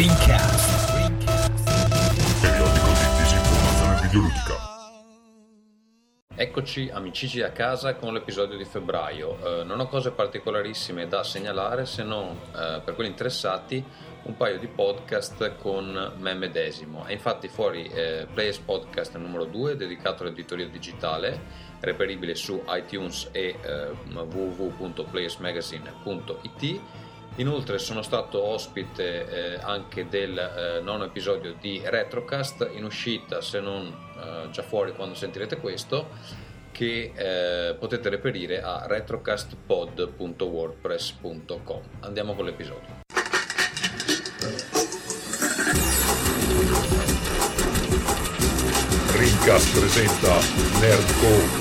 Rincast. Periodico di disinformazione videoludica. Eccoci amici a casa con l'episodio di febbraio. Eh, non ho cose particolarissime da segnalare se non eh, per quelli interessati un paio di podcast con me medesimo. È infatti fuori eh, Players Podcast numero 2 dedicato all'editoria digitale reperibile su iTunes e eh, www.playersmagazine.it Inoltre sono stato ospite eh, anche del eh, nono episodio di Retrocast in uscita, se non eh, già fuori quando sentirete questo, che eh, potete reperire a retrocastpod.wordpress.com. Andiamo con l'episodio. Rincast presenta Nerdcore.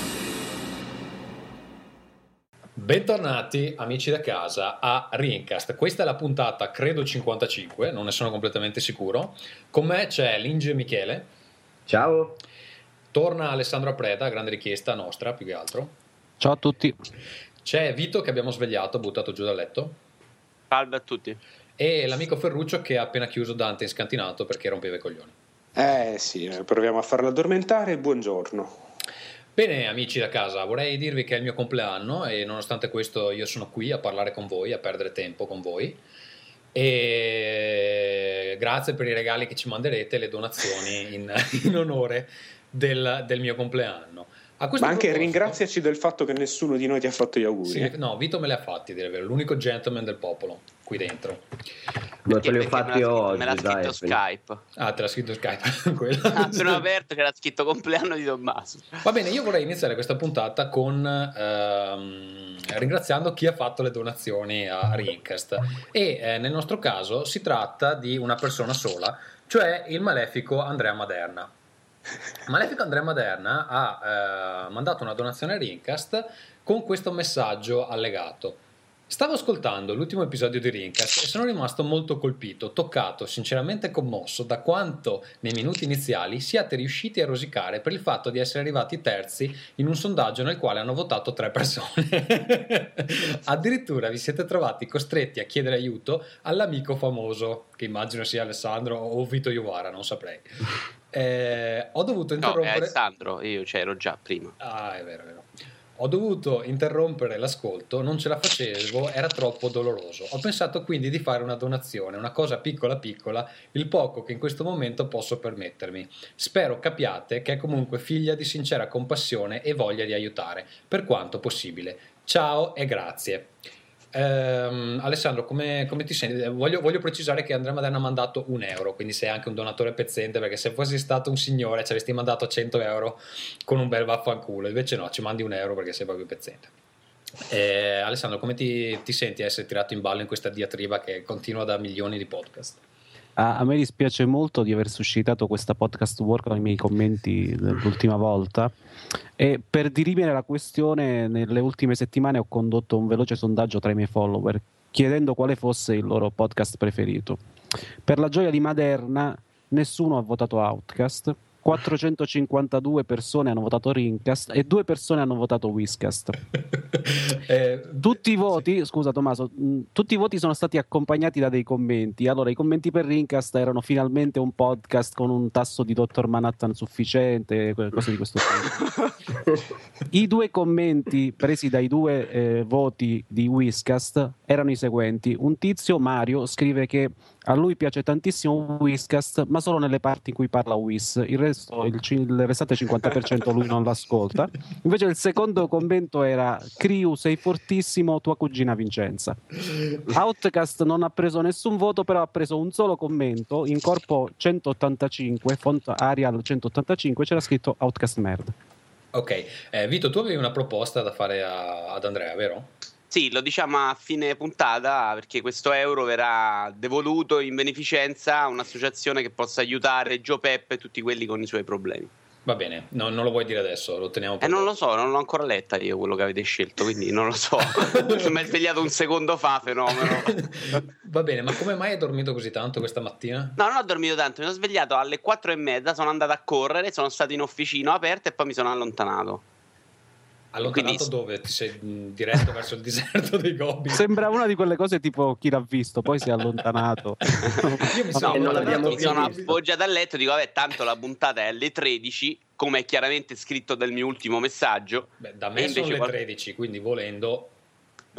Bentornati amici da casa a Rincast. Questa è la puntata, credo 55, non ne sono completamente sicuro. Con me c'è Linge Michele. Ciao. Torna Alessandro Preda, grande richiesta nostra più che altro. Ciao a tutti. C'è Vito che abbiamo svegliato, buttato giù dal letto. Salve a tutti. E l'amico Ferruccio che ha appena chiuso Dante in scantinato perché rompeva i coglioni. Eh sì, proviamo a farlo addormentare. Buongiorno. Bene amici da casa, vorrei dirvi che è il mio compleanno e nonostante questo io sono qui a parlare con voi, a perdere tempo con voi e grazie per i regali che ci manderete, le donazioni in, in onore del, del, mio compleanno. Ma anche proposito, ringraziaci del fatto che nessuno di noi ti ha fatto gli auguri. Sì, no, Vito me li ha fatti, dire vero, l'unico gentleman del popolo qui dentro. Ma te li ho fatti oggi. Me l'ha scritto dai, Skype. Ah, te l'ha scritto Skype. ah, appena aperto che era scritto compleanno di Tommaso. Va bene, io vorrei iniziare questa puntata con ehm, ringraziando chi ha fatto le donazioni a Rincast. E eh, nel nostro caso si tratta di una persona sola, cioè il malefico Andrea Maderna. Malefico Andrea Maderna ha eh, mandato una donazione a Rincast con questo messaggio allegato. Stavo ascoltando l'ultimo episodio di Rincast e sono rimasto molto colpito, toccato, sinceramente commosso da quanto nei minuti iniziali siate riusciti a rosicare per il fatto di essere arrivati terzi in un sondaggio nel quale hanno votato tre persone. Addirittura vi siete trovati costretti a chiedere aiuto all'amico famoso, che immagino sia Alessandro o Vito Iovara, non saprei. Eh, ho dovuto interrompere. No, è Alessandro, io c'ero già prima. Ah, è vero, è vero. Ho dovuto interrompere l'ascolto, non ce la facevo, era troppo doloroso. Ho pensato quindi di fare una donazione, una cosa piccola piccola, il poco che in questo momento posso permettermi. Spero capiate che è comunque figlia di sincera compassione e voglia di aiutare, per quanto possibile. Ciao e grazie. Um, Alessandro, come, come, ti senti? Voglio, voglio, precisare che Andrea Maderna ha mandato un euro, quindi sei anche un donatore pezzente, perché se fossi stato un signore ci avresti mandato 100 euro con un bel vaffanculo, invece no, ci mandi un euro perché sei proprio pezzente. Eh, Alessandro, come ti, ti senti essere tirato in ballo in questa diatriba che continua da milioni di podcast? A, a me dispiace molto di aver suscitato questa podcast war con i miei commenti l'ultima volta e per dirimere la questione nelle ultime settimane ho condotto un veloce sondaggio tra i miei follower chiedendo quale fosse il loro podcast preferito. Per la gioia di Maderna nessuno ha votato Outcast 452 persone hanno votato Rincast e due persone hanno votato Whiskast. eh, tutti i voti, sì. scusa Tommaso, mh, tutti i voti sono stati accompagnati da dei commenti. Allora, i commenti per Rincast erano finalmente un podcast con un tasso di Dr. Manhattan sufficiente, cose di questo tipo. I due commenti presi dai due eh, voti di Whiskast erano i seguenti. Un tizio, Mario, scrive che a lui piace tantissimo Whiskast, ma solo nelle parti in cui parla Whis. Il, resto, il, il restante 50% lui non l'ascolta. Invece il secondo commento era Criu, sei fortissimo, tua cugina Vincenza. Outcast non ha preso nessun voto, però ha preso un solo commento, in corpo 185, font Arial 185, c'era scritto Outcast Merd. Ok, eh, Vito, tu avevi una proposta da fare a, ad Andrea, vero? Sì, lo diciamo a fine puntata perché questo euro verrà devoluto in beneficenza a un'associazione che possa aiutare Gio Peppe e tutti quelli con i suoi problemi. Va bene, no, non lo vuoi dire adesso, lo teniamo per Eh, non lo so, non l'ho ancora letta io quello che avete scelto, quindi non lo so. Mi è svegliato un secondo fa, fenomeno. Va bene, ma come mai hai dormito così tanto questa mattina? No, non ho dormito tanto, mi sono svegliato alle quattro e mezza, sono andato a correre, sono stato in officina aperto e poi mi sono allontanato. Allontanato Quindi- dove? Ti sei diretto verso il deserto dei Gobi? Sembra una di quelle cose tipo chi l'ha visto, poi si è allontanato. Io mi No, sono l'abbiamo mi sono appoggiato al letto dico vabbè tanto la puntata è alle 13 come è chiaramente scritto dal mio ultimo messaggio Beh, da me sono invece le qual- 13, quindi volendo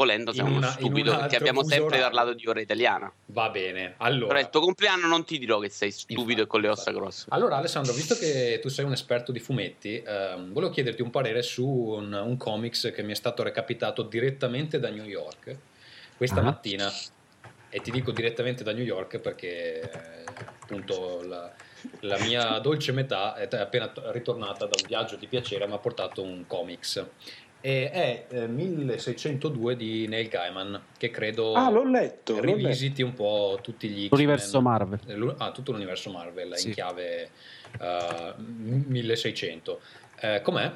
volendo sei uno stupido perché abbiamo sempre orario. parlato di ora italiana va bene. però Allora, il tuo compleanno non ti dirò che sei stupido Infatti, e con le ossa grosse Allora, Alessandro, visto che tu sei un esperto di fumetti, ehm, volevo chiederti un parere su un, un comics che mi è stato recapitato direttamente da New York questa Ah. mattina. E ti dico direttamente da New York perché eh, appunto la, la mia dolce metà è appena ritornata da un viaggio di piacere mi ha portato un comics. E è eh, 1602 di Neil Gaiman, che credo Ah, l'ho letto. l'ho letto. rivisiti un po' tutti gli X-Men. L'universo Marvel. Eh, l'u- Ah, tutto l'universo Marvel Sì. in chiave eh, 1600. Eh, com'è?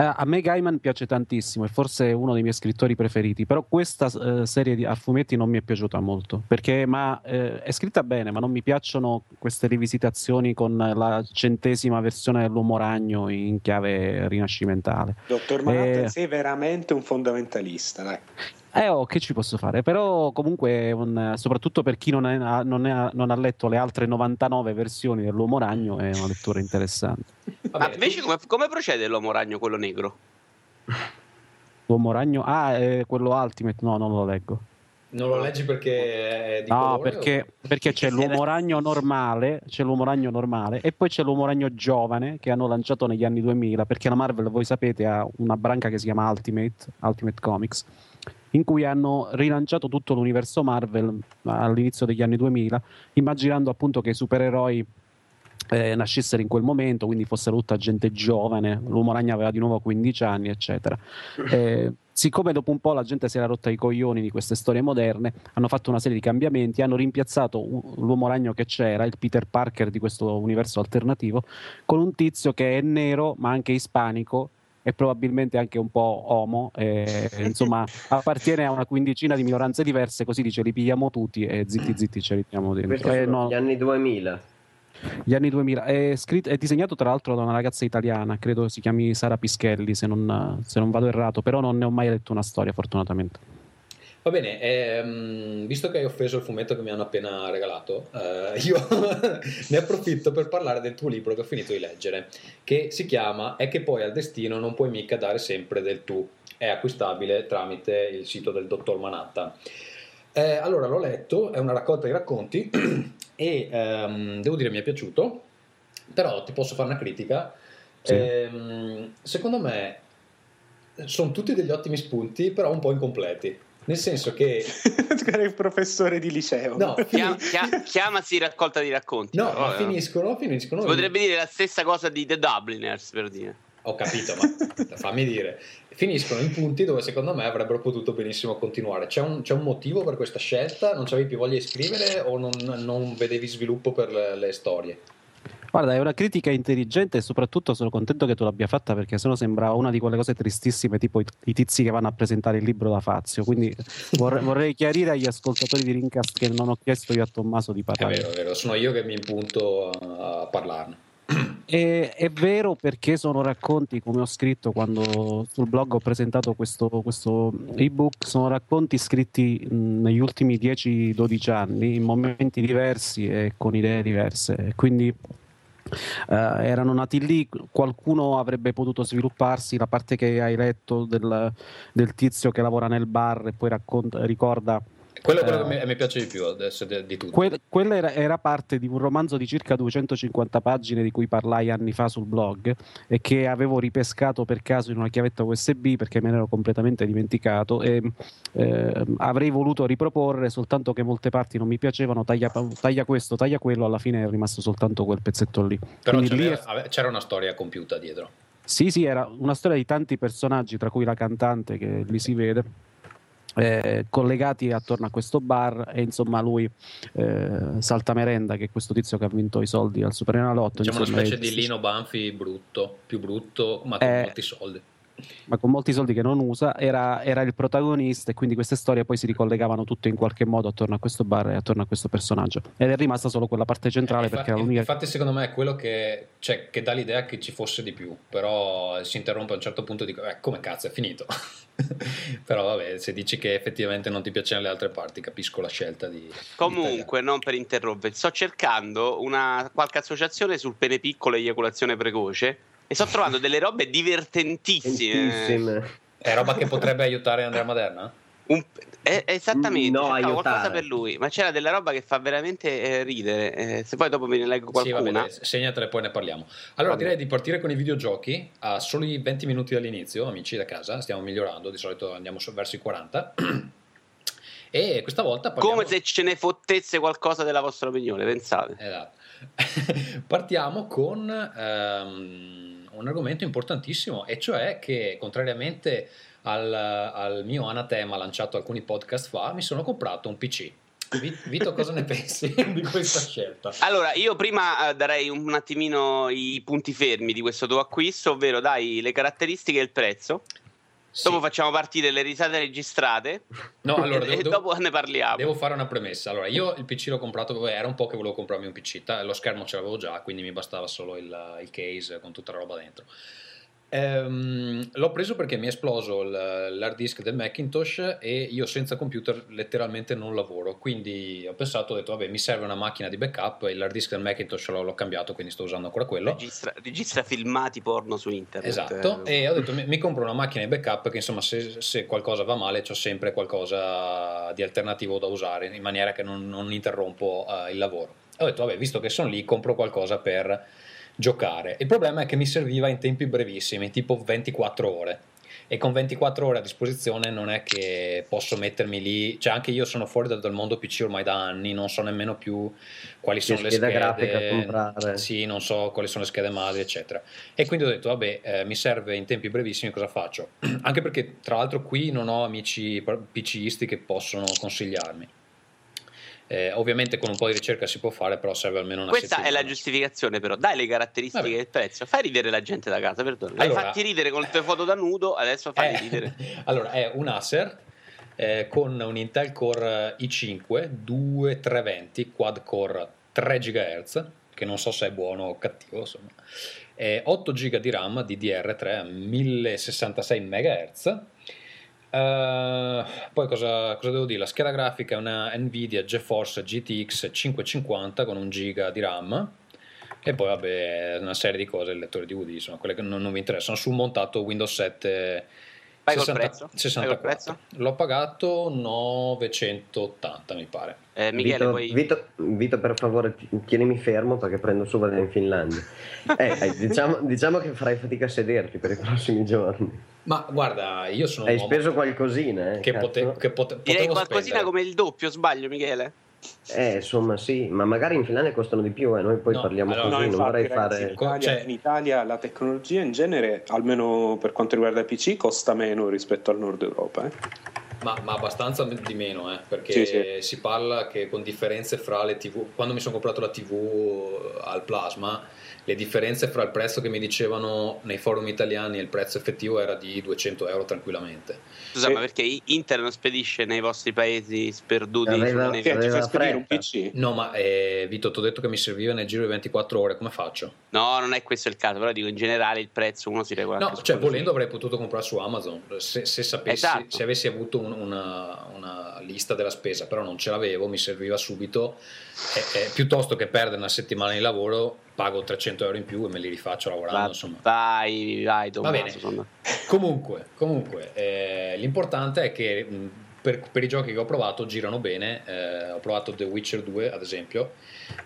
Eh, a me Gaiman piace tantissimo, è forse uno dei miei scrittori preferiti, però questa eh, serie di a fumetti non mi è piaciuta molto, perché ma, eh, è scritta bene, ma non mi piacciono queste rivisitazioni con la centesima versione dell'Uomo Ragno in chiave rinascimentale. Dottor Manhattan, Eh. sei veramente un fondamentalista, dai. Eh, oh, che ci posso fare? Però comunque, un- soprattutto per chi non, è- non è- non ha letto le altre 99 versioni dell'Uomo Ragno, è una lettura interessante. Ma invece come, come procede l'uomo ragno quello negro? L'Uomo Ragno, ah, è quello Ultimate, no, non lo leggo. non lo leggi perché è di No, colore perché, o- perché c'è l'uomo ragno normale, c'è l'uomo ragno normale e poi c'è l'uomo ragno giovane che hanno lanciato negli anni 2000, perché la Marvel, voi sapete, ha una branca che si chiama Ultimate, Ultimate Comics, in cui hanno rilanciato tutto l'universo Marvel all'inizio degli anni 2000, immaginando appunto che i supereroi eh, nascessero in quel momento, quindi fossero tutta gente giovane, l'uomo ragno aveva di nuovo 15 anni, eccetera. Eh, siccome dopo un po' la gente si era rotta i coglioni di queste storie moderne, hanno fatto una serie di cambiamenti, hanno rimpiazzato l'uomo ragno che c'era, il Peter Parker di questo universo alternativo, con un tizio che è nero ma anche ispanico e probabilmente anche un po' omo, e, insomma appartiene a una quindicina di minoranze diverse, così dice li pigliamo tutti e zitti zitti ce li teniamo dentro. Eh, no, gli anni 2000. gli anni 2000. È, scritto- è disegnato tra l'altro da una ragazza italiana, credo si chiami Sara Pischelli, se non, se non vado errato, però non ne ho mai letto una storia, fortunatamente. Va bene, ehm, visto che hai offeso il fumetto che mi hanno appena regalato, eh, io ne approfitto per parlare del tuo libro che ho finito di leggere, che si chiama È che poi al destino non puoi mica dare sempre del tu. È acquistabile tramite il sito del dottor Manhattan. Eh, allora, l'ho letto, è una raccolta di racconti e ehm, devo dire mi è piaciuto, però ti posso fare una critica. Sì. Ehm, secondo me sono tutti degli ottimi spunti, però un po' incompleti. Nel senso che il professore di liceo. No, Chia- chia- chiamasi raccolta di racconti. No, però, ma eh. finiscono, finiscono. Si potrebbe dire la stessa cosa di The Dubliners per dire. Ho capito, ma fammi dire. Finiscono in punti dove secondo me avrebbero potuto benissimo continuare. C'è un, c'è un motivo per questa scelta? Non avevi più voglia di scrivere o non, non vedevi sviluppo per le, le storie? Guarda, è una critica intelligente e soprattutto sono contento che tu l'abbia fatta perché sennò sembra una di quelle cose tristissime, tipo i, i tizi che vanno a presentare il libro da Fazio. Quindi vorrei, vorrei chiarire agli ascoltatori di Rincast che non ho chiesto io a Tommaso di È parlare. vero, è vero, sono io che mi impunto a, a parlarne. E- è vero perché sono racconti, come ho scritto quando sul blog ho presentato questo, questo ebook, sono racconti scritti mh, negli ultimi 10-12 anni, in momenti diversi e con idee diverse. Quindi eh, erano nati lì, qualcuno avrebbe potuto svilupparsi, la parte che hai letto del, del tizio che lavora nel bar e poi racconta, ricorda Quello è quello Eh. che mi, mi piace di più adesso di, di tutto. Que- quella era, era parte di un romanzo di circa 250 pagine di cui parlai anni fa sul blog e che avevo ripescato per caso in una chiavetta USB perché me ne ero completamente dimenticato e eh, avrei voluto riproporre soltanto che molte parti non mi piacevano, taglia, taglia questo, taglia quello, alla fine è rimasto soltanto quel pezzetto lì. Però lì c'era, è- c'era una storia compiuta dietro. sì, sì, era una storia di tanti personaggi, tra cui la cantante che lì si vede, eh, collegati attorno a questo bar e insomma lui, eh, Saltamerenda, che è questo tizio che ha vinto i soldi al Superenalotto. Diciamo una insomma, specie è- di Lino Banfi brutto, più brutto, ma con Eh, molti soldi. Ma con molti soldi che non usa, era, era, il protagonista e quindi queste storie poi si ricollegavano tutte in qualche modo attorno a questo bar e attorno a questo personaggio. Ed è rimasta solo quella parte centrale Eh, perché infatti, era l'unica... infatti secondo me è quello che, cioè, che dà l'idea che ci fosse di più, però si interrompe a un certo punto e dico, eh, come cazzo è finito? però vabbè, se dici che effettivamente non ti piacciono le altre parti, capisco la scelta di... di Comunque, non per interrompere, sto cercando una qualche associazione sul pene piccolo e eiaculazione precoce e sto trovando delle robe divertentissime. È roba che potrebbe aiutare Andrea Maderna? Un- eh, esattamente, No, cercavo qualcosa aiutare. per lui, ma c'era della roba che fa veramente eh, ridere. Eh, se poi dopo ve ne leggo Sì, qualcuna. vabbè, dai, segnatele e poi ne parliamo. Allora, Vabbè. direi di partire con i videogiochi a soli 20 minuti dall'inizio, amici da casa, stiamo migliorando, di solito andiamo verso i 40. e questa volta parliamo... Come se ce ne fottesse qualcosa della vostra opinione, pensate. Esatto. Partiamo con ehm, un argomento importantissimo, e cioè che contrariamente al, al mio anatema lanciato alcuni podcast fa, mi sono comprato un PC. Vi- Vito, cosa ne pensi di questa scelta? Allora, io prima eh, darei un attimino i punti fermi di questo tuo acquisto, ovvero dai le caratteristiche e il prezzo. Sì. Dopo facciamo partire le risate registrate No, allora, devo, e devo- dopo ne parliamo. devo fare una premessa. Allora, io il PC l'ho comprato, era un po' che volevo comprarmi un PC, lo schermo ce l'avevo già, quindi mi bastava solo il, il case con tutta la roba dentro. Ehm, l'ho preso perché mi è esploso l'hard disk del Macintosh e io senza computer letteralmente non lavoro, quindi ho pensato, ho detto vabbè mi serve una macchina di backup, e l'hard disk del Macintosh l'ho, l'ho cambiato, quindi sto usando ancora quello. Registra, registra filmati porno su internet. Esatto, Eh, e ho detto mi, mi compro una macchina di backup che insomma se, se qualcosa va male c'ho sempre qualcosa di alternativo da usare in maniera che non, non interrompo eh, il lavoro. Ho detto vabbè visto che sono lì compro qualcosa per giocare. Il problema è che mi serviva in tempi brevissimi, tipo 24 ore. E con 24 ore a disposizione non è che posso mettermi lì, cioè anche io sono fuori dal, mondo PC ormai da anni, non so nemmeno più quali sono le schede, grafica comprare. sì, non so quali sono le schede madri, eccetera. E quindi ho detto, vabbè, eh, mi serve in tempi brevissimi, cosa faccio? Anche perché, tra l'altro, qui non ho amici PCisti che possono consigliarmi. Eh, ovviamente con un po' di ricerca si può fare, però serve almeno una Questa è settimana. la giustificazione, però. Dai le caratteristiche Vabbè. del prezzo. Fai ridere la gente da casa, perdono. Allora- fatti ridere con le tue foto da nudo, adesso fai Eh, ridere. allora, è un Acer eh, con un Intel Core i5 2320 quad core 3 GHz, che non so se è buono o cattivo, insomma. Eh, 8 GB di RAM DDR3 a 1066 MHz. Eh, poi cosa, cosa devo dire? La scheda grafica è una Nvidia GeForce GTX 550 con 1 GB di RAM. E poi vabbè, una serie di cose, il lettore DVD, insomma, quelle che non, non vi interessano. Sul montato Windows 7 Vai col prezzo? Vai 64. col prezzo? L'ho pagato 980, mi pare. Eh, Michele, Vito, poi... Vito, Vito, per favore, ti- tienimi fermo perché prendo su vado in Finlandia. Eh, eh, diciamo, diciamo che farai fatica a sederti per i prossimi giorni. Ma guarda, io sono Hai speso qualcosina, eh? che, pote- che pote- Direi qualcosina spendere. come il doppio, sbaglio, Michele? Eh, insomma, sì, ma magari in Finlandia costano di più, e noi poi No, parliamo allora- così, No, non vorrei ragazzi, in, fare... Italia, Cioè- in Italia la tecnologia in genere, almeno per quanto riguarda i PC, costa meno rispetto al nord Europa. eh. Ma, ma abbastanza di meno, eh, perché Sì, sì. si parla che con differenze fra le TV, quando mi sono comprato la TV al plasma, le differenze fra il prezzo che mi dicevano nei forum italiani e il prezzo effettivo era di 200 euro tranquillamente. Scusa, Sì. ma perché Inter non spedisce nei vostri paesi sperduti Aveva- neve? ti Aveva spedire un. PC? No, ma eh, Vito, ti ho detto che mi serviva nel giro di 24 ore, come faccio? No, non è questo il caso, però dico in generale il prezzo uno si regola No, cioè volendo avrei potuto comprare su Amazon se, se sapessi, Esatto. se avessi avuto un- una, una lista della spesa, però non ce l'avevo, mi serviva subito. E, e piuttosto che perdere una settimana di lavoro, pago 300 euro in più e me li rifaccio lavorando. Va- Insomma. Vai, vai, Va bene. Tommaso. Comunque, comunque eh, l'importante è che mh, per, per i giochi che ho provato girano bene. eh, ho provato The Witcher 2, ad esempio.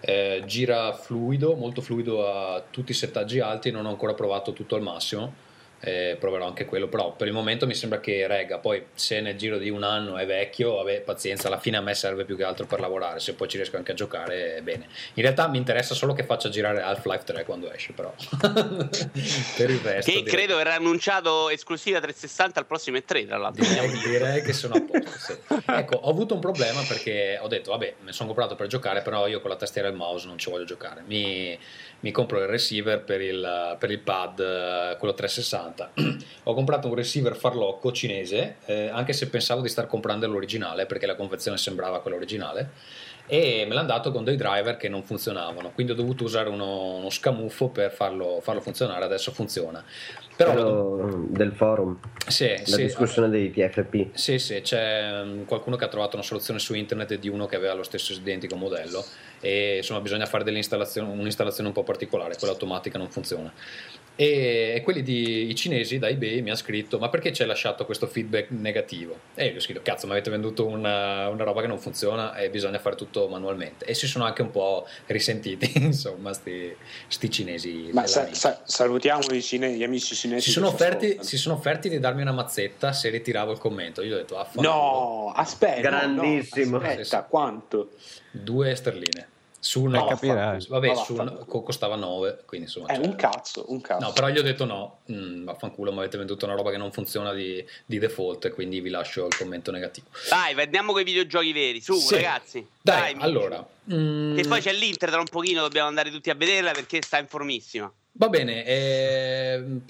eh, gira fluido, molto fluido a tutti i settaggi alti. Non ho ancora provato tutto al massimo. Eh, proverò anche quello, però per il momento mi sembra che regga. Poi, se nel giro di un anno è vecchio, vabbè, pazienza. Alla fine a me serve più che altro per lavorare. Se poi ci riesco anche a giocare, bene. In realtà mi interessa solo che faccia girare Half-Life 3 quando esce, però. per il resto, Che direi- credo verrà annunciato esclusiva 360 al prossimo E3, tra l'altro. Direi, direi che sono a posto. sì. Ecco, ho avuto un problema perché ho detto, vabbè, mi sono comprato per giocare, però io con la tastiera e il mouse non ci voglio giocare. Mi, mi compro il receiver per il, per il pad, eh, quello 360, 50. Ho comprato un receiver farlocco cinese, eh, anche se pensavo di star comprando l'originale perché la confezione sembrava quella originale e me l'hanno dato con dei driver che non funzionavano, quindi ho dovuto usare uno, uno scamuffo per farlo, farlo funzionare, adesso funziona. Però Quello del forum, sì, la sì, discussione dei TFP. sì, sì, c'è mm, qualcuno che ha trovato una soluzione su internet di uno che aveva lo stesso identico modello. E insomma bisogna fare un'installazione un po' particolare, quella automatica non funziona. E, quelli di i cinesi da eBay mi hanno scritto ma perché ci hai lasciato questo feedback negativo? E io ho scritto cazzo mi avete venduto una, una roba che non funziona e bisogna fare tutto manualmente e si sono anche un po' risentiti insomma sti, sti cinesi Ma sa- sa- salutiamo i, cine- gli amici cinesi. si sono, offerti, si sono offerti di darmi una mazzetta se ritiravo il commento io ho detto affanculo No, aspetta. no, no, Grandissimo. aspetta, sì. quanto? due sterline su un No, capirai. vabbè Ma su un- costava 9 quindi insomma È cioè- un cazzo, un cazzo. no però gli ho detto no mm, vaffanculo mi avete venduto una roba che non funziona di, di default quindi vi lascio il commento negativo Dai, andiamo con i videogiochi veri. Su, Sì. ragazzi. dai, amici. allora mm, Che poi c'è l'Inter tra un pochino, dobbiamo andare tutti a vederla perché sta in formissima. va bene ehm,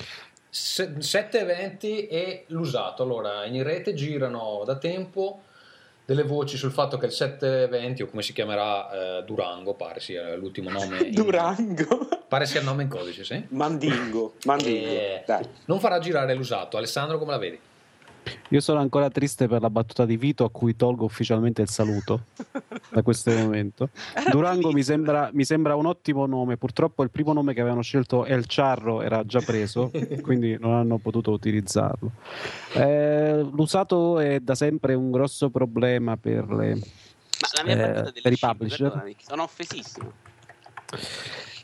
se- sette eventi e l'usato allora in rete girano da tempo delle voci sul fatto che il 720 o come si chiamerà eh, Durango pare sia l'ultimo nome in- Durango. pare sia il nome in codice sì Mandingo, Mandingo. Eh, non farà girare l'usato Alessandro come la vedi? Io sono ancora triste per la battuta di Vito a cui tolgo ufficialmente il saluto da questo momento. Durango mi sembra, mi sembra un ottimo nome, purtroppo il primo nome che avevano scelto El Charro era già preso, quindi non hanno potuto utilizzarlo. Eh, l'usato è da sempre un grosso problema per le... Ma la mia Eh, per i publisher? perdonami, sono offesissimo.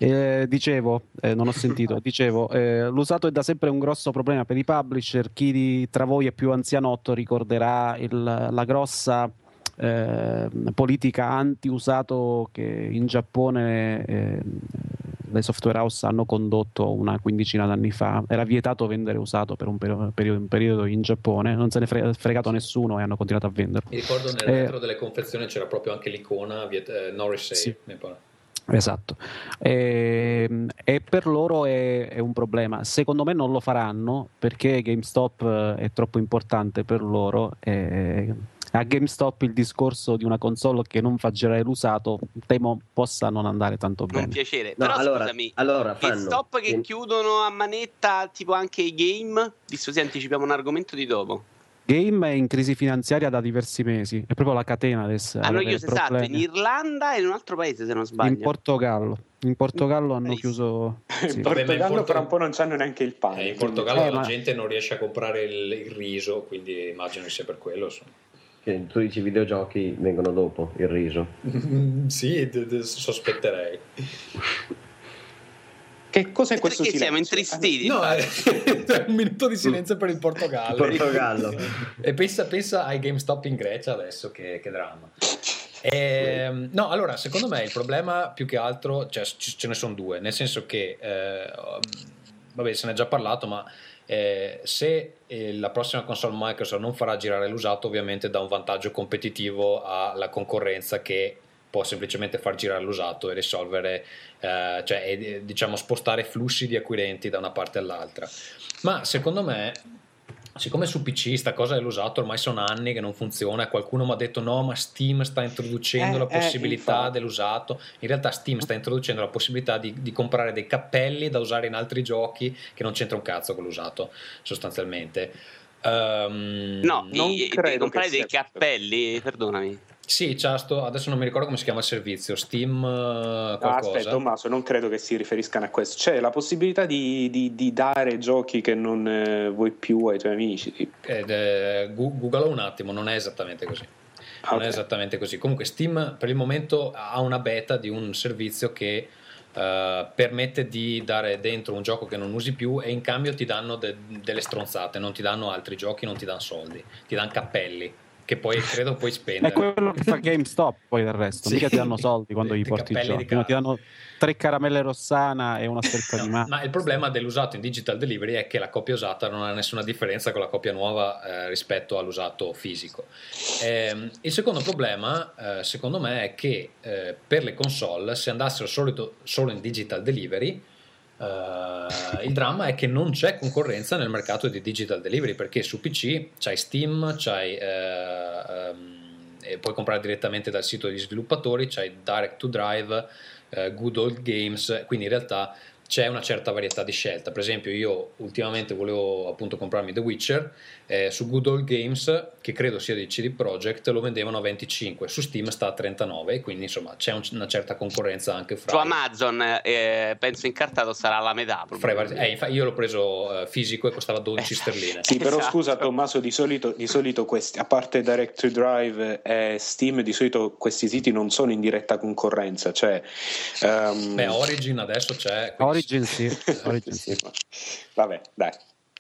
Eh, dicevo, eh, non ho sentito, dicevo, eh, l'usato è da sempre un grosso problema per i publisher. Chi di- tra voi è più anzianotto ricorderà il- la grossa eh, politica anti-usato che in Giappone eh, le software house hanno condotto una quindicina d'anni fa. Era vietato vendere usato per un perio- perio- un periodo in Giappone, non se ne è fregato nessuno e hanno continuato a venderlo. Mi ricordo nel Eh, retro delle confezioni c'era proprio anche l'icona viet- eh, no resale, Sì. Esatto, e, e per loro è, è un problema. Secondo me non lo faranno perché GameStop eh, è troppo importante per loro. e a GameStop il discorso di una console che non fa girare l'usato temo possa non andare tanto Non bene. piacere. No, Però allora, scusami, allora che fanno. stop che chiudono a manetta tipo anche i game, visto se anticipiamo un argomento di dopo. Game è in crisi finanziaria da diversi mesi, è proprio la catena adesso. Hanno chiuso esatto in. Irlanda e in un altro paese se non sbaglio. in Portogallo. In Portogallo hanno chiuso. In sì. In Portogallo Porto- fra un po' non c'hanno neanche il pane. Eh, in Portogallo Eh, la ma- gente non riesce a comprare il, il riso, quindi immagino che sia per quello. insomma. Che tu dici i videogiochi vengono dopo il riso. sì, d- d- sospetterei. Che cos'è questo Perché siamo silenzio? intristiti? No, infatti. è un minuto di silenzio per il Portogallo. Portogallo. E pensa, pensa ai GameStop in Grecia adesso, che, che dramma. Ehm, no, allora, secondo me il problema più che altro, cioè c- ce ne sono due, nel senso che, eh, vabbè, se ne è già parlato, ma eh, se eh, la prossima console Microsoft non farà girare l'usato, ovviamente dà un vantaggio competitivo alla concorrenza che può semplicemente far girare l'usato e risolvere, eh, cioè e, diciamo spostare flussi di acquirenti da una parte all'altra. Ma secondo me, siccome su PC sta cosa dell'usato ormai sono anni che non funziona, qualcuno mi ha detto no, ma Steam sta introducendo Eh, la eh, possibilità infatti. dell'usato. In realtà Steam sta introducendo la possibilità di, di comprare dei cappelli da usare in altri giochi che non c'entra un cazzo con l'usato, sostanzialmente. Ehm, No, Non di, di credo comprare che dei cappelli, perdonami. Sì, sto- adesso non mi ricordo come si chiama il servizio, Steam eh, Ah, qualcosa. aspetta, Tommaso, non credo che si riferiscano a questo. C'è la possibilità di, di- di dare giochi che non eh, vuoi più ai tuoi amici. tipo. Ed, eh, Googla un attimo, non è esattamente così. Ah, Non è esattamente così. Comunque, Steam per il momento ha una beta di un servizio che eh, permette di dare dentro un gioco che non usi più e in cambio ti danno de- delle stronzate, non ti danno altri giochi, non ti danno soldi, ti danno cappelli che poi credo puoi È spendere. quello che fa GameStop poi del resto, Sì. mica ti danno soldi quando gli porti i giochi, ti danno tre caramelle rossana e una felpa No, di mano. ma il problema dell'usato in digital delivery è che la copia usata non ha nessuna differenza con la copia nuova eh, rispetto all'usato fisico. Ehm, il secondo problema, eh, secondo me, è che eh, per le console, se andassero solito- solo in digital delivery, Uh, il dramma è che non c'è concorrenza nel mercato di digital delivery perché su PC c'hai Steam, c'hai, uh, um, puoi comprare direttamente dal sito degli sviluppatori, c'hai Direct to Drive, uh, Good Old Games, quindi in realtà c'è una certa varietà di scelta. Per esempio, io ultimamente volevo appunto comprarmi The Witcher eh, su Good Old Games, che credo sia di CD Projekt, lo vendevano a 25, su Steam sta a 39, quindi insomma c'è un, una certa concorrenza anche fra. Su Amazon eh, penso incartato sarà la metà. Fra eh, io l'ho preso eh, fisico e costava 12 sterline. Sì, però esatto. scusa Tommaso, di solito, di solito questi, a parte Direct to Drive e Steam, di solito questi siti non sono in diretta concorrenza. Cioè, um... Beh, Origin adesso c'è. Quindi Origin sì. Origin sì. Vabbè, dai.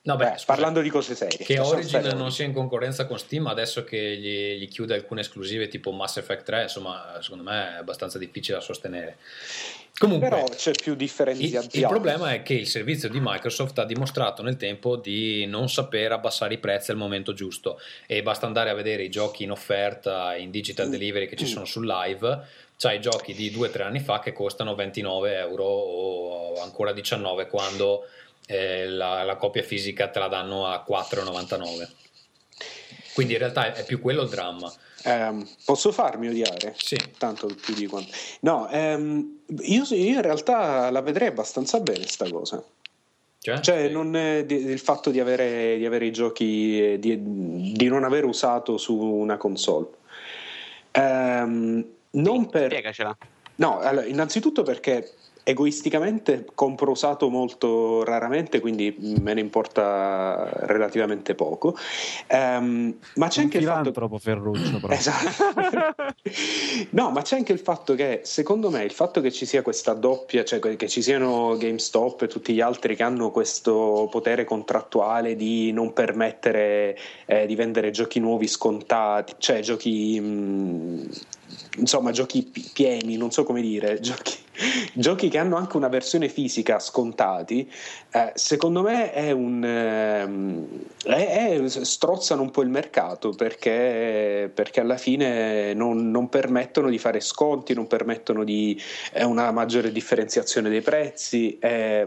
No, beh, Beh, parlando di cose serie. Che Origin non sia in concorrenza con Steam adesso che gli, gli, chiude alcune esclusive tipo Mass Effect 3, insomma, secondo me è abbastanza difficile da sostenere. Comunque, Però c'è più differenziazione. Il, il, problema è che il servizio di Microsoft ha dimostrato nel tempo di non saper abbassare i prezzi al momento giusto e basta andare a vedere i giochi in offerta in digital mm. delivery che ci sono sul live c'hai giochi di 2-3 anni fa che costano 29 euro o ancora 19 quando eh, la, la, copia fisica te la danno a 4,99 quindi in realtà è, più quello il dramma eh, posso farmi odiare? Sì. Tanto più di quanto. No, ehm, io, io, in realtà la vedrei abbastanza bene sta cosa. Cioè, cioè non il fatto di avere, di avere i giochi, di, di, non aver usato su una console. Ehm, non sì, per... Spiegacela. No, allora, innanzitutto perché egoisticamente compro usato molto raramente, quindi me ne importa relativamente poco. Um, ma c'è Un anche il fatto troppo Ferruccio, però. esatto. no, ma c'è anche il fatto che secondo me il fatto che ci sia questa doppia, cioè che ci siano GameStop e tutti gli altri che hanno questo potere contrattuale di non permettere eh, di vendere giochi nuovi scontati, cioè giochi mh, insomma giochi pieni, non so come dire, giochi, giochi che hanno anche una versione fisica scontati, eh, secondo me è un, eh, è, strozzano un po' il mercato perché, perché alla fine non, non, permettono di fare sconti, non permettono di eh, una maggiore differenziazione dei prezzi eh,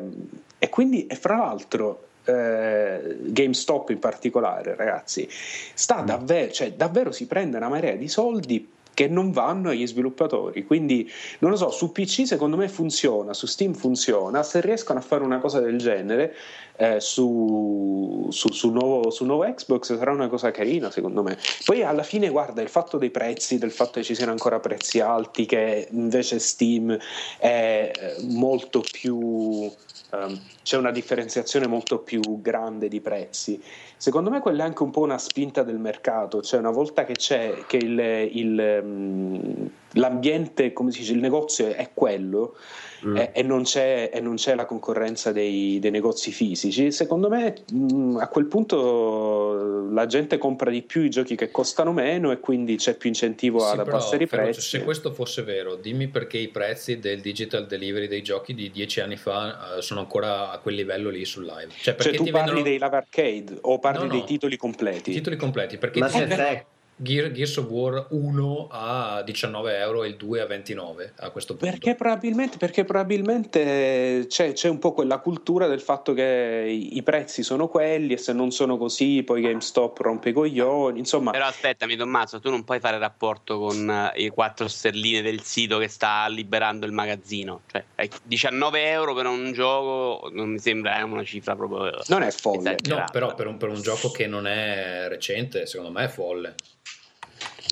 e quindi e fra l'altro eh, GameStop in particolare, ragazzi, sta mm. davvero, cioè, davvero si prende una marea di soldi che non vanno agli sviluppatori. Quindi, non lo so, su PC secondo me funziona, su Steam funziona, se riescono a fare una cosa del genere eh, su, su, su, nuovo, su nuovo Xbox sarà una cosa carina secondo me. Poi alla fine, guarda, il fatto dei prezzi, del fatto che ci siano ancora prezzi alti, che invece Steam è eh, molto più... Um, c'è una differenziazione molto più grande di prezzi. Secondo me quella è anche un po' una spinta del mercato, cioè una volta che c'è che il, il, mm, l'ambiente, come si dice, il negozio è quello mm. e, e, non e, non c'è, la concorrenza dei, dei negozi fisici, secondo me mh, mm, a quel punto la gente compra di più i giochi che costano meno e quindi c'è più incentivo sì, ad abbassare i prezzi. Se questo fosse vero, dimmi perché i prezzi del digital delivery dei giochi di dieci anni fa uh, sono ancora a quel livello lì sul live. Cioè, cioè tu parli vendono... dei live arcade o parli no, no. dei titoli completi? Titoli completi, perché Ma se te Gear, Gears of War 1 a 19 euro e il 2 a 29 a questo punto. Perché probabilmente, perché probabilmente c'è, c'è, un po' quella cultura del fatto che i, i, prezzi sono quelli e se non sono così poi GameStop rompe i coglioni. Insomma. Però aspettami Tommaso, tu non puoi fare rapporto con uh, i 4 sterline del sito che sta liberando il magazzino. Cioè 19 euro per un gioco non mi sembra una cifra proprio... Non è folle. No, però per un, per un gioco che non è recente secondo me è folle.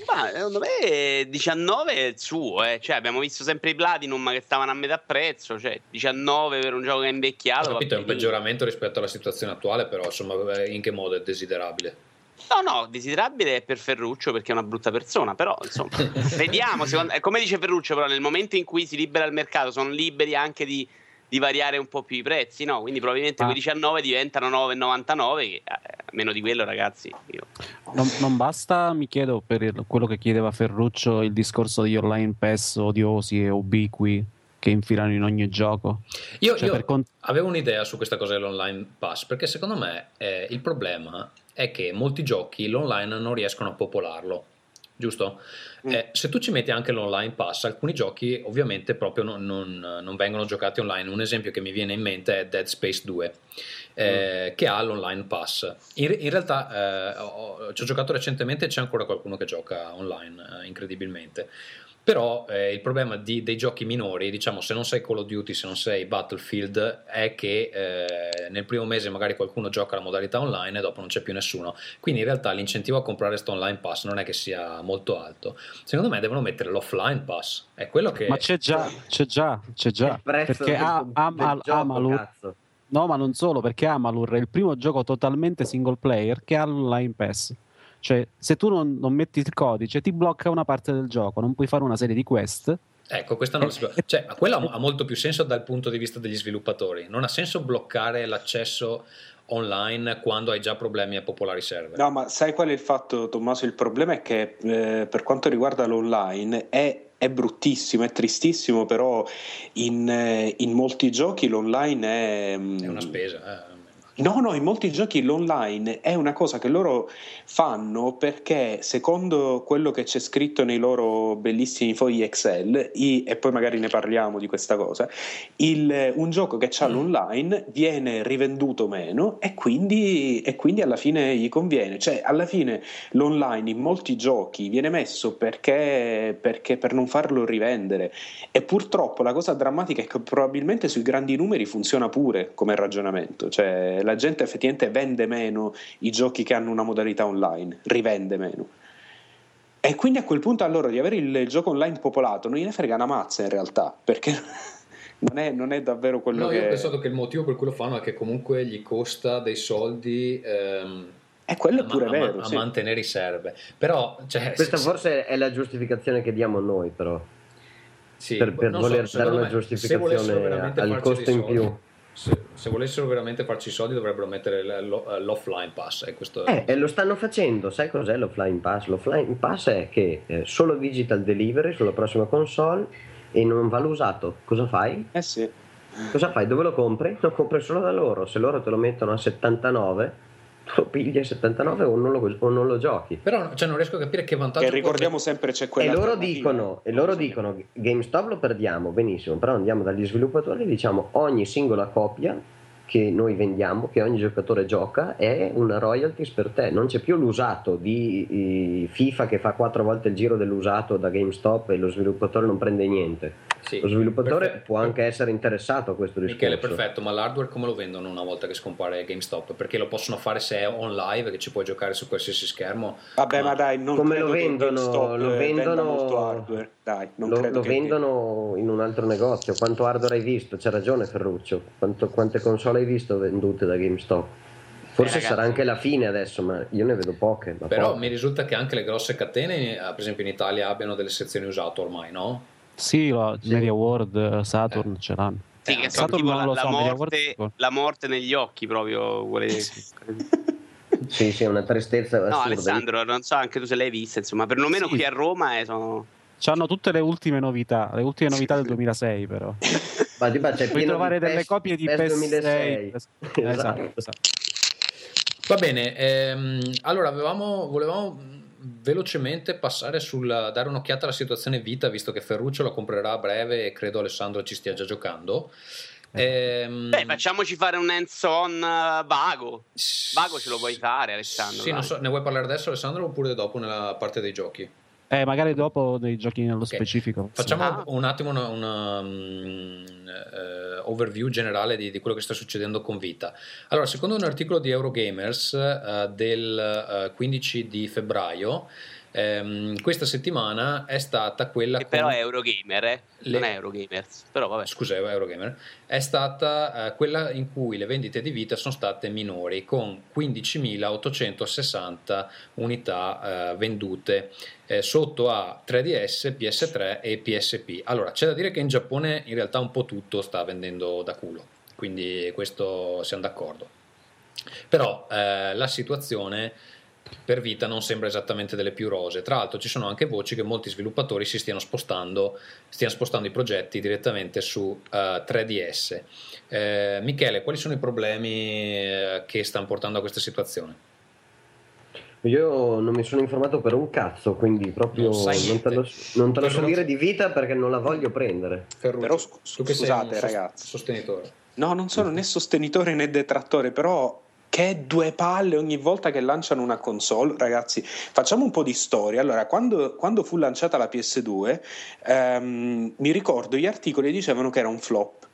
Ma secondo me 19 è il suo, eh. cioè, abbiamo visto sempre i Platinum che stavano a metà prezzo, cioè 19 per un gioco che è invecchiato. Ho capito, è un peggioramento rispetto alla situazione attuale, però insomma in che modo è desiderabile? No, no, desiderabile è per Ferruccio perché è una brutta persona, però insomma, vediamo, secondo, come dice Ferruccio, però nel momento in cui si libera il mercato sono liberi anche di di variare un po' più i prezzi, no? Quindi probabilmente ah. quei 19 diventano 9,99, che eh, meno di quello, ragazzi. Io... Non, non, basta, mi chiedo, per il, quello che chiedeva Ferruccio, il discorso degli online pass odiosi e ubiqui che infilano in ogni gioco. Io, cioè, io cont- avevo un'idea su questa cosa dell'online pass, perché secondo me eh, il problema è che molti giochi l'online non riescono a popolarlo giusto? Mm. Eh, se tu ci metti anche l'online pass, alcuni giochi ovviamente proprio non, non- non vengono giocati online. Un esempio che mi viene in mente è Dead Space 2, eh, che ha l'online pass. In, in realtà eh, ho- ci ho giocato recentemente e c'è ancora qualcuno che gioca online, eh, incredibilmente. Però eh, il problema di- dei giochi minori, diciamo, se non sei Call of Duty, se non sei Battlefield, è che eh, nel primo mese magari qualcuno gioca la modalità online e dopo non c'è più nessuno. Quindi in realtà l'incentivo a comprare questo online pass non è che sia molto alto. Secondo me devono mettere l'offline pass. È quello che... Ma c'è già, c'è già, c'è già. Il prezzo Perché del- a- del Am- gioco, Amalur, no, ma non solo, perché Amalur è il primo gioco totalmente single player che ha l'online pass. Cioè, se tu non, non metti il codice, ti blocca una parte del gioco, non puoi fare una serie di quest. Ecco, questa non si può- cioè, ma quello ha molto più senso dal punto di vista degli sviluppatori. Non ha senso bloccare l'accesso online quando hai già problemi a popolare i server. No, ma sai qual è il fatto, Tommaso? Il problema è che eh, per quanto riguarda l'online è, è bruttissimo, è tristissimo, però in, eh, in molti giochi l'online è... mm, È una spesa. eh. No, no, in molti giochi l'online è una cosa che loro fanno perché secondo quello che c'è scritto nei loro bellissimi fogli Excel, i- e poi magari ne parliamo di questa cosa, il- un gioco che ha l'online viene rivenduto meno e quindi, e quindi alla fine gli conviene. Cioè, alla fine l'online in molti giochi viene messo perché, perché per non farlo rivendere. E purtroppo la cosa drammatica è che probabilmente sui grandi numeri funziona pure come ragionamento, cioè la gente effettivamente vende meno i giochi che hanno una modalità online, rivende meno. E quindi a quel punto a loro di avere il gioco online popolato non gliene frega una mazza in realtà, perché non è, non è davvero quello No, che... io ho pensato che il motivo per cui lo fanno è che comunque gli costa dei soldi ehm, E quello è a, pure a- vero, a sì. mantenere i server. Però, cioè, Questa se- forse è la giustificazione che diamo noi, però. sì, per, per non so, voler dare una me, giustificazione al costo in soldi- più. Se, se volessero veramente farci i soldi dovrebbero mettere lo- l'offline pass. E questo Eh, e lo stanno facendo, sai cos'è l'offline pass? L'offline pass è che eh, solo digital delivery sulla prossima console e non va usato. Cosa fai? Eh sì. Cosa fai? Dove lo compri? Lo compri solo da loro. Se loro te lo mettono a 79, lo pigli a 79 o non lo, o non lo giochi. Però cioè, non riesco a capire che vantaggio Che può ricordiamo sempre c'è quella E loro dicono, e loro dicono GameStop lo perdiamo, benissimo, però andiamo dagli sviluppatori e diciamo ogni singola copia che noi vendiamo, che ogni giocatore gioca, è una royalties per te. Non c'è più l'usato di FIFA che fa quattro volte il giro dell'usato da GameStop e lo sviluppatore non prende niente. Sì, Lo sviluppatore perfetto. può anche essere interessato a questo discorso. Michele, perfetto, ma l'hardware come lo vendono una volta che scompare GameStop? Perché lo possono fare se è on live, che ci puoi giocare su qualsiasi schermo. Vabbè, ma dai, non Come credo lo che vendono- GameStop, lo eh, venda vendono- molto hardware. Dai, non lo, credo lo che- vendono in un altro negozio. Quanto hardware hai visto? C'ha ragione Ferruccio. Quanto- quante console hai visto vendute da GameStop? Forse ragazzi. sarà anche la fine adesso, ma io ne vedo poche. Ma Però poche. mi risulta che anche le grosse catene, eh, per esempio in Italia, abbiano delle sezioni usato ormai, no? Sì, la Sì. Media World, eh, Saturn Eh. ce l'hanno. Sì, che sono Saturn tipo non la, so, morte, World- la morte negli occhi proprio. vuole- Sì, sì, è una tristezza No, assurda. Alessandro, non so anche tu se l'hai vista, insomma, perlomeno Sì. qui a Roma eh, sono... C'hanno tutte le ultime novità, le ultime novità del 2006 però. Ma base c'è Puoi trovare di delle PES- copie di PES PES 2006. 6. Esatto, esatto. Va bene, ehm, allora avevamo, volevamo velocemente passare sul dare un'occhiata alla situazione vita, visto che Ferruccio la comprerà a breve e credo Alessandro ci stia già giocando. Ehm, Beh, facciamoci fare un hands-on eh, vago. Vago ce lo vuoi fare, Alessandro? Sì, so, ne vuoi parlare adesso Alessandro oppure dopo nella parte dei giochi? Eh, magari dopo dei giochi nello Ok. specifico. Facciamo Ah. un attimo una, una, mm, eh, overview generale di, di quello che sta succedendo con Vita. Allora, secondo un articolo di Eurogamers eh, del eh, 15 di febbraio, ehm, questa settimana è stata quella Che però è Eurogamer, eh? Le- Non è Eurogamers. Però vabbè. scusa, è Eurogamer, è stata eh, quella in cui le vendite di Vita sono state minori, con 15.860 unità eh, vendute eh, sotto a 3DS, PS3 e PSP. Allora, c'è da dire che in Giappone in realtà un po' tutto sta vendendo da culo, quindi questo siamo d'accordo. Però eh, la situazione per Vita non sembra esattamente delle più rose. Tra l'altro ci sono anche voci che molti sviluppatori si stiano spostando, stiano spostando i progetti direttamente su eh, 3DS. Eh, Michele, quali sono i problemi eh, che stanno portando a questa situazione? Io non mi sono informato per un cazzo, quindi proprio Non non, te lo, non te lo so dire di vita perché non la voglio prendere. Ferruccio, Però sei scusate, ragazzi. sostenitore. No, non sono né sostenitore né detrattore, però che due palle ogni volta che lanciano una console, ragazzi. Facciamo un po' di storia. Allora, quando, quando fu lanciata la PS2, ehm, mi ricordo gli articoli dicevano che era un flop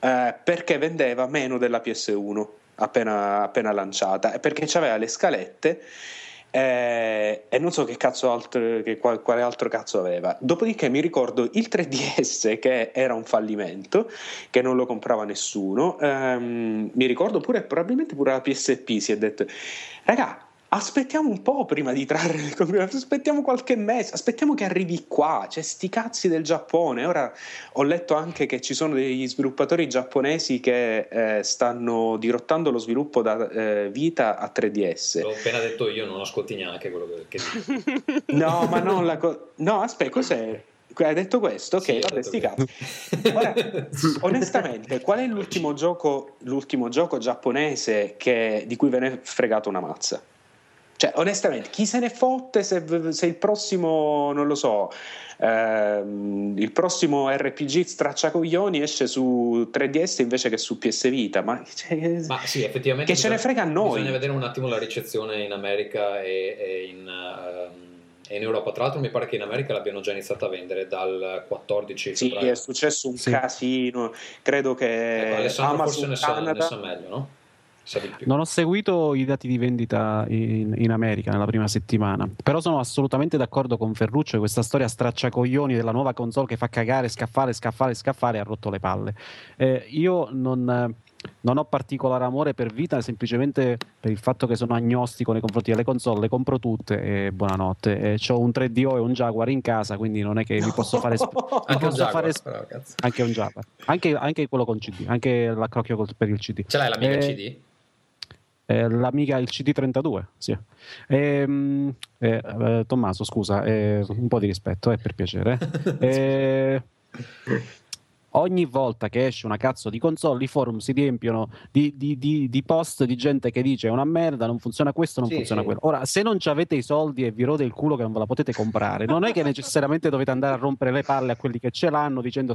eh, perché vendeva meno della PS1 appena, appena lanciata perché aveva le scalette. Eh, e non so che cazzo altro, che qual- quale altro cazzo aveva. Dopodiché mi ricordo il 3DS che era un fallimento, che non lo comprava nessuno. Ehm, mi ricordo pure, probabilmente pure la PSP si è detto, raga, aspettiamo un po' prima di trarre le conclusioni, aspettiamo qualche mese, aspettiamo che arrivi qua, c'è sti cazzi del Giappone. Ora ho letto anche che ci sono degli sviluppatori giapponesi che eh, stanno dirottando lo sviluppo da eh, Vita a 3DS. L'ho appena detto io, non ascolti neanche quello che, dico. No, ma non la co- No, aspetta, cos'è? Hai detto questo? Ok, Sì, ho vabbè, sti. Ora, onestamente, qual è l'ultimo gioco, l'ultimo gioco giapponese che- di cui ve ne è fregato una mazza? Cioè, onestamente, chi se ne fotte se, se il prossimo, non lo so, ehm, il prossimo RPG stracciacoglioni esce su 3DS invece che su PS Vita? Ma, cioè, Ma sì, effettivamente. Che ce ne frega a noi. Bisogna vedere un attimo la ricezione in America e, e in, e in Europa. Tra l'altro, mi pare che in America l'abbiano già iniziato a vendere dal 14 sì, è successo un Sì. casino. Credo che Ecco, Alessandro Amazon forse ne sa, ne Canada sa meglio, no? Non ho seguito i dati di vendita in, in America nella prima settimana, però sono assolutamente d'accordo con Ferruccio che questa storia stracciacoglioni della nuova console che fa cagare, scaffare, scaffare, scaffare ha rotto le palle. Eh, io non, eh, non ho particolare amore per Vita semplicemente per il fatto che sono agnostico nei confronti delle console, le compro tutte e buonanotte. ho un 3DO e un Jaguar in casa, quindi non è che mi posso fare... sp- Anche un posso Jaguar, fare sp- però, anche un Jaguar, anche, anche quello con CD, anche l'accrocchio per il CD. Ce l'hai l'amica Eh, CD? Eh, l'amica il CD32, sì. Ehm, eh, eh, Tommaso, scusa, eh, un po' di rispetto, per piacere. Eh, ogni volta che esce una cazzo di console, i forum si riempiono di, di- di- di post di gente che dice è una merda, non funziona questo, non Sì, funziona sì. quello. Ora, se non ci avete i soldi e vi rode il culo che non ve la potete comprare, non è che necessariamente dovete andare a rompere le palle a quelli che ce l'hanno dicendo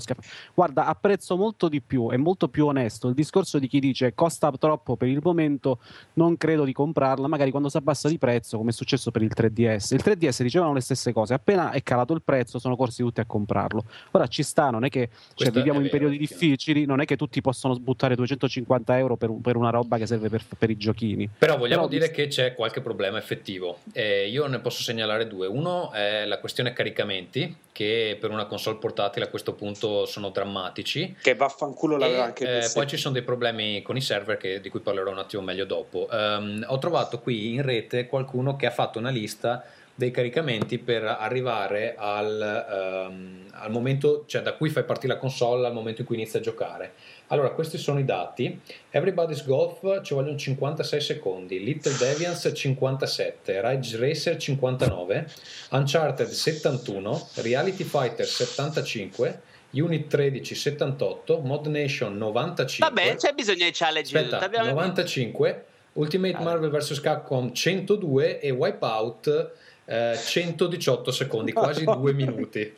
Guarda, apprezzo molto di più, è molto più onesto il discorso di chi dice costa troppo per il momento, non credo di comprarla, magari quando si abbassa di prezzo, come è successo per il 3DS. Il 3DS dicevano le stesse cose, appena è calato il prezzo sono corsi tutti a comprarlo. Ora ci sta, non è che cioè, Questo viviamo in vero, periodi effettivamente. difficili, non è che tutti possono sbuttare 250 euro per, per una roba che serve per, per i giochini. Però vogliamo Però dire che c'è qualche problema effettivo. Eh, io ne posso segnalare due. Uno è la questione caricamenti, che per una console portatile a questo punto sono drammatici. che vaffanculo l'aveva E, anche eh, poi ci sono dei problemi con i server che- di cui parlerò un attimo meglio dopo. Ehm, ho trovato qui in rete qualcuno che ha fatto una lista dei caricamenti per arrivare al, ehm, al momento, cioè da cui fai partire la console al momento in cui inizi a giocare. Allora, questi sono i dati. Everybody's Golf ci vogliono 56 secondi, Little Deviants 57, Ridge Racer 59, Uncharted 71, Reality Fighter 75, Unit 13 78, Mod Nation 95. Vabbè, c'è bisogno di challenge. Aspetta, tutto. Abbiamo- 95, Ultimate Ah. Marvel vs. Capcom 102 e Wipeout eh, 118 secondi, quasi due minuti.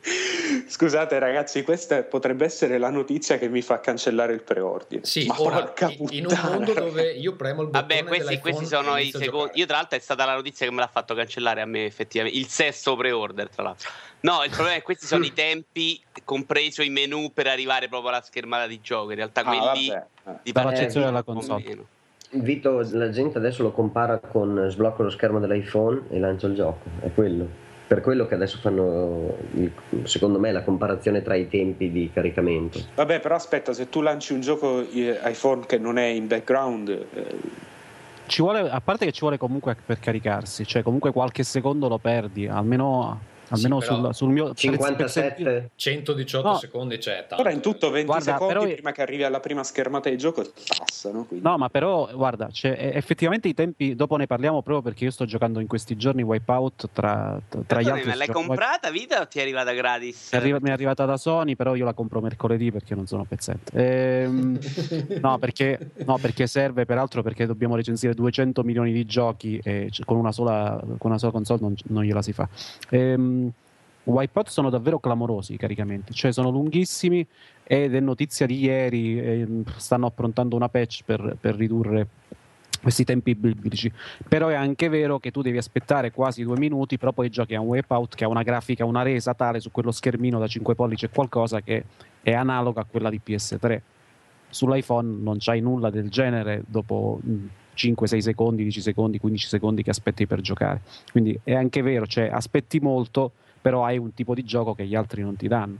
Scusate ragazzi, questa potrebbe essere la notizia che mi fa cancellare il preordine. Sì, Ma ora porca in- in un mondo dove io premo il bottone Vabbè, questi, questi sono i secondi. Io, tra l'altro, è stata la notizia che me l'ha fatto cancellare a me, effettivamente. Il sesto pre-order, tra l'altro. No, il problema è che questi sono i tempi, compreso i menu per arrivare proprio alla schermata di gioco. In realtà, Ah, quelli vabbè. eh. di della un po' console. Vito, la gente adesso lo compara con sblocco lo schermo dell'iPhone e lancia il gioco, è quello. Per quello che adesso fanno, secondo me, la comparazione tra i tempi di caricamento. Vabbè, però aspetta, se tu lanci un gioco eh, iPhone che non è in background, eh, Ci vuole, a parte che ci vuole comunque per caricarsi, cioè comunque qualche secondo lo perdi, almeno Almeno Sì, sul, sul mio 57 118 No. secondi c'è tanto. Però in tutto 20 Guarda, secondi però- prima che arrivi alla prima schermata di gioco passano. Quindi. No, ma però, guarda, eh, effettivamente i tempi, dopo ne parliamo proprio perché io sto giocando in questi giorni Wipeout tra, tra gli altri. ma l'hai sto- comprata vita o ti è arrivata gratis? Mi è arri- mi è arrivata da Sony, però io la compro mercoledì perché non sono pezzente. Ehm, no, perché, no, perché serve, peraltro, perché dobbiamo recensire 200 milioni di giochi e con una sola, con una sola console non, non gliela si fa. Ehm, Wipeout sono davvero clamorosi i caricamenti, cioè sono lunghissimi ed è notizia di ieri, ehm, stanno approntando una patch per, per ridurre questi tempi biblici. Però è anche vero che tu devi aspettare quasi due minuti, però poi giochi a un Wipeout che ha una grafica, una resa tale su quello schermino da 5 pollici e qualcosa che è analoga a quella di PS3. Sull'iPhone non c'hai nulla del genere dopo mm, 5, 6 secondi, 10 secondi, 15 secondi che aspetti per giocare. Quindi è anche vero, cioè aspetti molto, però hai un tipo di gioco che gli altri non ti danno.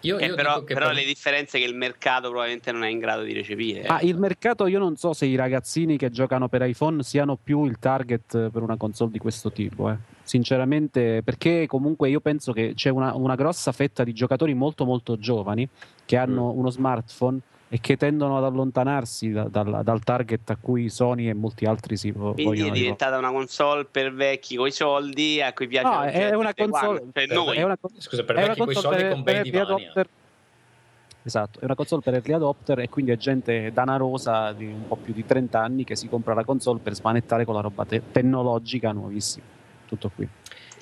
Io, Eh, io però dico che però per- le differenze che il mercato probabilmente non è in grado di recepire. Ma il mercato, io non so se i ragazzini che giocano per iPhone siano più il target per una console di questo tipo. eh. Sinceramente, perché comunque io penso che c'è una, una grossa fetta di giocatori molto molto giovani che hanno uno smartphone e che tendono ad allontanarsi da- dal, dal target a cui Sony e molti altri si Quindi è vogliono rivolgere. diventata una console per vecchi coi soldi a cui piace No, la è gente una console, cioè per- noi. è una, Scusa, per è vecchi coi console soldi per- con bei divani. adopter. Esatto, è una console per early adopter e quindi è gente danarosa di un po' più di 30 anni che si compra la console per smanettare con la roba te- tecnologica nuovissima. Tutto qui.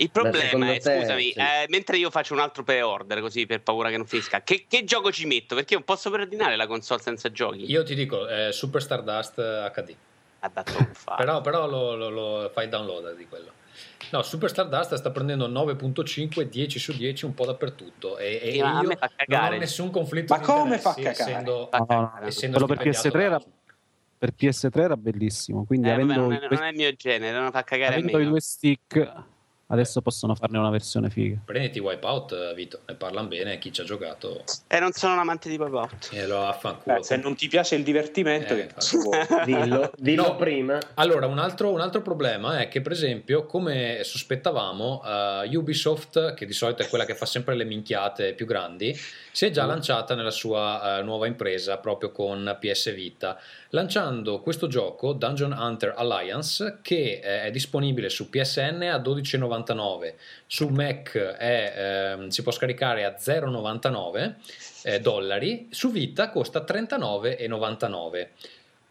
Il Beh, problema secondo è, te, scusami, sì. eh, mentre io faccio un altro pre-order così per paura che non finisca, che, che gioco ci metto? Perché io non posso preordinare la console senza giochi. Io ti dico, eh, Super Stardust HD. Ha dato un fa. Però, però lo, lo- lo fai download di quello. No, Super Stardust sta prendendo 9.5, 10 su 10 un po' dappertutto. E, e io non cagare. ho nessun conflitto Ma come fa cagare? Essendo, Fa No, no, cagare. essendo quello per stipendiato PS3 era, da- per PS3 era bellissimo. Quindi Eh, vabbè, avendo, non, i è, non è il mio genere, non fa cagare a avendo i due stick, adesso possono farne una versione figa. Prenditi Wipeout, eh, Vito, ne parlano bene, chi ci ha giocato E non sono un amante di Pop-Out. e lo affanculo. Eh, se non ti piace il divertimento, Eh, che? Dillo, dillo No. prima. Allora, un altro, un altro problema è che, per esempio, come sospettavamo, eh, Ubisoft, che di solito è quella che fa sempre le minchiate più grandi, si è già lanciata nella sua eh, nuova impresa proprio con PS Vita, lanciando questo gioco, Dungeon Hunter Alliance, che eh, è disponibile su PSN a 12,99, su Mac è, ehm, si può scaricare a 0,99 eh, dollari, su Vita costa 39,99.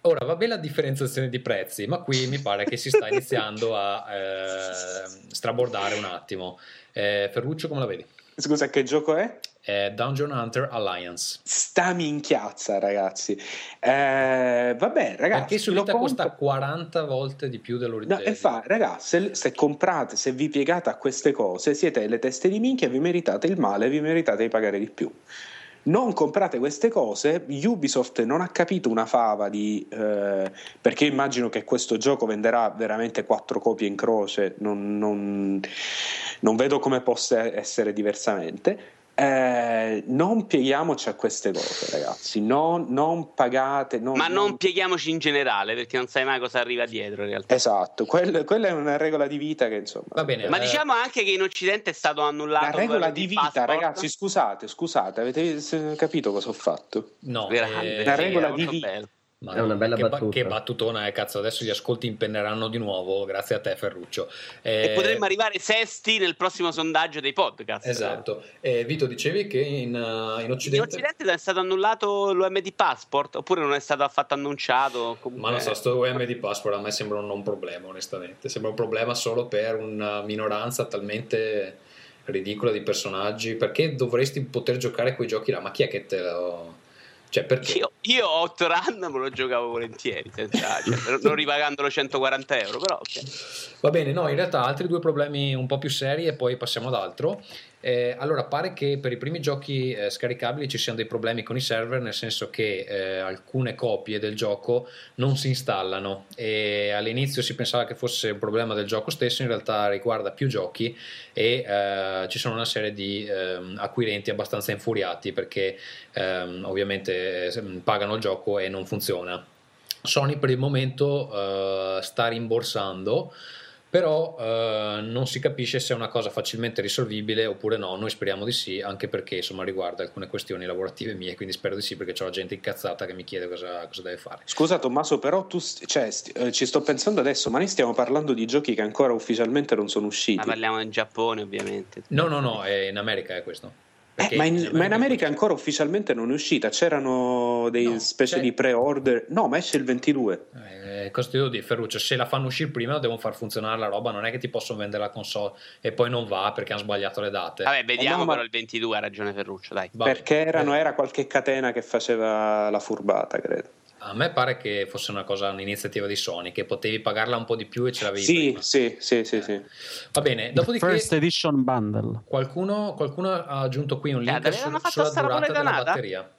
Ora va bene la differenziazione di prezzi, ma qui mi pare che si sta iniziando a eh, strabordare un attimo. Eh, Ferruccio, come la vedi? Scusa, che gioco è? È Dungeon Hunter Alliance. Sta minchiazza, ragazzi. Eh, vabbè, ragazzi. Anche su Vita compro- costa 40 volte di più No, dell'originale. e fa, ragazzi, se, se comprate, se vi piegate a queste cose, siete le teste di minchia, vi meritate il male, vi meritate di pagare di più. Non comprate queste cose, Ubisoft non ha capito una fava di... eh, perché immagino che questo gioco venderà veramente quattro copie in croce, non, non- non vedo come possa essere diversamente. Eh, non pieghiamoci a queste cose, ragazzi. Non, non pagate. non- Ma non non- pieghiamoci in generale, perché non sai mai cosa arriva dietro in realtà. Esatto, quel- quella è una regola di vita che insomma. Va bene, Ma eh, diciamo anche che in Occidente è stato annullato La regola di vita, passport. ragazzi, scusate, scusate, avete capito cosa ho fatto? No, eh, La regola è di vita. bello. Ma È una bella che, ba- battuta. che battutona, eh, cazzo. Adesso gli ascolti impenneranno di nuovo, grazie a te, Ferruccio. Eh, E potremmo arrivare sesti nel prossimo sondaggio dei podcast. Esatto. Eh, Vito, dicevi che in, uh, in In Occidente. Occidente è stato annullato l'UMD Passport oppure non è stato affatto annunciato? Comunque... Ma non so, sto UMD Passport a me sembra un non problema, onestamente. Sembra un problema solo per una minoranza talmente ridicola di personaggi. Perché dovresti poter giocare quei giochi là? Ma chi è che te lo. Cioè, perché? Io, io Hot Run me lo giocavo volentieri, senza, cioè, non ripagandolo 140 euro, però ok. Va bene, no, in realtà altri due problemi un po' più seri e poi passiamo ad altro. Eh, allora, pare che per i primi giochi eh, scaricabili ci siano dei problemi con i server, nel senso che eh, alcune copie del gioco non si installano e all'inizio si pensava che fosse un problema del gioco stesso, in realtà riguarda più giochi e eh, ci sono una serie di ehm, acquirenti abbastanza infuriati perché ehm, ovviamente eh, pagano il gioco e non funziona. Sony per il momento eh, sta rimborsando però eh, non si capisce se è una cosa facilmente risolvibile oppure no, noi speriamo di sì, anche perché insomma riguarda alcune questioni lavorative mie, quindi spero di sì perché c'ho la gente incazzata che mi chiede cosa, cosa deve fare. Scusa Tommaso, però tu cioè, st- eh, ci sto pensando adesso, ma noi stiamo parlando di giochi che ancora ufficialmente non sono usciti. Ma parliamo in Giappone ovviamente. No, no, no, è in America è questo. Eh, ma, in, ma, in, America ancora ufficialmente non è uscita, c'erano dei no, specie c'è... di pre-order. No, ma esce il 22. Eh, cosa ti devo dire, Ferruccio? Se la fanno uscire prima, devono far funzionare la roba. Non è che ti possono vendere la console e poi non va perché hanno sbagliato le date. Vabbè, vediamo no, però ma... il 22, ha ragione Ferruccio. Dai. Perché erano, era qualche catena che faceva la furbata, credo. A me pare che fosse una cosa, un'iniziativa di Sony, che potevi pagarla un po' di più e ce l'avevi sì, prima. Sì, sì, sì, sì. Va bene, dopodiché... First Edition Bundle. Qualcuno, qualcuno ha aggiunto qui un link su, sulla durata della batteria.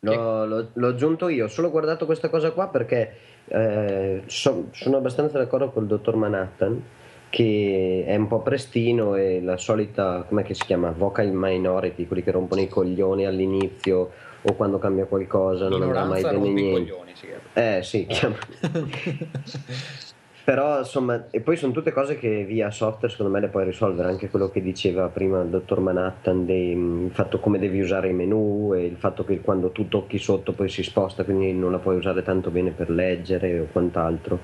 L'ho, l'ho, l'ho, aggiunto io, solo guardato questa cosa qua perché eh, so, sono abbastanza d'accordo col dottor Manhattan che è un po' prestino e la solita, come si chiama, vocal minority, quelli che rompono i coglioni all'inizio o quando cambia qualcosa non andrà mai bene niente. Coglioni, sì. Eh sì, chiama. Però insomma, e poi sono tutte cose che via software secondo me le puoi risolvere, anche quello che diceva prima il dottor Manhattan, dei, il fatto come devi usare i menu e il fatto che quando tu tocchi sotto poi si sposta, quindi non la puoi usare tanto bene per leggere o quant'altro.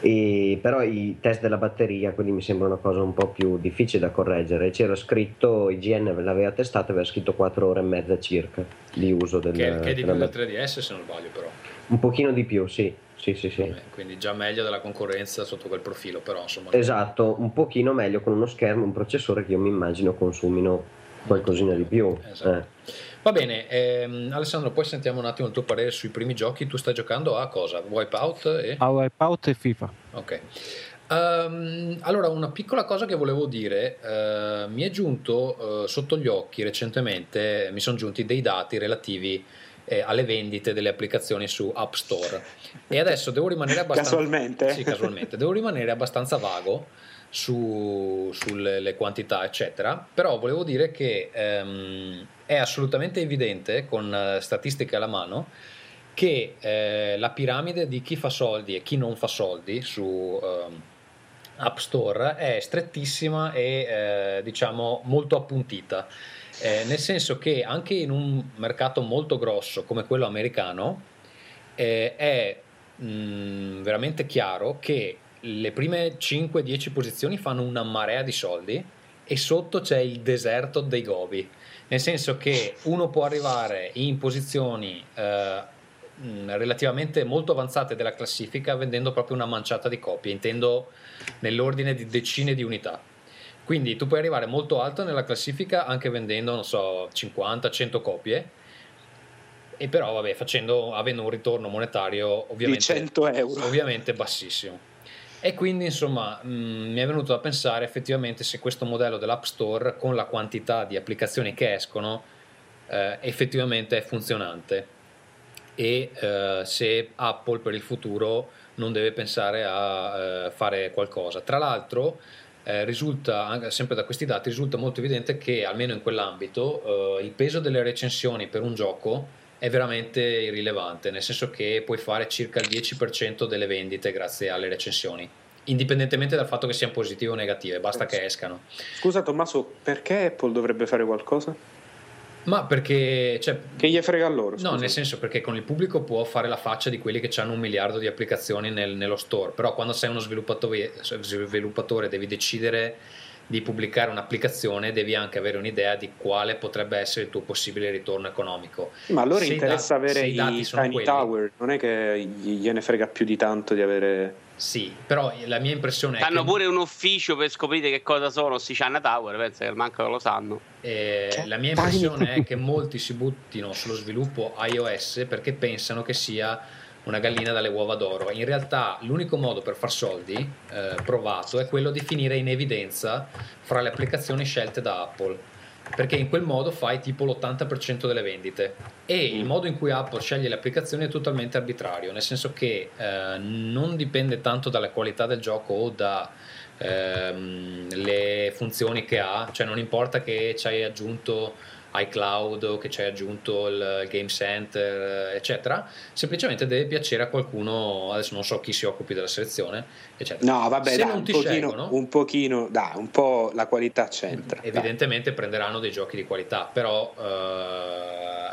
E, però i test della batteria, quelli mi sembra una cosa un po' più difficile da correggere. C'era scritto, IGN l'aveva testato, aveva scritto 4 ore e mezza circa di uso del, che, che è di più del 3DS se non sbaglio però. Un pochino di più, sì. Sì, sì, sì. Vabbè, quindi già meglio della concorrenza sotto quel profilo, però insomma. Esatto, un pochino meglio con uno schermo, un processore che io mi immagino consumino qualcosina di più. Esatto. Eh. Va bene, ehm, Alessandro, poi sentiamo un attimo il tuo parere sui primi giochi. Tu stai giocando a cosa? Wipeout e... A Wipeout e FIFA. Ok. Um, allora, una piccola cosa che volevo dire, uh, mi è giunto uh, sotto gli occhi recentemente, mi sono giunti dei dati relativi eh, alle vendite delle applicazioni su App Store. E adesso devo rimanere abbastanza... Casualmente? Sì, casualmente. Devo rimanere abbastanza vago su, sulle quantità, eccetera. Però volevo dire che ehm, è assolutamente evidente, con eh, statistiche alla mano, che eh, la piramide di chi fa soldi e chi non fa soldi su eh, App Store è strettissima e eh, diciamo molto appuntita eh, nel senso che anche in un mercato molto grosso come quello americano eh, è mh, mm, veramente chiaro che le prime 5-10 posizioni fanno una marea di soldi e sotto c'è il deserto dei gobi, nel senso che uno può arrivare in posizioni eh, mm, relativamente molto avanzate della classifica vendendo proprio una manciata di copie, intendo nell'ordine di decine di unità. Quindi tu puoi arrivare molto alto nella classifica anche vendendo, non so, 50-100 copie. E però, vabbè, facendo, avendo un ritorno monetario ovviamente, di 100 euro. ovviamente bassissimo. E quindi, insomma, mh, mm, mi è venuto da pensare effettivamente se questo modello dell'App Store, con la quantità di applicazioni che escono, eh, effettivamente è funzionante. E eh, se Apple per il futuro non deve pensare a eh, fare qualcosa. Tra l'altro, eh, risulta, sempre da questi dati, risulta molto evidente che almeno in quell'ambito eh, il peso delle recensioni per un gioco è veramente irrilevante, nel senso che puoi fare circa il 10% delle vendite grazie alle recensioni indipendentemente dal fatto che siano positive o negative, basta che escano. Scusa Tommaso, perché Apple dovrebbe fare qualcosa? Ma perché... Cioè, che gli frega a loro? Scusa. No, nel senso perché con il pubblico può fare la faccia di quelli che hanno un miliardo di applicazioni nel, nello store, però quando sei uno sviluppatore, sviluppatore devi decidere di pubblicare un'applicazione devi anche avere un'idea di quale potrebbe essere il tuo possibile ritorno economico. Ma a loro se interessa da, avere i, i tiny quelli, tower, non è che gliene frega più di tanto di avere... Sì, però la mia impressione è Hanno che... pure un ufficio per scoprire che cosa sono sti China Tower, penso che manco lo sanno. Eh, la mia impressione è che molti si buttino sullo sviluppo iOS perché pensano che sia una gallina dalle uova d'oro. In realtà l'unico modo per far soldi eh, provato è quello di finire in evidenza fra le applicazioni scelte da Apple. Perché in quel modo fai tipo l'80% delle vendite e il mm. modo in cui Apple sceglie le applicazioni è totalmente arbitrario, nel senso che eh, non dipende tanto dalla qualità del gioco o dalle ehm, funzioni che ha, cioè non importa che ci hai aggiunto iCloud che ci hai aggiunto il Game Center, eccetera, semplicemente deve piacere a qualcuno, adesso non so chi si occupi della selezione, eccetera. No, vabbè, Se dai, non un ti pochino, scelgono, un pochino, dai, un po' la qualità c'entra. dai. evidentemente prenderanno dei giochi di qualità, però eh,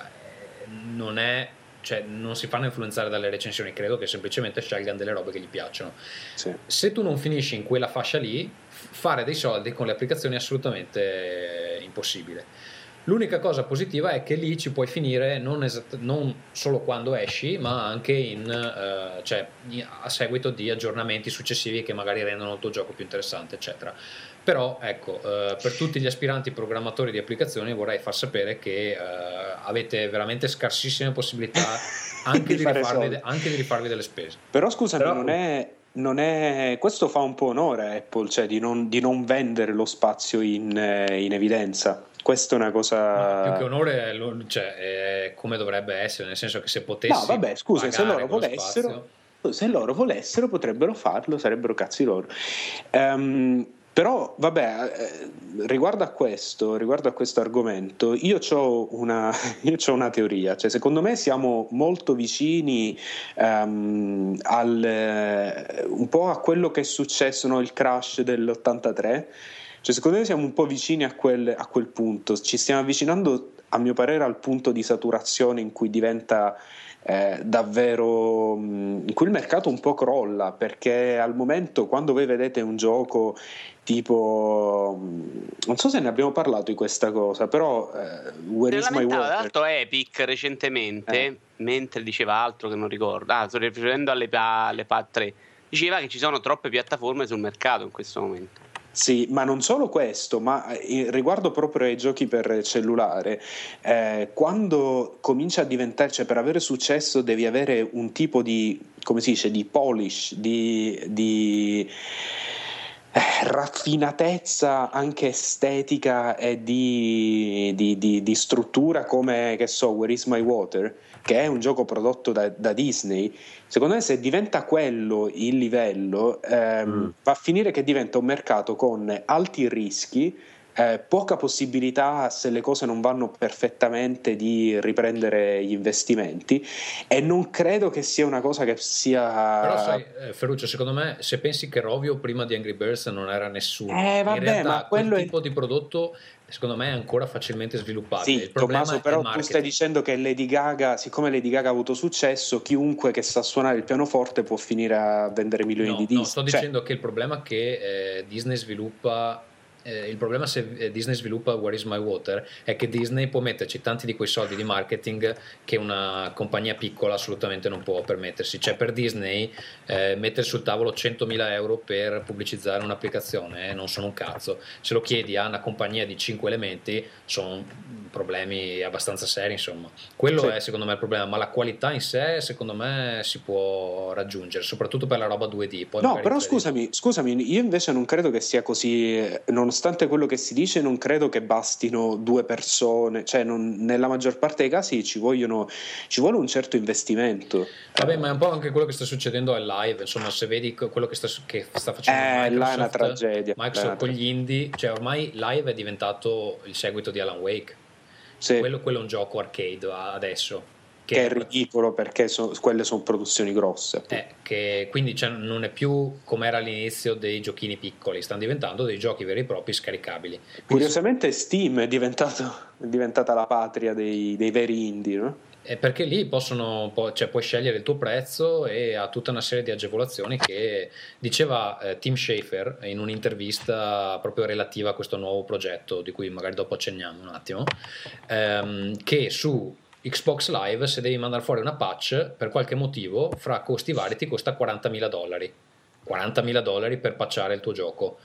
non è cioè non si fanno influenzare dalle recensioni, credo che semplicemente scelgano delle robe che gli piacciono. Sì. Se tu non finisci in quella fascia lì, fare dei soldi con le applicazioni è assolutamente impossibile. L'unica cosa positiva è che lì ci puoi finire non, esatt- non solo quando esci, ma anche in, eh, cioè, a seguito di aggiornamenti successivi che magari rendono il tuo gioco più interessante, eccetera. Però ecco, eh, per tutti gli aspiranti programmatori di applicazioni vorrei far sapere che eh, avete veramente scarsissime possibilità anche Di rifarvi, anche di rifarvi delle spese. Però scusami, Però- non è, è- questo fa un po' onore a Apple, cioè di non, di non vendere lo spazio in, eh, in evidenza. Questa è una cosa. più che onore è, lo- cioè, è come dovrebbe essere, nel senso che se potessi No, vabbè, scusa, se loro volessero, spazio- se loro volessero potrebbero farlo, sarebbero cazzi loro. Ehm, però, vabbè, eh, riguardo a questo, riguardo a questo argomento, io ho una, una teoria, cioè secondo me siamo molto vicini ehm, al, eh, un po' a quello che è successo, no, il crash dell'83. Cioè, secondo me siamo un po' vicini a quel, a quel punto, ci stiamo avvicinando, a mio parere, al punto di saturazione in cui diventa eh, davvero mh, in cui il mercato un po' crolla perché al momento quando voi vedete un gioco tipo mh, non so se ne abbiamo parlato di questa cosa però eh, Where is my water l'altro Epic recentemente, Eh. mentre diceva altro che non ricordo, ah, sto riferendo alle, pa- alle PAD 3, diceva che ci sono troppe piattaforme sul mercato in questo momento. Sì, ma non solo questo, ma eh, riguardo proprio ai giochi per cellulare, eh, quando comincia a diventare, cioè per avere successo devi avere un tipo di, come si dice, di polish, di, di raffinatezza anche estetica e di, di- di- di struttura come, che so, Where is my water, che è un gioco prodotto da, da Disney, secondo me se diventa quello il livello, ehm, Mm. va a finire che diventa un mercato con alti rischi, eh, poca possibilità se le cose non vanno perfettamente di riprendere gli investimenti e non credo che sia una cosa che sia... Però sai, eh, Ferruccio, secondo me, se pensi che Rovio prima di Angry Birds non era nessuno, Eh, vabbè, in realtà ma quello quel è- tipo di prodotto secondo me è ancora facilmente sviluppabile. Sì, Il problema Tommaso, è però tu stai dicendo che Lady Gaga, siccome Lady Gaga ha avuto successo, chiunque che sa suonare il pianoforte può finire a vendere milioni No, di no, dischi. sto Cioè, dicendo che il problema è che eh, Disney sviluppa. Eh, il problema se eh, Disney sviluppa Where is My Water è che Disney può metterci tanti di quei soldi di marketing che una compagnia piccola assolutamente non può permettersi. Cioè, per Disney eh, mettere sul tavolo 100.000 euro per pubblicizzare un'applicazione eh, non sono un cazzo. Se lo chiedi a una compagnia di 5 elementi, sono problemi abbastanza seri. Insomma, quello Sì. è secondo me il problema. Ma la qualità in sé, secondo me, si può raggiungere, soprattutto per la roba 2D. Poi No, però 3D. scusami, scusami, io invece non credo che sia così, nonostante quello che si dice, non credo che bastino due persone, cioè non- nella maggior parte dei casi ci, vogliono, ci vuole un certo investimento. Vabbè, ma è un po' anche quello che sta succedendo al live. Insomma, se vedi quello che sta, che sta facendo Eh, Microsoft, là è una tragedia, Microsoft con gli indie, cioè ormai live è diventato il seguito di Alan Wake. Sì, Quello, quello è un gioco arcade adesso. che è ridicolo perché so- quelle sono produzioni grosse. Eh, che quindi cioè, non è più come era all'inizio dei giochini piccoli, stanno diventando dei giochi veri e propri scaricabili. Quindi, Curiosamente Steam è, diventato, è diventata la patria dei, dei veri indie, no? Eh, perché lì possono, po- cioè, puoi scegliere il tuo prezzo e ha tutta una serie di agevolazioni che diceva eh, Tim Schafer in un'intervista proprio relativa a questo nuovo progetto, di cui magari dopo accenniamo un attimo, ehm, che su Xbox Live se devi mandare fuori una patch per qualche motivo fra costi vari ti costa 40.000 dollari. 40.000 dollari per patchare il tuo gioco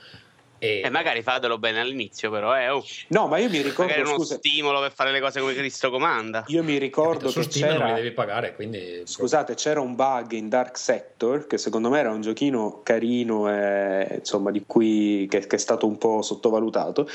e E magari fatelo bene all'inizio, però, eh, oh, No, ma io mi ricordo, magari uno scusa, stimolo per fare le cose come Cristo comanda. io mi ricordo su che Steam non c'era... li devi pagare quindi Scusate, c'era un bug in Dark Sector che secondo me era un giochino carino e insomma di cui che, che è stato un po' sottovalutato.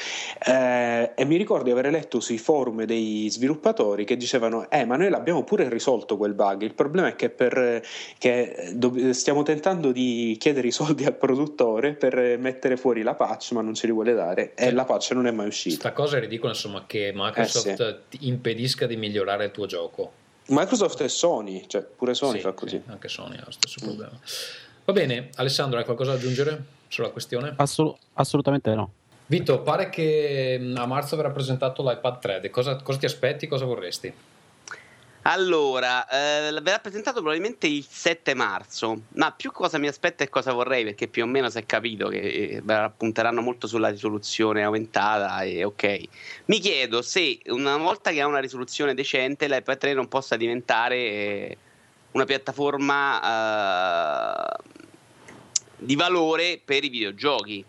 Eh, e mi ricordo di aver letto sui forum dei sviluppatori che dicevano eh ma noi l'abbiamo pure risolto quel bug. Il problema è che, per, che do- stiamo tentando di chiedere i soldi al produttore per mettere fuori la patch patch, ma non ce li vuole dare e Sì. la patch non è mai uscita. Sta cosa è ridicola, insomma, che Microsoft Eh, ti impedisca di migliorare il tuo gioco. Microsoft e Sony, cioè pure Sony Sì, fa così. sì, anche Sony ha lo stesso Mm. problema. Va bene, Alessandro, hai qualcosa da aggiungere sulla questione? Assol- assolutamente no. Vito, pare che mh, a marzo verrà presentato l'iPad 3D. Cosa, cosa ti aspetti? Cosa vorresti? Allora, eh, verrà presentato probabilmente il 7 marzo, ma più cosa mi aspetta e cosa vorrei, perché più o meno si è capito che eh, punteranno molto sulla risoluzione aumentata e ok. Mi chiedo se una volta che ha una risoluzione decente l'iPad 3 non possa diventare eh, una piattaforma eh, di valore per i videogiochi.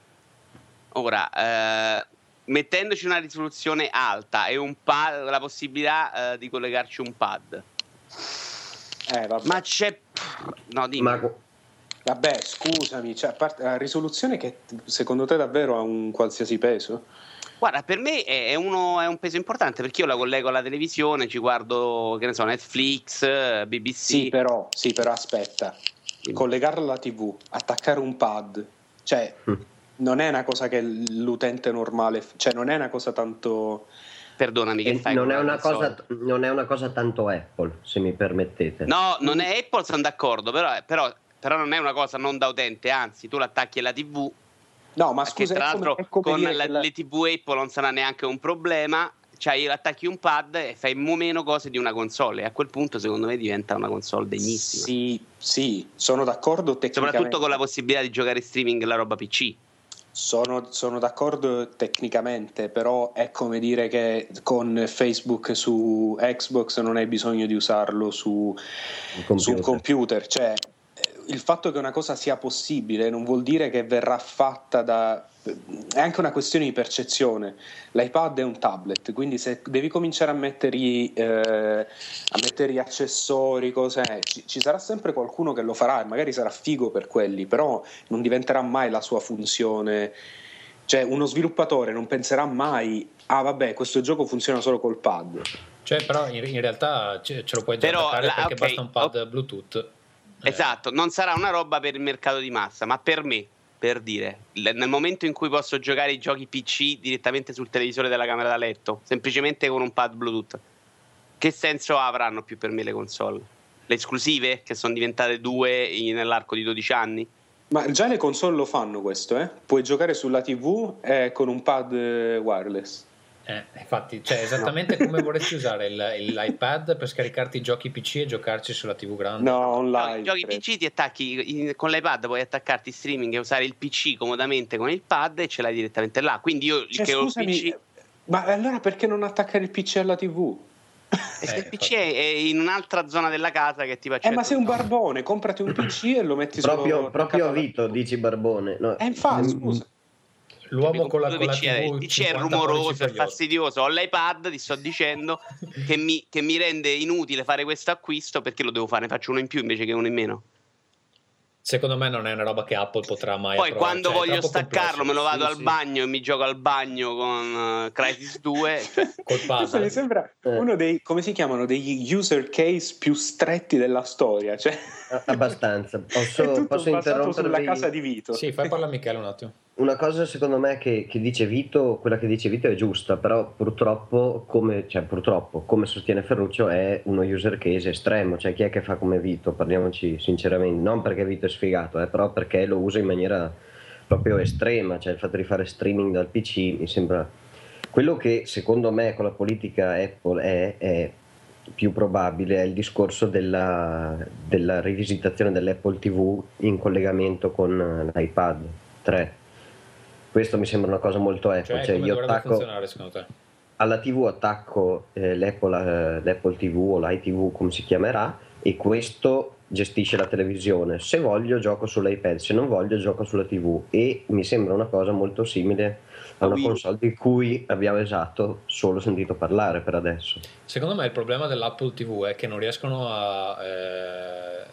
Ora, eh, mettendoci una risoluzione alta e un pad, la possibilità eh, di collegarci un pad. Eh, vabbè. Ma c'è. No, dimmi. Ma Vabbè, scusami, cioè, a parte la risoluzione che secondo te davvero ha un qualsiasi peso? Guarda, per me è, è uno- è un peso importante perché io la collego alla televisione, ci guardo, che ne so, Netflix, eh, BBC. Sì, però, sì, però aspetta. Collegarla alla TV, attaccare un pad, cioè Mm. Non è una cosa che l'utente normale, cioè non è una cosa tanto... Perdonami, che eh, fai? non, è una cosa, non è una cosa tanto Apple, se mi permettete. No, non è Apple, sono d'accordo, però, però, però non è una cosa non da utente, anzi, tu l'attacchi alla TV. No, ma scusa, tra come- l'altro come con la- la- le TV Apple non sarà neanche un problema. Cioè, io attacchi un pad e fai mo meno cose di una console. E a quel punto, secondo me, diventa una console degnissima. Sì, sì, sono d'accordo tecnicamente. Soprattutto con la possibilità di giocare streaming la roba PC. Sono, sono d'accordo tecnicamente, però è come dire che con Facebook su Xbox non hai bisogno di usarlo su, Un su un computer. computer. Cioè, il fatto che una cosa sia possibile non vuol dire che verrà fatta da. È anche una questione di percezione. L'iPad è un tablet, quindi se devi cominciare a mettergli, eh, a mettergli accessori, cose, ci, ci sarà sempre qualcuno che lo farà e magari sarà figo per quelli, però non diventerà mai la sua funzione. Cioè, uno sviluppatore non penserà mai, ah vabbè, questo gioco funziona solo col pad. Cioè, però in, in realtà ce, ce lo puoi già Però, la- perché ok, basta un pad ok. Bluetooth. Eh, Esatto, non sarà una roba per il mercato di massa, ma per me, per dire, nel momento in cui posso giocare i giochi PC direttamente sul televisore della camera da letto, semplicemente con un pad Bluetooth, che senso avranno più per me le console? Le esclusive, che sono diventate due nell'arco di 12 anni? Ma già le console lo fanno questo, eh? Puoi giocare sulla TV eh, con un pad eh, wireless. Eh, infatti, cioè, esattamente come vorresti usare il- il- l'iPad per scaricarti i giochi PC e giocarci sulla TV grande. No, No, online. i giochi credo. PC ti attacchi con l'iPad, puoi attaccarti streaming e usare il PC comodamente con il pad e ce l'hai direttamente là. Quindi io Cioè, che ho il scusami, PC, ma allora perché non attaccare il PC alla TV? e se il Eh, PC è è in un'altra zona della casa che ti fa Eh, ma sei un barbone, comprati un PC e lo metti Proprio, solo proprio Vito, dici Barbone. No. Eh, infatti, Mm, scusa. L'uomo con la, con la è, TV il PC è 50 rumoroso, è fastidioso. Ho l'iPad, ti sto dicendo, che mi, che mi rende inutile fare questo acquisto perché lo devo fare, ne faccio uno in più invece che uno in meno. Secondo me non è una roba che Apple potrà mai Poi approvare, quando cioè, è voglio staccarlo, complesso. me lo vado Sì, al sì. bagno e mi gioco al bagno con eh, Crysis 2. Cioè, Col. Questo mi sembra Eh. uno dei, come si chiamano, degli user case più stretti della storia. Cioè, Abbastanza. è Posso, tutto posso basato sulla interrompervi? casa di Vito. Sì, fai parlare a Michele un attimo. Una cosa secondo me che, che dice Vito, quella che dice Vito è giusta, però purtroppo, come, cioè, purtroppo, come sostiene Ferruccio, è uno user case estremo, cioè chi è che fa come Vito, parliamoci sinceramente, non perché Vito è sfigato, eh, però perché lo usa in maniera proprio estrema, cioè il fatto di fare streaming dal PC mi sembra... Quello che secondo me con la politica Apple è, è più probabile è il discorso della, della rivisitazione dell'Apple TV in collegamento con eh, l'iPad 3. Questo mi sembra una cosa molto Apple, Cioè, cioè come io attacco funzionare secondo te? alla TV attacco eh, l'Apple, eh, l'Apple TV o l'iTV come si chiamerà e questo gestisce la televisione. Se voglio gioco sull'iPad, se non voglio gioco sulla TV e mi sembra una cosa molto simile a una Wii. console di cui abbiamo esatto solo sentito parlare per adesso. Secondo me il problema dell'Apple TV è che non riescono a, eh,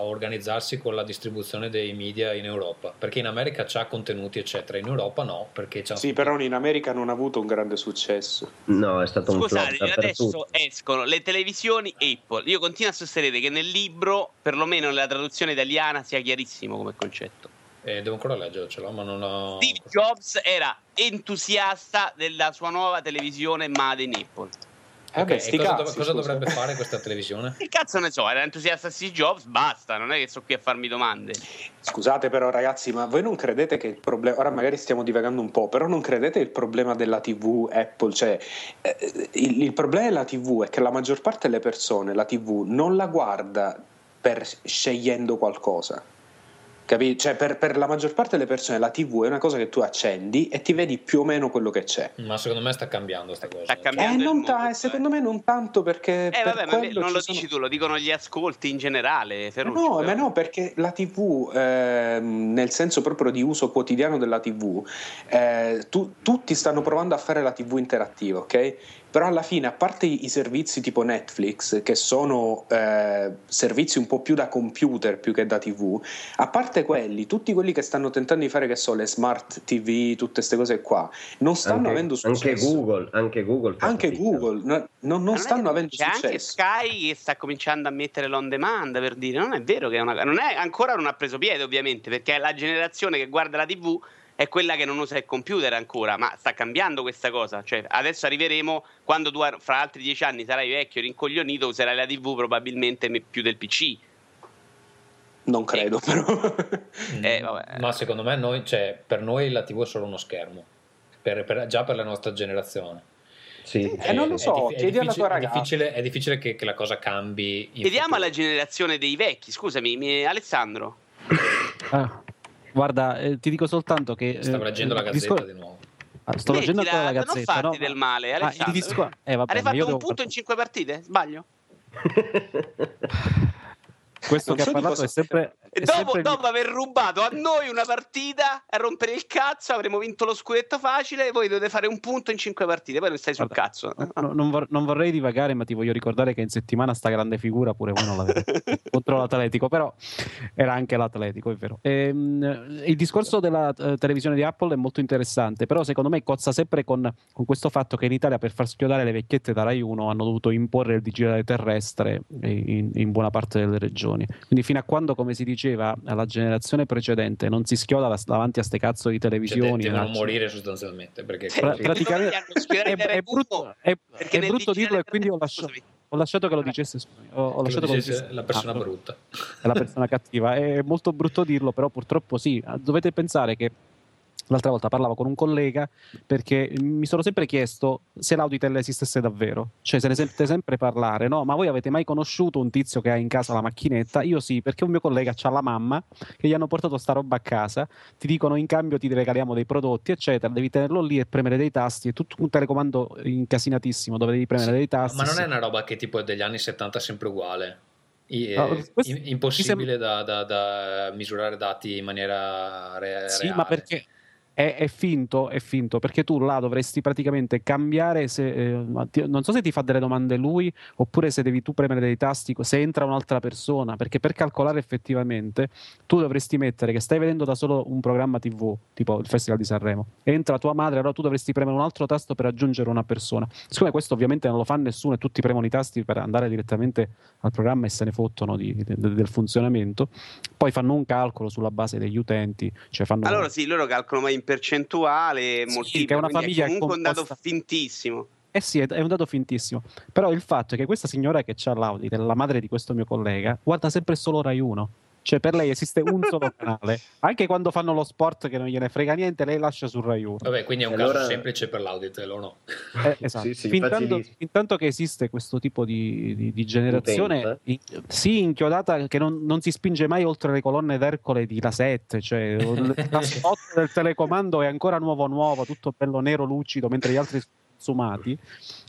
a organizzarsi con la distribuzione dei media in Europa, perché in America c'ha contenuti eccetera, in Europa no, perché c'ha Sì, però in America non ha avuto un grande successo. No, è stato un flop Scusate, adesso escono le televisioni Apple. Io continuo a sostenere che nel libro, perlomeno nella traduzione italiana, sia chiarissimo come concetto. Eh, devo ancora leggercelo, ma non ho. Steve Jobs era entusiasta della sua nuova televisione Made in Apple. Eh Ok, beh, e sti cosa, cazzi, cosa dovrebbe fare questa televisione? Che cazzo ne so, era entusiasta Steve Jobs, basta, non è che sto qui a farmi domande. Scusate però ragazzi, ma voi non credete che il problema, ora magari stiamo divagando un po', però non credete il problema della TV Apple, cioè eh, il, il problema della TV è che la maggior parte delle persone la TV non la guarda per scegliendo qualcosa. Capi? Cioè per, per la maggior parte delle persone la TV è una cosa che tu accendi e ti vedi più o meno quello che c'è. Ma secondo me sta cambiando sta cosa. Sta Eh, cambiando il non mondo, ta- cioè. secondo me non tanto perché... Eh per vabbè, ma non lo sono- dici tu, lo dicono gli ascolti in generale, Ma Ferruccio. No, però. ma no, perché la TV, ehm, nel senso proprio di uso quotidiano della TV, eh, tu- tutti stanno provando a fare la TV interattiva, ok? Però alla fine, a parte i, servizi tipo Netflix, che sono eh, servizi un po' più da computer più che da TV, a parte quelli, tutti quelli che stanno tentando di fare, che so, le smart TV, tutte queste cose qua, non stanno anche, avendo successo. anche Google, anche Google. Anche. Google, no- non, non Ma è stanno avendo C'è anche successo. Sky che sta cominciando a mettere l'on demand per dire non è vero che è una non è ancora non ha preso piede ovviamente perché la generazione che guarda la TV è quella che non usa il computer ancora, ma sta cambiando questa cosa. Cioè, adesso arriveremo quando tu fra altri dieci anni sarai vecchio, rincoglionito, userai la TV probabilmente me- più del PC. Non credo, però. Mm, Eh, vabbè. Ma secondo me noi, cioè, per noi la TV è solo uno schermo. Per- per- già per la nostra generazione. Sì, Eh, non lo È so, è chiedi alla difficile- tua è ragazza. difficile, è difficile che, che la cosa cambi. Chiediamo futuro. alla generazione dei vecchi, scusami, mi- Alessandro. Ah, guarda, eh, ti dico soltanto che... eh, Stavo leggendo la gazzetta discor- di nuovo. Ah, sto leggendo ancora la non gazzetta. farti no? del male, Ah, il Alessandro. discor- eh, vabbè, Hai fatto un punto far- in cinque partite? Sbaglio? Questo Non che so ha parlato è sempre... È dopo, sempre- dopo aver rubato a noi una partita a rompere il cazzo, avremmo vinto lo scudetto facile. E voi dovete fare un punto in cinque partite. Poi non stai sul Guarda, cazzo. No, non, vor- non vorrei divagare, ma ti voglio ricordare che in settimana sta grande figura pure voi non l'avete contro l'Atletico, però era anche l'Atletico, è vero. Ehm, il discorso della eh, televisione di Apple è molto interessante, però secondo me cozza sempre con, con questo fatto che in Italia per far schiodare le vecchiette da Rai 1 hanno dovuto imporre il digitale terrestre in, in buona parte delle regioni. Quindi fino a quando, come si diceva, alla generazione precedente non si schioda la- davanti a ste cazzo di Cioè, televisioni. devono no? morire sostanzialmente. Perché Sì. Pra- praticamente è, è brutto, è- perché è brutto dirlo e quindi ho, terrestre- lascia- scusami. ho lasciato che lo dicesse ho, ho lasciato lo che lo dicesse dicesse la persona ah, brutta. è la persona cattiva è molto brutto dirlo però purtroppo sì dovete pensare che L'altra volta parlavo con un collega perché mi sono sempre chiesto se l'Auditel esistesse davvero, cioè se ne sente sempre parlare, no? Ma voi avete mai conosciuto un tizio che ha in casa la macchinetta? Io sì, perché un mio collega ha la mamma che gli hanno portato sta roba a casa, ti dicono in cambio ti regaliamo dei prodotti, eccetera, devi tenerlo lì e premere dei tasti, è tutto un telecomando incasinatissimo dove devi premere Sì, dei tasti. Ma non sì. è una roba che tipo è degli anni 70 sempre uguale. I- è im- impossibile da, da- da misurare dati in maniera re- Sì, reale. ma perché è, è finto, è finto, perché tu là dovresti praticamente cambiare se, eh, ma ti- non so se ti fa delle domande lui oppure se devi tu premere dei tasti, se entra un'altra persona, perché per calcolare effettivamente tu dovresti mettere che stai vedendo da solo un programma TV, tipo il Festival di Sanremo, entra tua madre, allora tu dovresti premere un altro tasto per aggiungere una persona. Siccome questo ovviamente non lo fa nessuno e tutti premono i tasti per andare direttamente al programma e se ne fottono di- de- del funzionamento, poi fanno un calcolo sulla base degli utenti, cioè fanno Allora sì, loro calcolano mai in percentuale, Sì, che è una famiglia comunque un dato composta- fintissimo. Eh sì, è, è un dato fintissimo. Però il fatto è che questa signora che c'ha l'Audi, la madre di questo mio collega, guarda sempre solo Rai 1. Cioè, per lei esiste un solo canale. Anche quando fanno lo sport che non gliene frega niente, lei lascia su Rai 1. Vabbè, quindi è un Allora- caso semplice per l'Auditel, o no? Eh, esatto. Sì, sì, fin, tanto, facilissimo. fin tanto che esiste questo tipo di, di- di generazione, in- sì, inchiodata, che non, non si spinge mai oltre le colonne d'Ercole di La 7, cioè la spot del telecomando è ancora nuovo nuovo, tutto bello nero lucido, mentre gli altri sono consumati.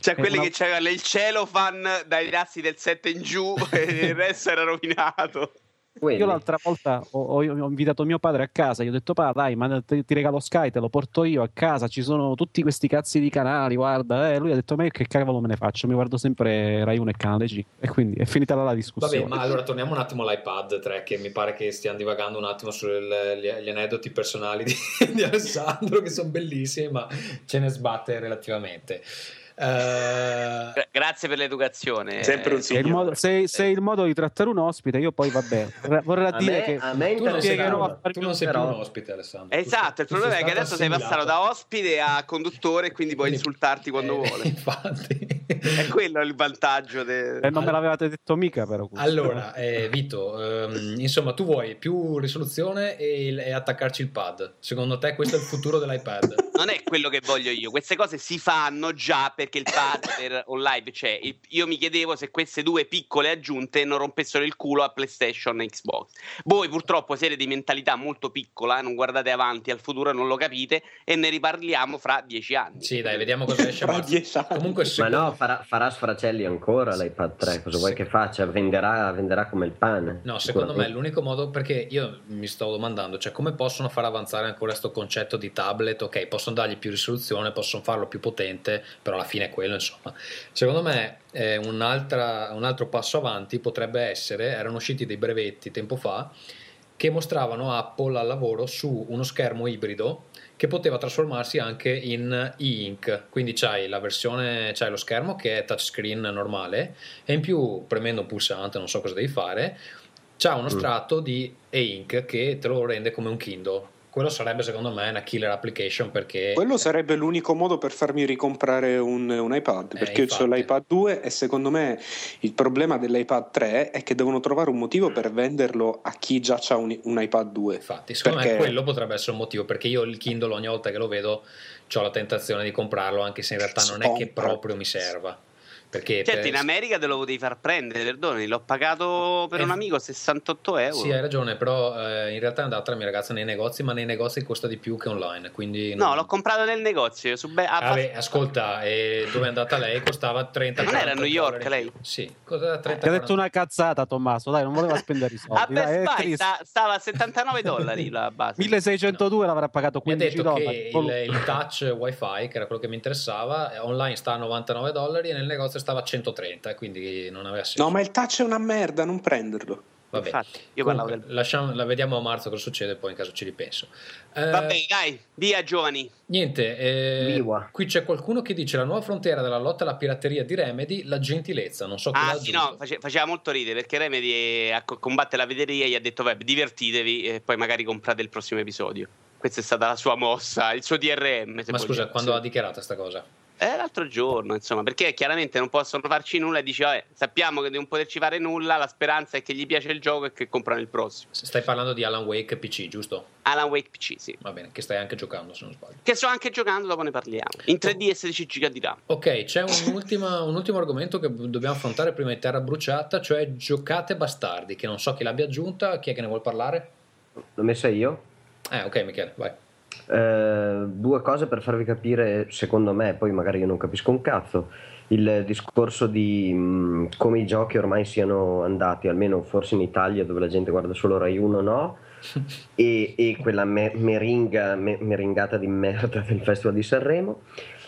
Cioè quelli una- che c'avevano il celofan dai tasti del 7 in giù e il resto era rovinato. Quelli. Io l'altra volta ho, ho- ho invitato mio padre a casa, gli ho detto: Pa, dai, ma te- ti regalo Sky, te lo porto io a casa. Ci sono tutti questi cazzi di canali. Guarda, eh. lui ha detto: Ma io che cavolo me ne faccio? Mi guardo sempre Rai 1 e Canale G. E quindi è finita là la discussione. Vabbè, ma allora torniamo un attimo all'iPad 3, che mi pare che stiamo divagando un attimo sugli aneddoti personali di, di Alessandro, che sono bellissimi, ma ce ne sbatte relativamente. Eh, Gra- Grazie per l'educazione. Sempre un Eh, signore. modo, se- se il modo di trattare un ospite, io poi vabbè, vorrei- vorrei A dire me, che a me tu non sei, più, tu non sei più però- un ospite, Alessandro. Esatto, il problema è che adesso sei passato assimilato. da ospite a conduttore quindi puoi insultarti quando eh, vuole. Infatti. È quello il vantaggio. de- eh, non me l'avevate detto mica però questo. Allora, eh, Vito, ehm, insomma, tu vuoi più risoluzione e, il- e attaccarci il pad. Secondo te questo è il futuro dell'iPad? Non è quello che voglio io, queste cose si fanno già perché il pad per online c'è. Il- Io mi chiedevo se queste due piccole aggiunte non rompessero il culo a PlayStation e Xbox. Voi purtroppo siete di mentalità molto piccola, non guardate avanti al futuro non lo capite e ne riparliamo fra dieci anni. Sì, dai, vediamo cosa esce. a Fra dieci anni. Comunque, Ma no, farà, farà sfracelli ancora l'iPad 3. Cosa vuoi che faccia? Venderà, venderà come il pane. No, secondo me l'unico modo, perché io mi sto domandando, cioè come possono far avanzare ancora questo concetto di tablet? Ok, possono dargli più risoluzione, possono farlo più potente, però alla fine è quello, insomma. Secondo me eh, un'altra- un altro passo avanti potrebbe essere, erano usciti dei brevetti tempo fa, che mostravano Apple al lavoro su uno schermo ibrido che poteva trasformarsi anche in e-ink, quindi c'hai la versione, c'hai lo schermo che è touchscreen normale e in più premendo un pulsante, non so cosa devi fare, c'ha uno Mm. strato di e-ink che te lo rende come un Kindle. Quello sarebbe secondo me una killer application perché Quello sarebbe l'unico modo per farmi ricomprare un, un iPad, Eh, perché io infatti. ho l'iPad 2 e secondo me il problema dell'iPad 3 è che devono trovare un motivo per venderlo a chi già ha un, un iPad 2. infatti secondo me Perché- quello potrebbe essere un motivo perché io il Kindle ogni volta che lo vedo ho la tentazione di comprarlo anche se in realtà non è che proprio mi serva. Perché Certo, per- in America te lo potevi far prendere, perdoni, l'ho pagato per Eh, un amico 68 euro. Sì, hai ragione, però eh, in realtà è andata la mia ragazza nei negozi, ma nei negozi costa di più che online. Quindi No, non- l'ho comprato nel negozio. Su Be- a- Vabbè, ascolta, e dove è andata lei costava 30 Non era a 40 New York, dollari lei? Sì, cos'era 30 Ti ha detto una cazzata Tommaso, dai, non voleva spendere i soldi. a Best Buy sta- stava a 79 dollari la base. 1602 l'avrà pagato Mi ha 15 detto dollari. che il, il touch wifi, che era quello che mi interessava, eh, online sta a 99 dollari e nel negozio stava a 130, quindi non aveva senso. No, ma il touch è una merda, non prenderlo. Vabbè. Infatti, io parlavo Comunque, del... lasciamo- la vediamo a marzo cosa succede, poi in caso ci ripenso. Eh, Vabbè, dai, via giovani. Niente, eh, qui c'è qualcuno che dice la nuova frontiera della lotta alla pirateria di Remedy, la gentilezza, non so chi l'ha Ah, sì, no, face- faceva molto ridere perché Remedy a co- combatte la pirateria gli ha detto, vabbè, divertitevi e poi magari comprate il prossimo episodio. Questa è stata la sua mossa, il suo DRM. Ma scusa, vogliamo. quando Sì. ha dichiarato sta cosa? Eh, l'altro giorno, insomma, perché chiaramente non possono farci nulla e dici, vabbè, sappiamo che non poterci fare nulla, la speranza è che gli piace il gioco e che comprano il prossimo. Stai parlando di Alan Wake PC, giusto? Alan Wake PC, sì. Va bene, che stai anche giocando se non sbaglio. Che sto anche giocando, dopo ne parliamo. In 3D e 16 giga di RAM. Ok, c'è un'ultima- un ultimo argomento che dobbiamo affrontare prima di Terra Bruciata, cioè giocate bastardi, che non so chi l'abbia aggiunta, chi è che ne vuol parlare? L'ho messa io. Eh, ok Michele, vai. Eh, due cose per farvi capire, secondo me, poi magari io non capisco un cazzo, il discorso di mh, come i giochi ormai siano andati, almeno forse in Italia dove la gente guarda solo Rai 1 no, e, e quella me- meringa, me- meringata di merda del Festival di Sanremo.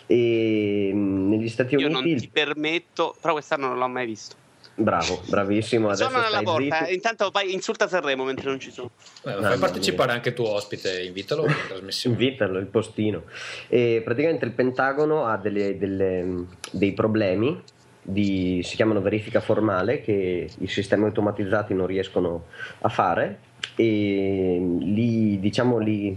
E mh, negli Stati Io non Uniti, ti permetto, però quest'anno non l'ho mai visto. Bravo, bravissimo, adesso Sono alla porta, zitto. eh, intanto poi insulta Sanremo mentre non ci sono. Eh, Mamma fai partecipare mia. anche il tuo ospite, invitalo in trasmissione. Invitalo, il postino. E praticamente il Pentagono ha delle- delle- dei problemi, di, si chiamano verifica formale, che i sistemi automatizzati non riescono a fare e li, diciamo, li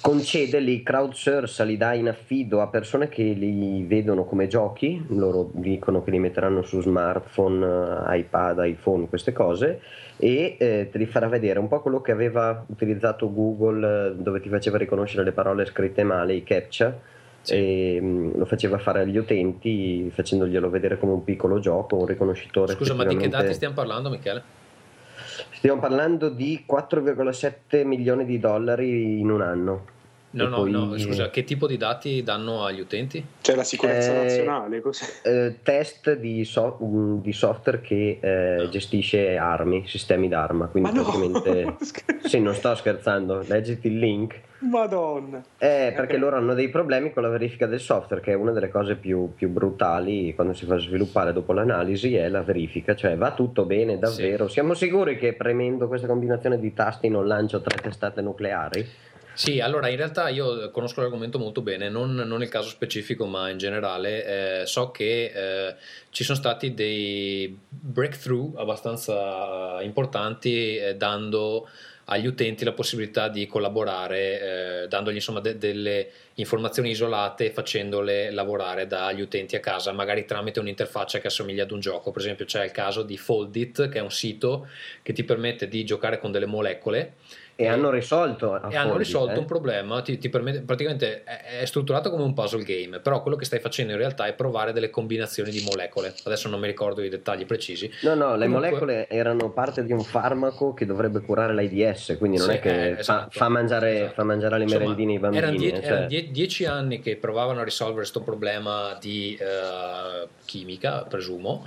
concede, li crowdsource, li dà in affido a persone che li vedono come giochi, loro dicono che li metteranno su smartphone, eh, iPad, iPhone, queste cose e eh, te li farà vedere un po' quello che aveva utilizzato Google eh, dove ti faceva riconoscere le parole scritte male, i captcha Sì. e mm, lo faceva fare agli utenti facendoglielo vedere come un piccolo gioco, un riconoscitore. Scusa, ma di che dati stiamo parlando Michele? Stiamo parlando di 4,7 milioni di dollari in un anno. No, no, poi- no, scusa, che tipo di dati danno agli utenti? C'è la sicurezza Eh, nazionale, così. Eh, test di, so- mm, di software che eh, No. gestisce armi, sistemi d'arma. Quindi Ma no! praticamente. sì, non sto scherzando, leggiti il link. Madonna. Eh, perché loro hanno dei problemi con la verifica del software, che è una delle cose più, più brutali quando si fa sviluppare dopo l'analisi, è la verifica, cioè va tutto bene davvero. Siamo sicuri che premendo questa combinazione di tasti non lancio tre testate nucleari? Sì, allora in realtà io conosco l'argomento molto bene, non, non il caso specifico, ma in generale eh, so che eh, ci sono stati dei breakthrough abbastanza importanti eh, dando agli utenti la possibilità di collaborare, eh, dandogli insomma de- delle informazioni isolate e facendole lavorare dagli utenti a casa, magari tramite un'interfaccia che assomiglia ad un gioco. Per esempio c'è il caso di Foldit, che è un sito che ti permette di giocare con delle molecole E hanno risolto, e hanno risolto eh. un problema, ti, ti permette, praticamente è, è strutturato come un puzzle game, però quello che stai facendo in realtà è provare delle combinazioni di molecole. Adesso non mi ricordo i dettagli precisi. No, no, le Comunque- molecole erano parte di un farmaco che dovrebbe curare l'AIDS, quindi non Sì, è che eh, fa, esatto, fa mangiare, esatto. fa mangiare le Insomma, merendine ai bambini. Erano, die- eh, erano cioè- die- dieci anni che provavano a risolvere questo problema di eh, chimica, presumo,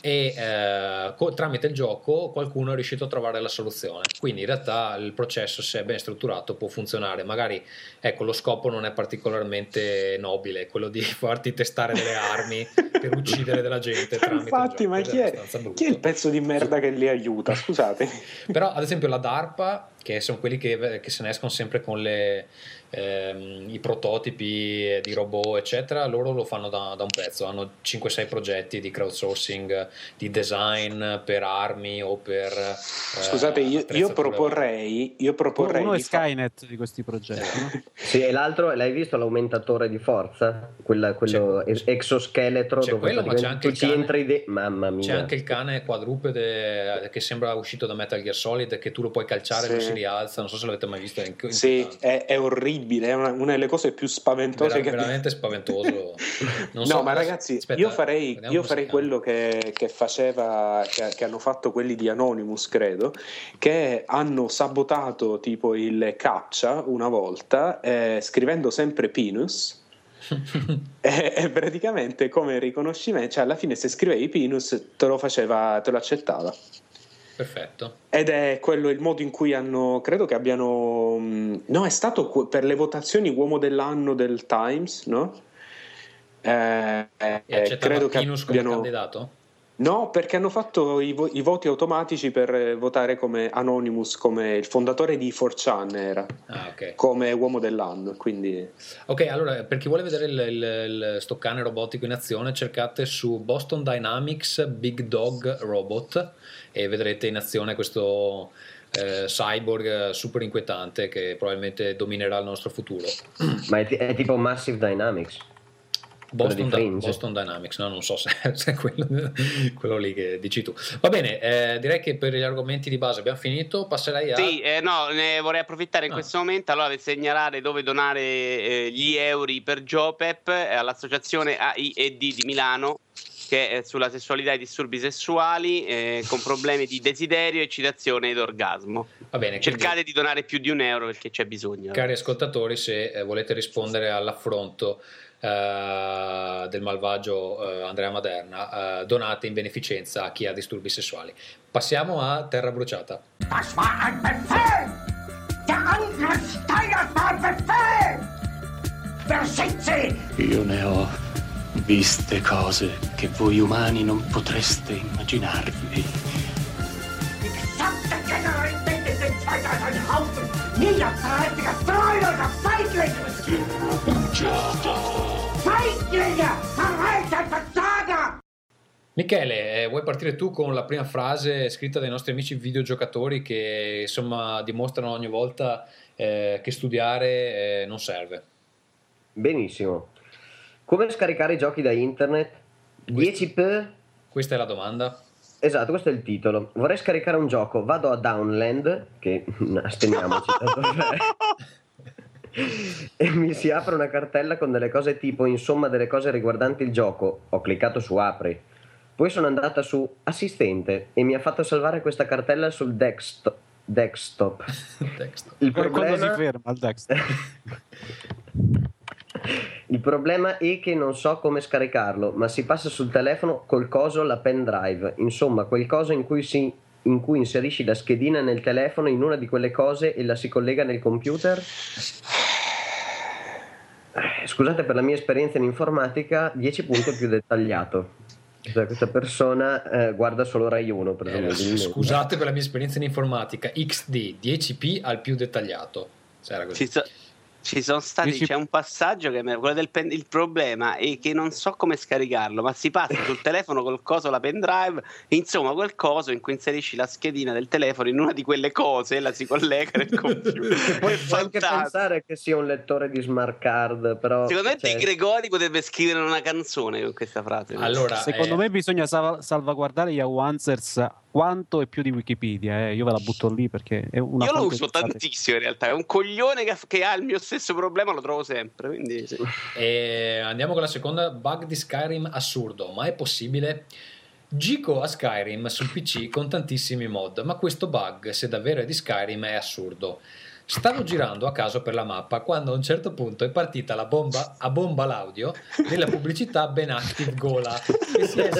e eh, co- tramite il gioco qualcuno è riuscito a trovare la soluzione. Quindi in realtà il processo, se è ben strutturato, può funzionare. Magari ecco, lo scopo non è particolarmente nobile, quello di farti testare delle armi per uccidere della gente. Infatti, ma chi è, chi è il pezzo di merda che li aiuta? Scusatemi. Però, ad esempio, la DARPA, che sono quelli che, che se ne escono sempre con le, ehm, i prototipi di robot, eccetera, loro lo fanno da, da un pezzo. Hanno 5-6 progetti di crowdsourcing, di design per armi o per. eh, Scusate, io, io proporrei, io proporrei Uno è di fa- Skynet di questi progetti. Sì, e l'altro, l'hai visto l'aumentatore di forza? Quella- quello es- exoscheletro C'è dove quello, ma c'è anche tu il ci cane. entri de- Mamma mia. C'è anche il cane quadrupede che sembra uscito da Metal Gear Solid, che tu lo puoi calciare e Sì. non si rialza. Non so se l'avete mai visto. È Sì, è, è orribile, è una, una delle cose più spaventose Vera- che veramente spaventoso. No, so- ma ragazzi, aspetta, io farei, io farei quello che, che faceva, che, che hanno fatto quelli di Anonymous, credo, che hanno sabotato tipo il captcha una volta, eh, scrivendo sempre Pinus. E, e praticamente come riconoscimento, cioè alla fine se scrivevi Pinus te lo faceva, te lo accettava. Perfetto. Ed è quello il modo in cui hanno, credo che abbiano, mh, no, è stato per le votazioni uomo dell'anno del Times, no? Eh, E eh, credo che abbiano, candidato? No, perché hanno fatto i, vo- i voti automatici per eh, votare come Anonymous, come il fondatore di 4chan era, Ah, ok. come uomo dell'anno, quindi Ok, allora per chi vuole vedere il, il, il- sto cane robotico in azione, cercate su Boston Dynamics Big Dog Robot e vedrete in azione questo eh, cyborg super inquietante che probabilmente dominerà il nostro futuro. Ma è, ti- è tipo Massive Dynamics. Boston, di Fringe. Boston Dynamics, no, non so se, se è quello, quello lì che dici tu. Va bene, eh, direi che per gli argomenti di base abbiamo finito. Passerei a. Sì, eh, no, ne vorrei approfittare in Ah. questo momento allora per segnalare dove donare eh, gli euro per Jopep eh, all'associazione AIED di Milano che è sulla sessualità e disturbi sessuali eh, con problemi di desiderio, eccitazione ed orgasmo. Va bene, quindi- Cercate di donare più di un euro perché c'è bisogno. Cari ascoltatori, se eh, volete rispondere all'affronto eh, del malvagio eh, Andrea Maderna, eh, donate in beneficenza a chi ha disturbi sessuali. Passiamo a Terra Bruciata. Das war ein Befehl! Der Angriff Steiners war Befehl! Versitze! Io ne ho viste cose che voi umani non potreste immaginarvi. Die gesamte Generalität ist in Zweiter ein Haufen niederträchtiger, treuloser Feiglinge! Verräter, Versager! Michele, eh, vuoi partire tu con la prima frase scritta dai nostri amici videogiocatori che insomma dimostrano ogni volta eh, che studiare eh, non serve? Benissimo. Come scaricare i giochi da internet? 10 per... Questa è la domanda. Esatto, questo è il titolo. Vorrei scaricare un gioco, vado a Downland, che asteniamoci, e mi si apre una cartella con delle cose tipo, insomma, delle cose riguardanti il gioco. Ho cliccato su apri. Poi sono andata su assistente e mi ha fatto salvare questa cartella sul desktop. desktop. Il Per quando si problema... ferma al Dexter. Il problema è che non so come scaricarlo, ma si passa sul telefono col coso la pen drive, insomma quel coso in cui, si, in cui inserisci la schedina nel telefono in una di quelle cose e la si collega nel computer. Eh, Scusate per la mia esperienza in informatica, 10 punti più dettagliato. Cioè, questa persona eh, guarda solo Rai 1, Eh, presumibilmente. scusate per la mia esperienza in informatica, XD 10p al più dettagliato. C'era così. Ci, so- ci sono stati, Dici- c'è un passaggio che me- quello del pen- il problema è che non so come scaricarlo, ma si passa sul telefono col coso la pendrive, insomma quel coso in cui inserisci la schedina del telefono in una di quelle cose e la si collega nel computer. Puoi anche pensare che sia un lettore di smart card, però... Secondo me cioè, Di Gregori potrebbe scrivere una canzone con questa frase. Allora, Secondo eh, me bisogna salva- salvaguardare Yahoo Answers quanto e più di Wikipedia. eh. Io ve la butto lì perché è una io lo uso tantissimo in realtà, è un coglione che, che ha il mio stesso problema, lo trovo sempre. Quindi sì. E andiamo con la seconda bug di Skyrim assurdo, ma è possibile? Gico a Skyrim sul PC con tantissimi mod, ma questo bug, se davvero è di Skyrim, è assurdo. Stavo girando a caso per la mappa quando a un certo punto è partita la bomba a bomba l'audio della pubblicità Ben Active Gola che si è,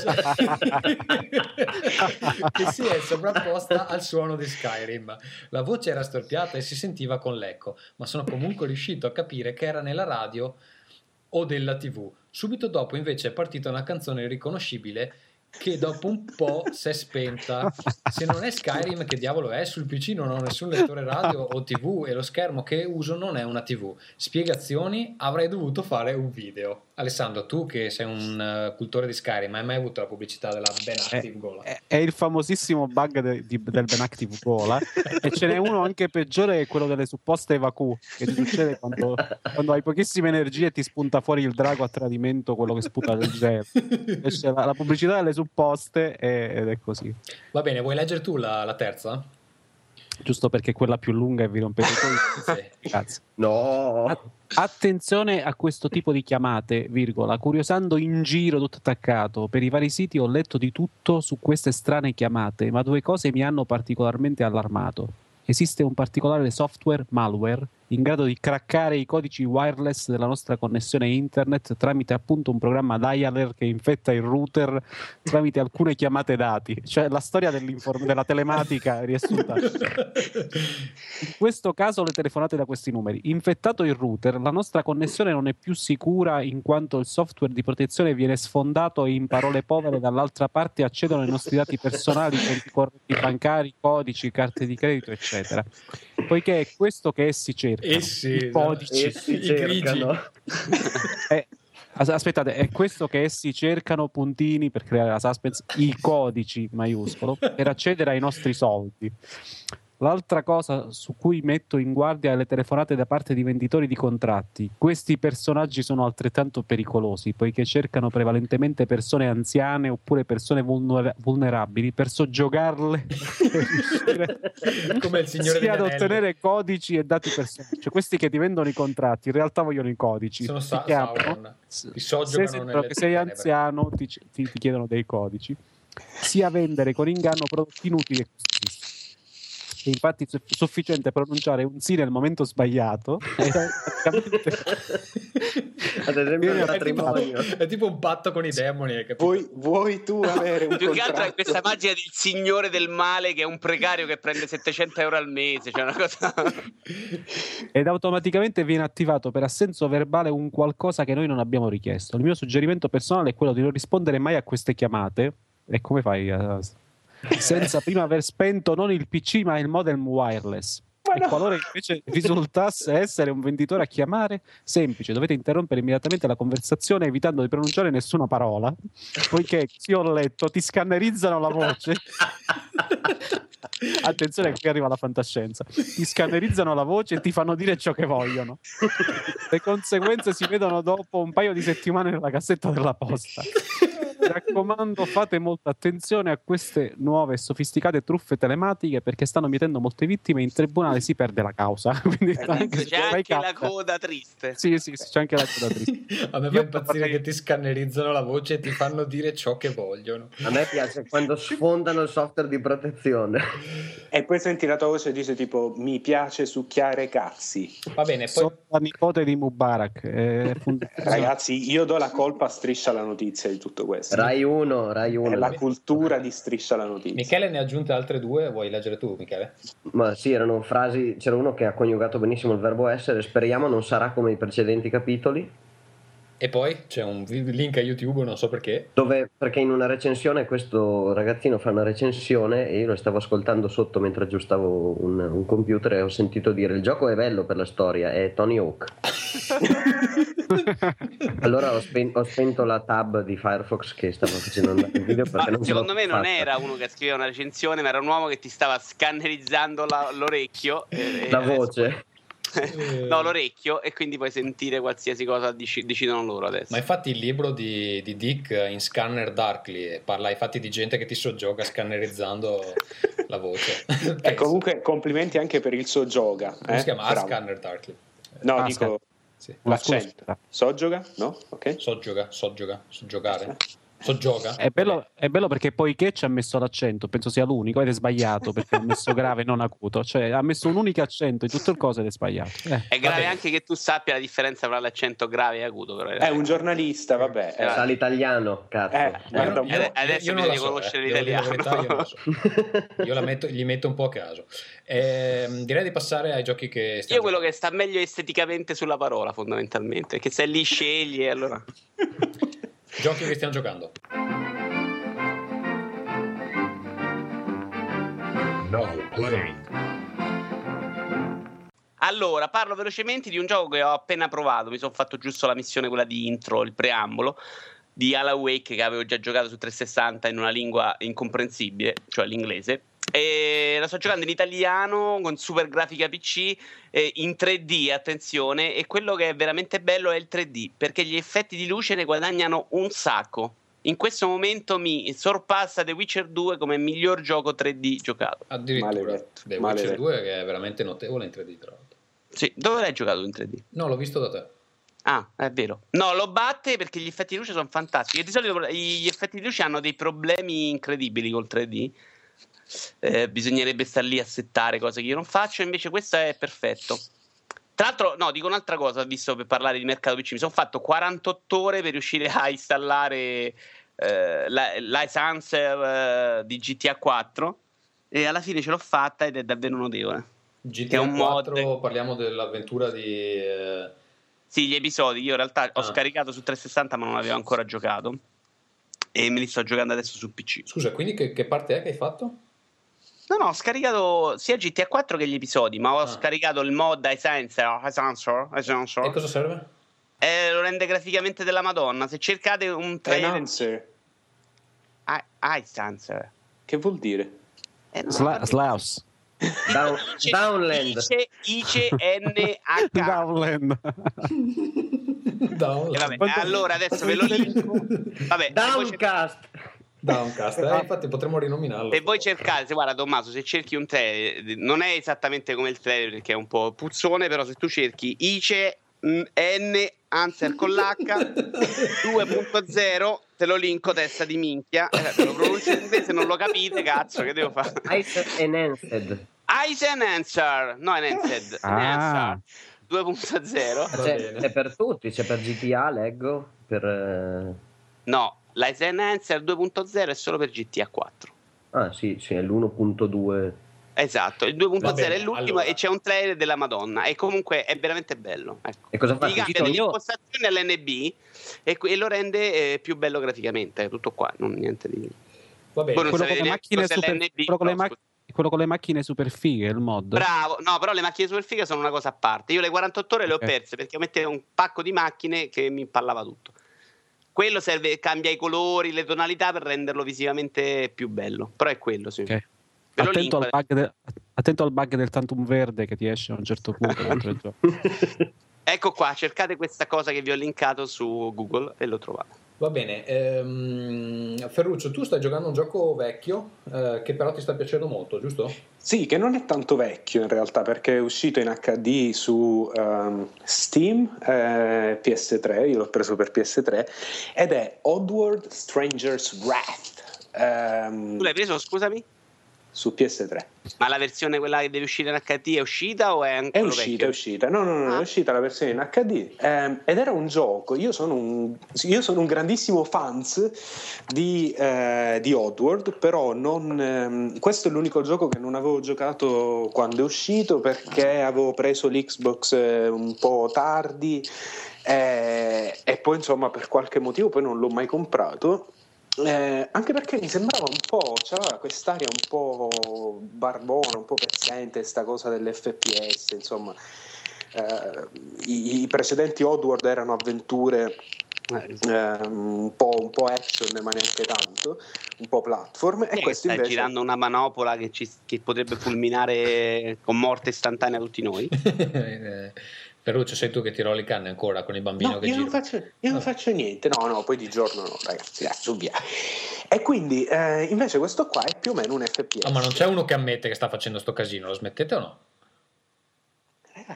che si è sovrapposta al suono di Skyrim. La voce era storpiata e si sentiva con l'eco, ma sono comunque riuscito a capire che era nella radio o della TV. Subito dopo invece è partita una canzone riconoscibile che dopo un po' si è spenta. Se non è Skyrim, che diavolo è? Sul PC non ho nessun lettore radio o TV e lo schermo che uso non è una TV. Spiegazioni? Avrei dovuto fare un video. Alessandro, tu che sei un eh, cultore di Skyrim, hai mai avuto la pubblicità della Ben Active Gola? È, è il famosissimo bug de- di- del Ben Active Gola e ce n'è uno anche peggiore che è quello delle supposte evacu che ti succede quando, quando hai pochissime energie e ti spunta fuori il drago a tradimento quello che sputa del gelo Esce la, la pubblicità delle supposte e- ed è così Va bene, vuoi leggere tu la, la terza? Giusto perché è quella più lunga e vi rompete i coglioni. No, Attenzione a questo tipo di chiamate, virgola, curiosando in giro tutto attaccato. Per i vari siti ho letto di tutto su queste strane chiamate, ma due cose mi hanno particolarmente allarmato. Esiste un particolare software, malware, in grado di craccare i codici wireless della nostra connessione internet tramite appunto un programma dialer che infetta il router tramite alcune chiamate dati. Cioè la storia della telematica riassunta. In questo caso le telefonate da questi numeri. Infettato il router, la nostra connessione non è più sicura in quanto il software di protezione viene sfondato e in parole povere dall'altra parte accedono ai nostri dati personali, conti correnti bancari, codici, carte di credito, eccetera. Poiché è questo che essi cercano. Essi, I codici. essi i grigi. cercano. Eh, as- aspettate, è questo che essi cercano puntini per creare la suspense, i codici maiuscolo, per accedere ai nostri soldi. L'altra cosa su cui metto in guardia le telefonate da parte di venditori di contratti. Questi personaggi sono altrettanto pericolosi poiché cercano prevalentemente persone anziane oppure persone vulner- vulnerabili per soggiogarle Come il Signore sia ad ottenere codici e dati personali. Cioè, questi che ti vendono i contratti in realtà vogliono i codici. Sono Sa- chiamano, Ti se soggiogano sentono nelle che sei anziano ti, ti- ti chiedono dei codici sia vendere con inganno prodotti inutili e è infatti su- sufficiente pronunciare un sì nel momento sbagliato Ad esempio È tipo, è tipo un patto con i demoni. Vuoi, vuoi tu avere un Più che altro è contratto? questa magia del signore del male che è un precario che prende 700 euro al mese, cioè una cosa... ed automaticamente viene attivato per assenso verbale un qualcosa che noi non abbiamo richiesto. Il mio suggerimento personale è quello di non rispondere mai a queste chiamate. E come fai? a- senza prima aver spento non il PC ma il modem wireless. E qualora invece risultasse essere un venditore a chiamare, semplice, dovete interrompere immediatamente la conversazione evitando di pronunciare nessuna parola, poiché, sì ho letto, ti scannerizzano la voce. Attenzione, qui arriva la fantascienza. Ti scannerizzano la voce e ti fanno dire ciò che vogliono. Le conseguenze si vedono dopo un paio di settimane nella cassetta della posta. Mi raccomando, fate molta attenzione a queste nuove e sofisticate truffe telematiche perché stanno mietendo molte vittime e in tribunale si perde la causa. Quindi anche se C'è anche la cazzo- coda triste. Sì, sì, sì, c'è anche la coda triste. A me fa impazzire che ti scannerizzano la voce e ti fanno dire ciò che vogliono. A me piace quando sfondano il software di protezione. E poi senti la tua voce e dice tipo mi piace succhiare cazzi. Va bene, poi Sono la nipote di Mubarak. fond- Ragazzi, io do la colpa a Striscia la notizia di tutto questo. Rai 1, Rai È 1. la cultura di Striscia la notizia. Michele ne ha aggiunte altre due, vuoi leggere tu Michele? Ma sì, erano frasi. C'era uno che ha coniugato benissimo il verbo essere. Speriamo non sarà come i precedenti capitoli. E poi c'è un link a YouTube, non so perché. Dove, perché in una recensione questo ragazzino fa una recensione e io lo stavo ascoltando sotto mentre aggiustavo un, un computer e ho sentito dire il gioco è bello per la storia, è Tony Hawk. allora ho, spen- ho spento la tab di Firefox che stavo facendo andare il video perché Ma non secondo me non fatta. era uno che scriveva una recensione, ma era un uomo che ti stava scannerizzando la- l'orecchio. e- e La adesso- voce. no, l'orecchio, e quindi puoi sentire qualsiasi cosa dici- decidono loro adesso. Ma infatti il libro di, di Dick in Scanner Darkly parla infatti di gente che ti soggioga scannerizzando la voce. E comunque complimenti anche per il suo gioca. Come si chiama? A Bravo. Scanner Darkly. No, Ah, dico Sì. L'accento. Soggioga? No? Ok. Soggioga, soggioga, soggiogare. Soggioga. È bello, è bello perché poiché ci ha messo l'accento, penso sia l'unico, ed è sbagliato perché ha messo grave e non acuto, cioè ha messo un unico accento in tutto il coso ed è sbagliato. Eh. È grave anche che tu sappia la differenza tra l'accento grave e acuto. Però È un giornalista, vabbè. Eh, Sa l'italiano, cazzo. Eh, Eh, guarda un Io- po'. io- Adesso io non bisogna so, conoscere eh. L'italiano. verità, io so. Io la metto, li metto un po' a caso. Ehm, direi di passare ai giochi che Io quello che sta meglio esteticamente sulla parola, fondamentalmente, che se lì scegli, allora. Giochi che stiamo giocando. Playing. Allora, parlo velocemente di un gioco che ho appena provato. Mi sono fatto giusto la missione, quella di intro, il preambolo di Alan Wake che avevo già giocato su 360 in una lingua incomprensibile, cioè l'inglese. E la sto giocando in italiano con super grafica PC eh, in 3D, attenzione. E quello che è veramente bello è il 3D perché gli effetti di luce ne guadagnano un sacco. In questo momento mi sorpassa The Witcher 2 come miglior gioco 3D giocato. Addirittura Maledetto, The Witcher maledetto. 2 che è veramente notevole in 3D tra l'altro. Sì, dove l'hai giocato in 3D? No, l'ho visto da te. Ah, è vero. No, lo batte perché gli effetti di luce sono fantastici. E di solito gli effetti di luce hanno dei problemi incredibili col 3D. Eh, bisognerebbe star lì a settare cose che io non faccio. Invece, questo è perfetto. Tra l'altro, no, dico un'altra cosa, visto per parlare di mercato PC. Mi sono fatto 48 ore per riuscire a installare eh, la, l'iSancer eh, di GTA 4. E alla fine ce l'ho fatta ed è davvero notevole. GTA un 4, mod. parliamo dell'avventura di... eh, Sì, gli episodi. Io in realtà ho Ah. scaricato su 360, ma non avevo ancora giocato. E me li sto giocando adesso su PC. Scusa, quindi che, che parte è che hai fatto? No, no, ho scaricato sia GTA 4 che gli episodi, ma ho Ah. scaricato il mod iSensor. iSensor, iSensor. E cosa serve? E lo rende graficamente della Madonna. Se cercate un trailer. Enhancer. I- iSensor. Che vuol dire? Eh, no, Sla- vabbè. Slaus. Down- Ice- Downland. Ice, Ice NH. Downland. Down, E vabbè, allora adesso ve lo. Vabbè, cercate- Downcast. Downcast, eh, infatti potremmo rinominarlo. Se voi cercate, guarda Tommaso, se cerchi un trailer, non è esattamente come il trailer perché è un po' puzzone, però se tu cerchi ICE mm, N Answer con l'H 2.0 te lo linko testa di minchia, eh, te lo pronuncio in inglese, non lo capite, cazzo, che devo fare? Ice Enhanced. Ice Enhancer, no Enhanced, Ah. Enhancer 2.0. Va C'è, c'è per tutti, c'è per GTA, leggo, per... eh, No, l'Ice Enhancer 2.0 è solo per GTA 4. Ah sì, sì, è l'1.2. Esatto, il Va 2.0 bene, è l'ultimo allora. e c'è un trailer della Madonna e comunque è veramente bello. Ecco. E cosa fa? Gli cambia delle io- impostazioni all'NB e, e lo rende eh, più bello graficamente. Tutto qua, non niente di. Va bene. Quello con, le macchine super, quello, con le no, ma- scusa. quello con le macchine super fighe, il mod. Bravo, no, però le macchine super fighe sono una cosa a parte. Io le 48 ore le ho perse perché mettevo un pacco di macchine che mi impallava tutto. Quello serve, cambia i colori, le tonalità per renderlo visivamente più bello. Però è quello, sì. Ok. Ve lo Attento al, bug de- attento al bug del tantum verde che ti esce a un certo punto dentro il gioco. Ecco qua, cercate questa cosa che vi ho linkato su Google e lo trovate. Va bene. ehm, Ferruccio, tu stai giocando un gioco vecchio eh, che però ti sta piacendo molto, giusto? Sì, che non è tanto vecchio in realtà perché è uscito in HD su ehm, Steam eh, PS3, io l'ho preso per PS3 ed è Oddworld Stranger's Wrath ehm, Tu l'hai preso, scusami? Su PS3. Ma la versione quella che deve uscire in HD è uscita o è È ancora uscita, vecchio? è uscita. No, no, no, Ah. è uscita la versione in HD. ehm, ed era un gioco. Io sono un, io sono un grandissimo fans di, eh, di Oddworld, però non, ehm, questo è l'unico gioco che non avevo giocato quando è uscito perché avevo preso l'Xbox eh, un po' tardi Eh, e poi insomma per qualche motivo poi non l'ho mai comprato eh, anche perché mi sembrava un po', c'aveva quest'aria un po' barbona, un po' pezzente, sta cosa dell'FPS, insomma. Eh, i, i, precedenti Oddworld erano avventure eh, un, po', un, po', action, ma neanche tanto, un po' platform. E questo sta invece... girando una manopola che, ci, che potrebbe fulminare con morte istantanea tutti noi. Ferruccio, sei tu che ti roli canne ancora con il bambino no, che io gira? Non faccio, io non faccio niente, no, no, poi di giorno no, ragazzi, dai, su via. E quindi eh, invece questo qua è più o meno un FPS. Oh, ma non c'è uno che ammette che sta facendo sto casino, lo smettete o no?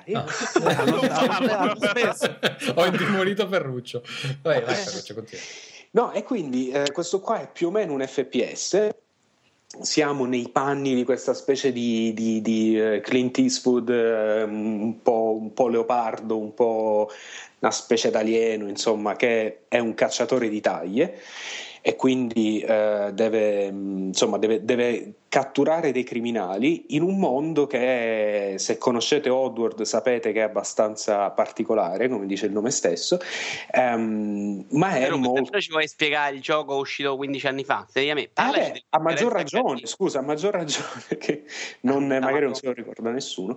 io... Ho intimorito Ferruccio. Vai, vai Ferruccio, continua. No, e quindi eh, questo qua è più o meno un FPS siamo nei panni di questa specie di, di, di uh, Clint Eastwood uh, un, po', un, po', leopardo, un po' una specie d'alieno, insomma, che è un cacciatore di taglie e quindi uh, deve, insomma, deve, deve catturare dei criminali in un mondo che, se conoscete Oddworld, sapete che è abbastanza particolare, come dice il nome stesso, um, ma è Però molto... ci vuoi spiegare il gioco uscito 15 anni fa? Seriamente, ah beh, a maggior ragione, scusa, a maggior ragione che non, ah, magari non se lo ricorda nessuno.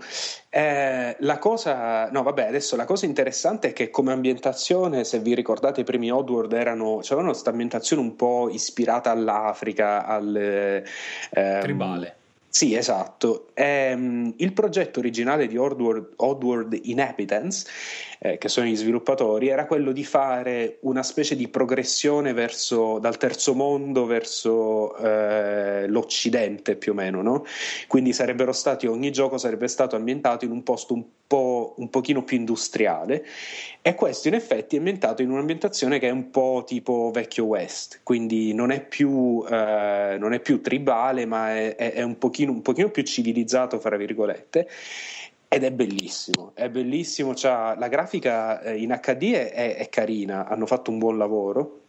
Eh, la cosa, no vabbè, adesso la cosa interessante è che come ambientazione, se vi ricordate i primi Oddworld erano, c'erano questa ambientazione un po' ispirata all'Africa, al... Eh, tribale. Sì, esatto. Ehm, il progetto originale di Oddworld, Oddworld Inhabitants, eh, che sono gli sviluppatori, era quello di fare una specie di progressione verso, dal terzo mondo verso eh, l'Occidente, più o meno. No? Quindi stati, ogni gioco sarebbe stato ambientato in un posto un po' un pochino più industriale e questo in effetti è ambientato in un'ambientazione che è un po' tipo vecchio West, quindi non è più, eh, non è più tribale ma è, è un, pochino, un pochino più civilizzato, fra virgolette. Ed è bellissimo, è bellissimo. Cioè, la grafica eh, in HD è, è, carina, hanno fatto un buon lavoro.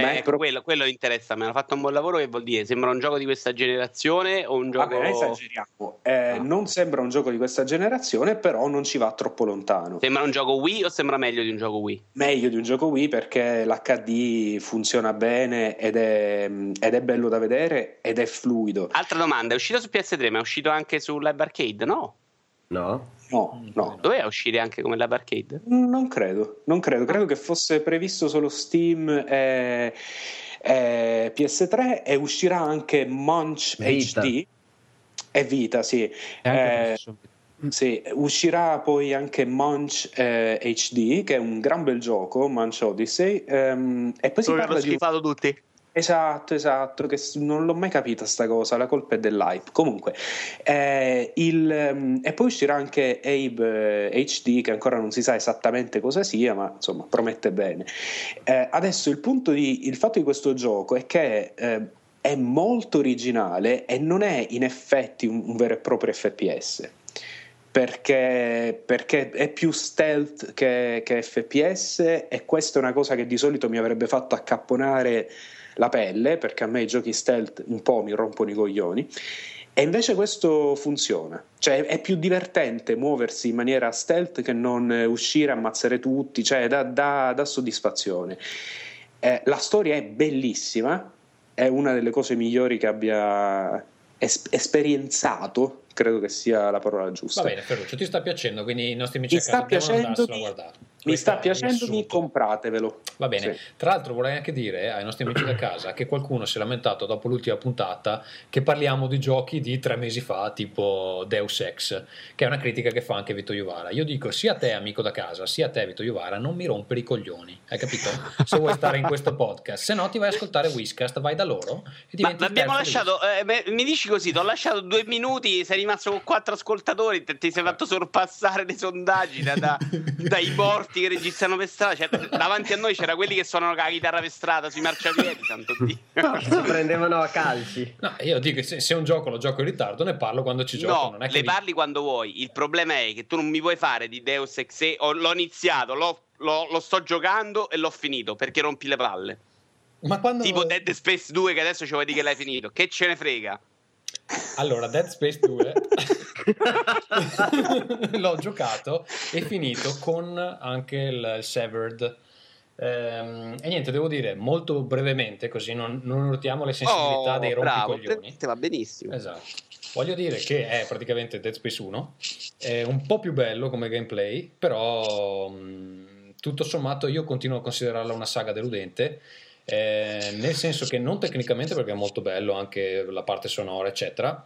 Cioè, pro... quello, quello, interessa, mi hanno fatto un buon lavoro che vuol dire? Sembra un gioco di questa generazione o un gioco... Vabbè, esageriamo. Eh, ah. Non sembra un gioco di questa generazione, però non ci va troppo lontano. Sembra un gioco Wii o sembra meglio di un gioco Wii? Meglio di un gioco Wii perché l'HD funziona bene ed è, ed è bello da vedere ed è fluido. Altra domanda, è uscito su PS3 ma è uscito anche su Live Arcade? No? No. No, no. Doveva uscire anche come Live Arcade? Non credo, non credo. Credo che fosse previsto solo Steam e, e PS3 e uscirà anche Munch Vita. HD e Vita, sì. Eh, sì, uscirà poi anche Munch eh, HD, che è un gran bel gioco, Munch Odyssey. Ehm, e poi si parla di... tutti. Esatto, esatto, che non l'ho mai capita sta cosa, la colpa è dell'hype. Comunque, eh, il, ehm, e poi uscirà anche Abe HD, che ancora non si sa esattamente cosa sia, ma insomma promette bene. Eh, adesso il punto di, il fatto di questo gioco è che eh, è molto originale e non è in effetti un, un vero e proprio FPS. Perché, perché, è più stealth che, che FPS e questa è una cosa che di solito mi avrebbe fatto accapponare la pelle, perché a me i giochi stealth un po' mi rompono i coglioni. E invece questo funziona, cioè è più divertente muoversi in maniera stealth che non uscire a ammazzare tutti, cioè dà, dà, dà soddisfazione. Eh, la storia è bellissima, è una delle cose migliori che abbia es- esperienzato, credo che sia la parola giusta. Va bene, Ferruccio, ti sta piacendo, quindi i nostri amici Mi a casa andarselo a guardare mi sta piacendomi, compratevelo. Va bene. Sì. Tra l'altro, vorrei anche dire ai nostri amici da casa che qualcuno si è lamentato dopo l'ultima puntata che parliamo di giochi di tre mesi fa, tipo Deus Ex, che è una critica che fa anche Vito Iovara. Io dico sia a te, amico da casa, sia a te, Vito Iovara, non mi rompere i coglioni. Hai capito? Se vuoi stare in questo podcast, se no ti vai a ascoltare Whiscast, vai da loro e diventi Ma abbiamo lasciato, eh, mi dici così, ti ho lasciato due minuti, sei rimasto con quattro ascoltatori, ti sei fatto sorpassare dei sondaggi da, da, dai morti che registrano per strada, cioè, davanti a noi c'era quelli che suonano la chitarra per strada sui marciapiedi, santo Dio. si prendevano a calci. No, io dico se, se un gioco lo gioco in ritardo, ne parlo quando ci gioco. No, non è le mi... parli quando vuoi. Il problema è che tu non mi puoi fare di Deus Ex, o l'ho iniziato, l'ho, l'ho, lo sto giocando e l'ho finito perché rompi le palle. Ma quando... Tipo Dead Space 2 che adesso ci vuoi dire che l'hai finito. Che ce ne frega? Allora, Dead Space 2 l'ho giocato e finito con anche il, il Severed. Ehm, e niente, devo dire molto brevemente, così non, non urtiamo le sensibilità Oh, dei bravo, rompicoglioni. te va benissimo. Esatto. Voglio dire che è praticamente Dead Space 1, è un po' più bello come gameplay, però mh, tutto sommato io continuo a considerarla una saga deludente, eh, nel senso che non tecnicamente perché è molto bello anche la parte sonora eccetera,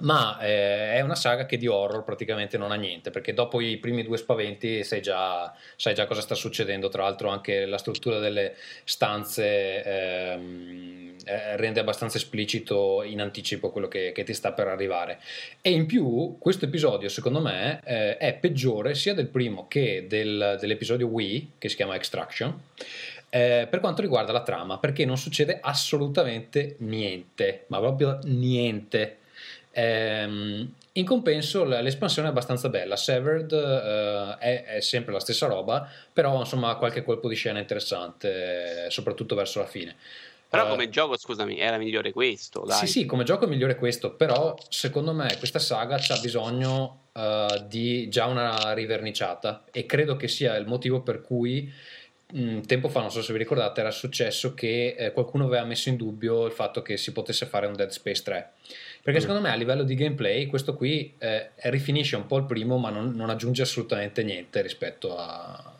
ma eh, è una saga che di horror praticamente non ha niente, perché dopo i primi due spaventi sai già, sai già cosa sta succedendo, tra l'altro anche la struttura delle stanze ehm, eh, rende abbastanza esplicito in anticipo quello che, che ti sta per arrivare. E in più questo episodio secondo me eh, è peggiore sia del primo che del- dell'episodio Wii, che si chiama Extraction, eh, per quanto riguarda la trama, perché non succede assolutamente niente, ma proprio niente. Ehm, in compenso l'espansione è abbastanza bella, Severed eh, è, è sempre la stessa roba, però insomma ha qualche colpo di scena interessante, soprattutto verso la fine. Però Eh, come gioco, scusami, era migliore questo, dai. sì, sì, come gioco è migliore questo, però secondo me questa saga ha bisogno eh, di già una riverniciata e credo che sia il motivo per cui mh, tempo fa, non so se vi ricordate, era successo che eh, qualcuno aveva messo in dubbio il fatto che si potesse fare un Dead Space 3. Perché secondo me a livello di gameplay questo qui eh, rifinisce un po' il primo, ma non, non aggiunge assolutamente niente rispetto a,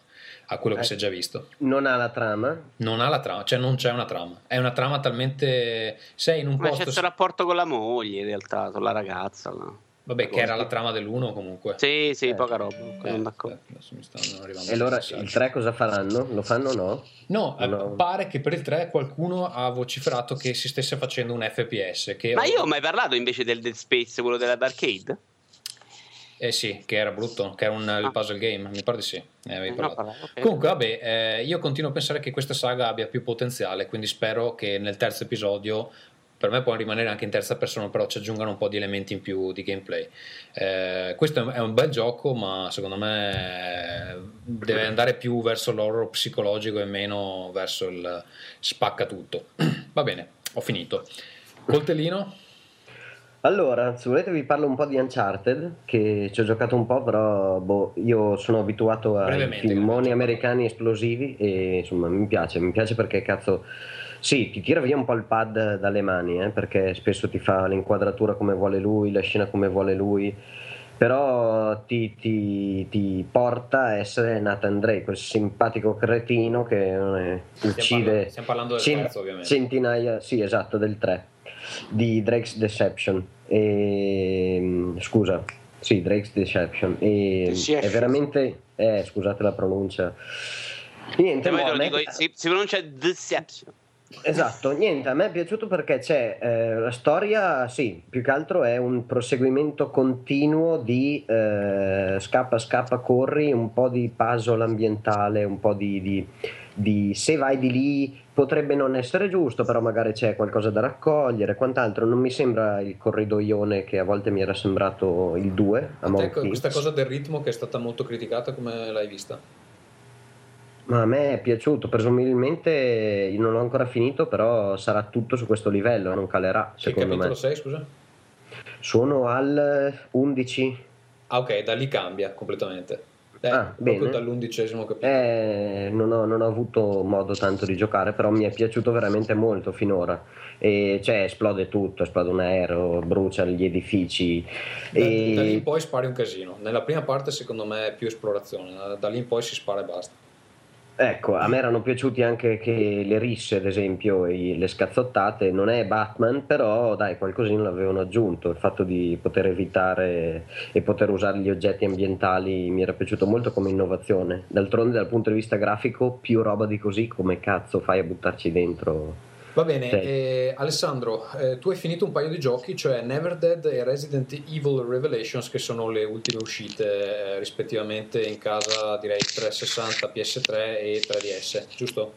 a quello che Eh. si è già visto. Non ha la trama? Non ha la trama, cioè non c'è una trama. È una trama talmente. Sei in un Ma c'è posto. questo rapporto con la moglie, in realtà, con la ragazza. no? Vabbè, che era la trama dell'1 comunque. Sì, sì, Eh. poca roba. Eh, sono d'accordo. eh, adesso mi stanno arrivando E allora il 3 cosa faranno? Lo fanno o no? No, eh, No. pare che per il 3 qualcuno ha vociferato che si stesse facendo un FPS. Che Ma io ho mai parlato invece del Dead Space, quello dell'arcade? Eh sì, che era brutto, che era un Ah. puzzle game, mi pare di sì. Ne avevi No, parlato. parlavo, ok. Comunque, vabbè, eh, io continuo a pensare che questa saga abbia più potenziale, quindi spero che nel terzo episodio, per me può rimanere anche in terza persona, però ci aggiungano un po' di elementi in più di gameplay. Eh, questo è un- bel gioco, ma secondo me deve andare più verso l'horror psicologico e meno verso il spacca tutto. Va bene, ho finito. Coltellino? Allora, se volete vi parlo un po' di Uncharted, che ci ho giocato un po', però boh, io sono abituato Brevemente, filmoni americani esplosivi e insomma mi piace, mi piace perché cazzo... Sì, ti tira via un po' il pad dalle mani, eh, perché spesso ti fa l'inquadratura come vuole lui, la scena come vuole lui, però ti, ti- ti porta a essere Nathan Drake, quel simpatico cretino che eh, Stiamo uccide parlando, stiamo parlando del cent- terzo, ovviamente. centinaia, sì esatto, del 3 di Drake's Deception. E, scusa, sì, Drake's Deception. E, Deception. è veramente, eh, scusate la pronuncia. Niente, lo me- dico, si, si pronuncia Deception. Esatto, niente, a me è piaciuto perché c'è eh, la storia, sì, più che altro è un proseguimento continuo di eh, scappa, scappa, corri, un po' di puzzle ambientale, un po' di, di- di se vai di lì potrebbe non essere giusto, però magari c'è qualcosa da raccogliere, quant'altro. Non mi sembra il corridoione che a volte mi era sembrato il 2 a A te Monkey. questa cosa del ritmo che è stata molto criticata, come l'hai vista? Ma a me è piaciuto, presumibilmente io non l'ho ancora finito, però sarà tutto su questo livello, non calerà Che capitolo me. sei, scusa? Sono al 11. Ah, ok, da lì cambia completamente. Eh, Ah, proprio bene. dall'undicesimo capitolo. Eh, non, ho, non ho avuto modo tanto di giocare, però mi è piaciuto veramente molto finora. E cioè esplode tutto, esplode un aereo, brucia gli edifici. Da, da lì in E poi spari un casino. Nella prima parte, secondo me, è più esplorazione. Da lì in poi si spara e basta. Ecco, a me erano piaciuti anche che le risse, ad esempio, e le scazzottate. Non è Batman, però dai, qualcosina l'avevano aggiunto. Il fatto di poter evitare e poter usare gli oggetti ambientali mi era piaciuto molto come innovazione. D'altronde, dal punto di vista grafico, più roba di così, come cazzo fai a buttarci dentro? Va bene, Sì. eh, Alessandro, eh, tu hai finito un paio di giochi, cioè Never Dead e Resident Evil Revelations, che sono le ultime uscite eh, rispettivamente in casa, direi 360, PS3 e 3DS, giusto?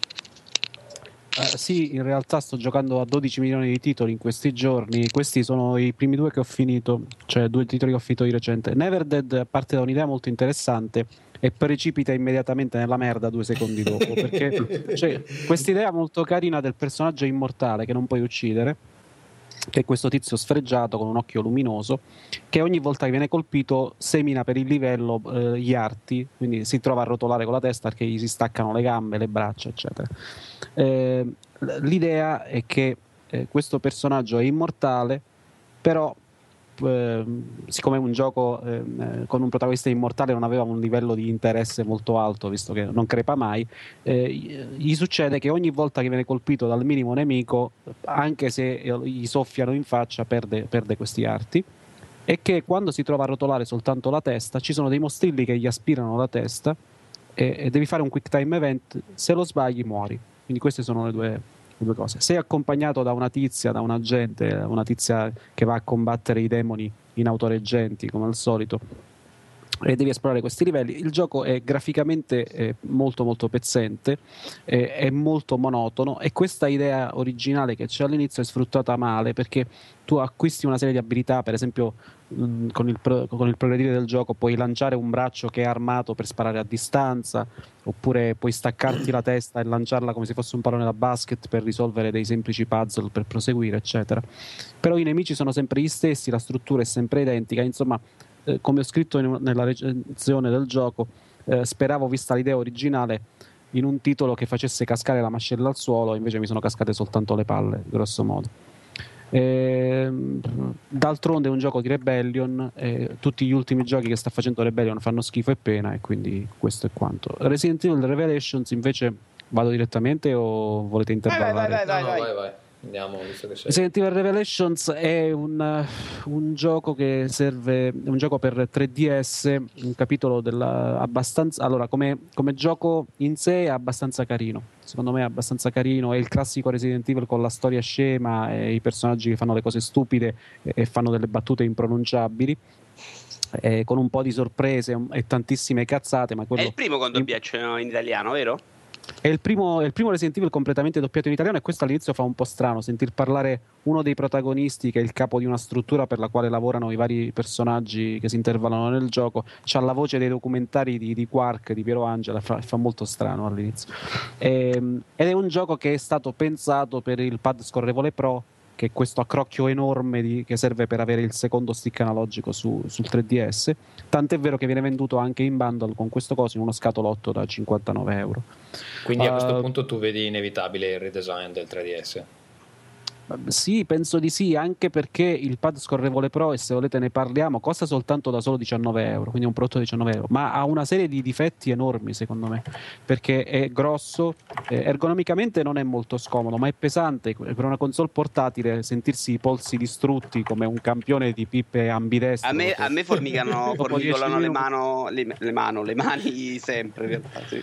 Eh, sì, in realtà sto giocando a 12 milioni di titoli in questi giorni. Questi sono i primi due che ho finito, cioè due titoli che ho finito di recente. Never Dead parte da un'idea molto interessante e precipita immediatamente nella merda due secondi dopo. Perché cioè, questa idea molto carina del personaggio immortale che non puoi uccidere che è questo tizio sfregiato con un occhio luminoso che ogni volta che viene colpito semina per il livello eh, gli arti, quindi si trova a rotolare con la testa perché gli si staccano le gambe, le braccia, eccetera. Eh, l'idea è che eh, questo personaggio è immortale, però eh, siccome un gioco eh, con un protagonista immortale non aveva un livello di interesse molto alto, visto che non crepa mai, eh, gli succede che ogni volta che viene colpito dal minimo nemico, anche se gli soffiano in faccia, perde, perde questi arti. E che quando si trova a rotolare soltanto la testa, ci sono dei mostrilli che gli aspirano la testa e, e devi fare un quick time event. Se lo sbagli, muori. Quindi queste sono le due, due cose. Sei accompagnato da una tizia, da un agente, una tizia che va a combattere i demoni in autoreggenti, come al solito, e devi esplorare questi livelli. Il gioco è graficamente eh, molto molto pezzente, eh, è molto monotono e questa idea originale che c'è all'inizio è sfruttata male perché tu acquisti una serie di abilità, per esempio mh, con, il pro- con, il progredire del gioco puoi lanciare un braccio che è armato per sparare a distanza, oppure puoi staccarti la testa e lanciarla come se fosse un pallone da basket per risolvere dei semplici puzzle per proseguire, eccetera. Però i nemici sono sempre gli stessi, la struttura è sempre identica, insomma eh, come ho scritto in, nella recensione del gioco, eh, speravo, vista l'idea originale, in un titolo che facesse cascare la mascella al suolo, invece mi sono cascate soltanto le palle, grosso modo. Eh, d'altronde è un gioco di Rebellion, tutti gli ultimi giochi che sta facendo Rebellion fanno schifo e pena e quindi questo è quanto. Resident Evil Revelations invece vado direttamente o volete intervallare? Vai, vai, vai, vai, vai. vai. Andiamo, visto che sei. Resident Evil Revelations è un, uh, un, gioco che serve, un gioco per 3DS, un capitolo della, abbastanza, allora come, come, gioco in sé è abbastanza carino, secondo me è abbastanza carino, è il classico Resident Evil con la storia scema e i personaggi che fanno le cose stupide e, e fanno delle battute impronunciabili. Eh, con un po' di sorprese e tantissime cazzate. Ma quello... È il primo con doppiaggio in italiano, vero? È il, primo, è il primo Resident Evil completamente doppiato in italiano e questo all'inizio fa un po' strano sentir parlare uno dei protagonisti che è il capo di una struttura per la quale lavorano i vari personaggi che si intervallano nel gioco. C'ha la voce dei documentari di, di Quark, di Piero Angela, fa, fa molto strano all'inizio. E, ehm, ed è un gioco che è stato pensato per il pad scorrevole Pro che è questo accrocchio enorme di, che serve per avere il secondo stick analogico su, sul 3DS. Tant'è vero che viene venduto anche in bundle con questo coso in uno scatolotto da 59 euro. Quindi a questo uh, punto tu vedi inevitabile il redesign del 3DS? Sì, penso di sì, anche perché il pad scorrevole Pro, e se volete ne parliamo, costa soltanto da solo 19 euro, quindi è un prodotto di 19 euro, ma ha una serie di difetti enormi secondo me, perché è grosso, ergonomicamente non è molto scomodo, ma è pesante, per una console portatile sentirsi i polsi distrutti come un campione di pippe ambidestre. A me, a me formicano, formicolano le, mano, le, le, mano, le mani sempre in realtà, sì.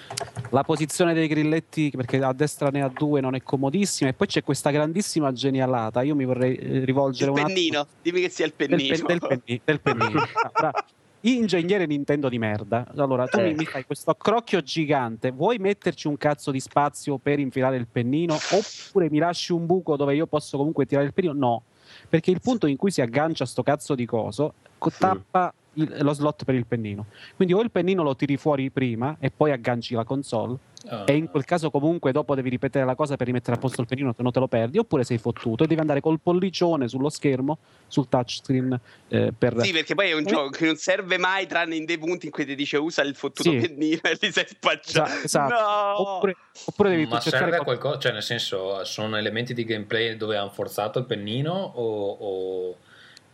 La posizione dei grilletti, perché a destra ne ha due, non è comodissima, e poi c'è questa grandissima generazione genialata. Io mi vorrei eh, rivolgere il pennino, attimo... dimmi che sia il pennino. Del, del, penni, del pennino. Allora, ingegnere Nintendo di merda. Allora, tu eh. mi fai questo crocchio gigante. Vuoi metterci un cazzo di spazio per infilare il pennino? Oppure mi lasci un buco dove io posso comunque tirare il pennino? No, perché il punto in cui si aggancia sto cazzo di coso tappa il, lo slot per il pennino. Quindi o il pennino lo tiri fuori prima e poi agganci la console Uh. E in quel caso, comunque, dopo devi ripetere la cosa per rimettere a posto il pennino, se no te lo perdi. Oppure sei fottuto e devi andare col pollicione sullo schermo, sul touchscreen. Eh, per... Sì, perché poi è un eh. gioco che non serve mai, tranne in dei punti in cui ti dice usa il fottuto sì. pennino e ti sei spacciato. Esatto. No! Oppure, oppure devi Ma serve a qualcosa, cioè, nel senso, sono elementi di gameplay dove hanno forzato il pennino o... o.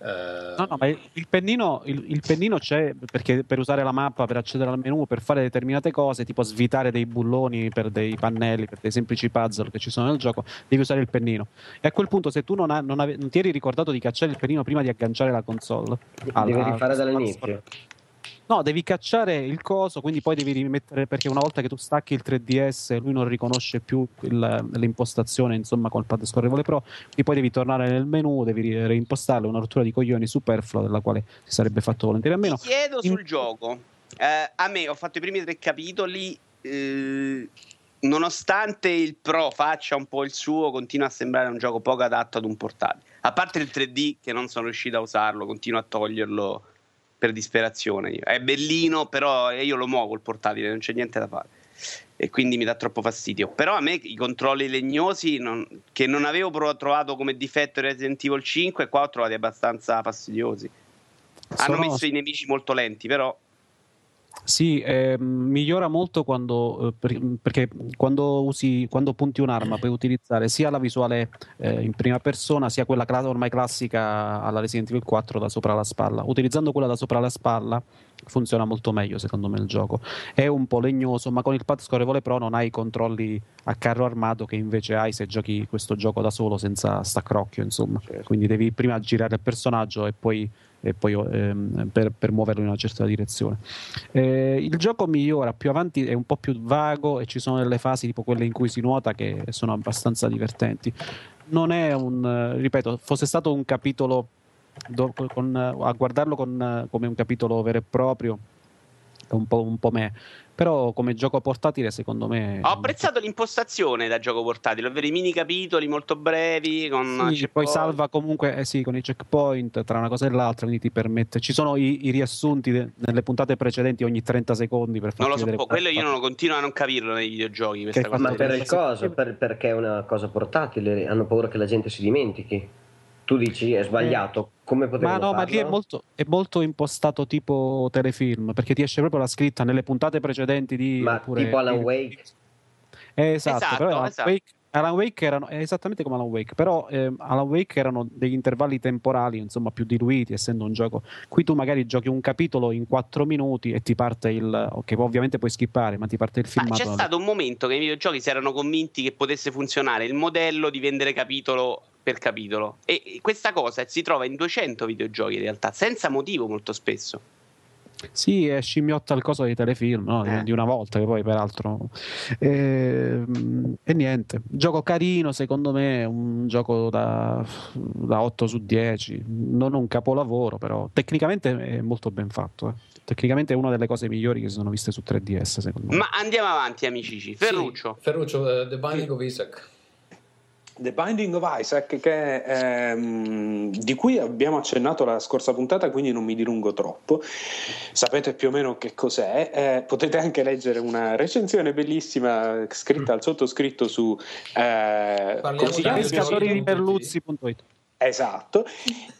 No, no, ma il pennino, il, il pennino, c'è perché per usare la mappa, per accedere al menu, per fare determinate cose, tipo svitare dei bulloni per dei pannelli, per dei semplici puzzle che ci sono nel gioco, devi usare il pennino. E a quel punto, se tu non, ha, non, ave, non ti eri ricordato di cacciare il pennino prima di agganciare la console, devi alla, rifare dall'inizio. No, devi cacciare il coso, quindi poi devi rimettere perché una volta che tu stacchi il 3DS lui non riconosce più il, l'impostazione, insomma, col pad scorrevole Pro, quindi poi devi tornare nel menu, devi reimpostarlo, una rottura di coglioni superflua della quale si sarebbe fatto volentieri a meno. Ti chiedo In... sul gioco. Eh, a me ho fatto i primi tre capitoli eh, nonostante il Pro faccia un po' il suo, continua a sembrare un gioco poco adatto ad un portatile. A parte il 3D che non sono riuscito a usarlo, continuo a toglierlo per disperazione. È bellino, però io lo muovo il portatile, non c'è niente da fare. e quindi mi dà troppo fastidio. Però a me i controlli legnosi non- che non avevo trovato come difetto in Resident Evil 5, qua ho trovati abbastanza fastidiosi. Hanno Sono- messo i nemici molto lenti, però Sì, eh, migliora molto quando, eh, per- perché quando, usi, quando punti un'arma puoi utilizzare sia la visuale eh, in prima persona sia quella cla- ormai classica alla Resident Evil 4 da sopra la spalla. Utilizzando quella da sopra la spalla funziona molto meglio secondo me il gioco. È un po' legnoso, ma con il pad scorrevole Pro non hai i controlli a carro armato che invece hai se giochi questo gioco da solo senza staccrocchio, insomma. Quindi devi prima girare il personaggio e poi e poi ehm, per, per muoverlo in una certa direzione. Eh, il gioco migliora più avanti, è un po' più vago e ci sono delle fasi tipo quelle in cui si nuota che sono abbastanza divertenti. Non è un, ripeto, fosse stato un capitolo do- con- a guardarlo con, come un capitolo vero e proprio, un po', un po' me. Però come gioco portatile secondo me... ho apprezzato l'impostazione da gioco portatile, ovvero i mini capitoli molto brevi con Sì, poi salva comunque eh sì, con i checkpoint tra una cosa e l'altra, quindi ti permette. Ci sono i, i riassunti de- nelle puntate precedenti ogni 30 secondi per farti Non lo so, vedere po- quello io non lo continuo a non capirlo nei videogiochi. Questa cosa. Ma per il coso, per- perché è una cosa portatile, hanno paura che la gente si dimentichi. Tu dici è sbagliato, come potevano Ma no, ma lì è farlo? molto, è molto impostato tipo telefilm, perché ti esce proprio la scritta nelle puntate precedenti di... Ma oppure- tipo Alan Wake? Eh, esatto, Esatto, però Alan, esatto. Wake, Alan Wake erano è esattamente come Alan Wake, però ehm, Alan Wake erano degli intervalli temporali insomma più diluiti, essendo un gioco. Qui tu magari giochi un capitolo in 4 minuti e ti parte il. Ok, ovviamente puoi skippare, ma ti parte il Ma filmato. c'è stato un momento che i videogiochi si erano convinti che potesse funzionare il modello di vendere capitolo per capitolo. E questa cosa si trova in 200 videogiochi in realtà, senza motivo molto spesso. Sì, è scimmiotta il coso dei telefilm no? Eh. di una volta, che poi peraltro. Ehm, E, niente, gioco carino, secondo me, un gioco da, da 8 su 10, non un capolavoro, però tecnicamente è molto ben fatto. eh. Tecnicamente è una delle cose migliori che si sono viste su 3DS, secondo me. Ma andiamo avanti, amici. Ferruccio. Sì, Ferruccio, eh, The Binding of Isaac. The Binding of Isaac, che, ehm, di cui abbiamo accennato la scorsa puntata, quindi non mi dilungo troppo. Sapete più o meno che cos'è. Eh, potete anche leggere una recensione bellissima scritta al sottoscritto su eh, Parliamo Esatto.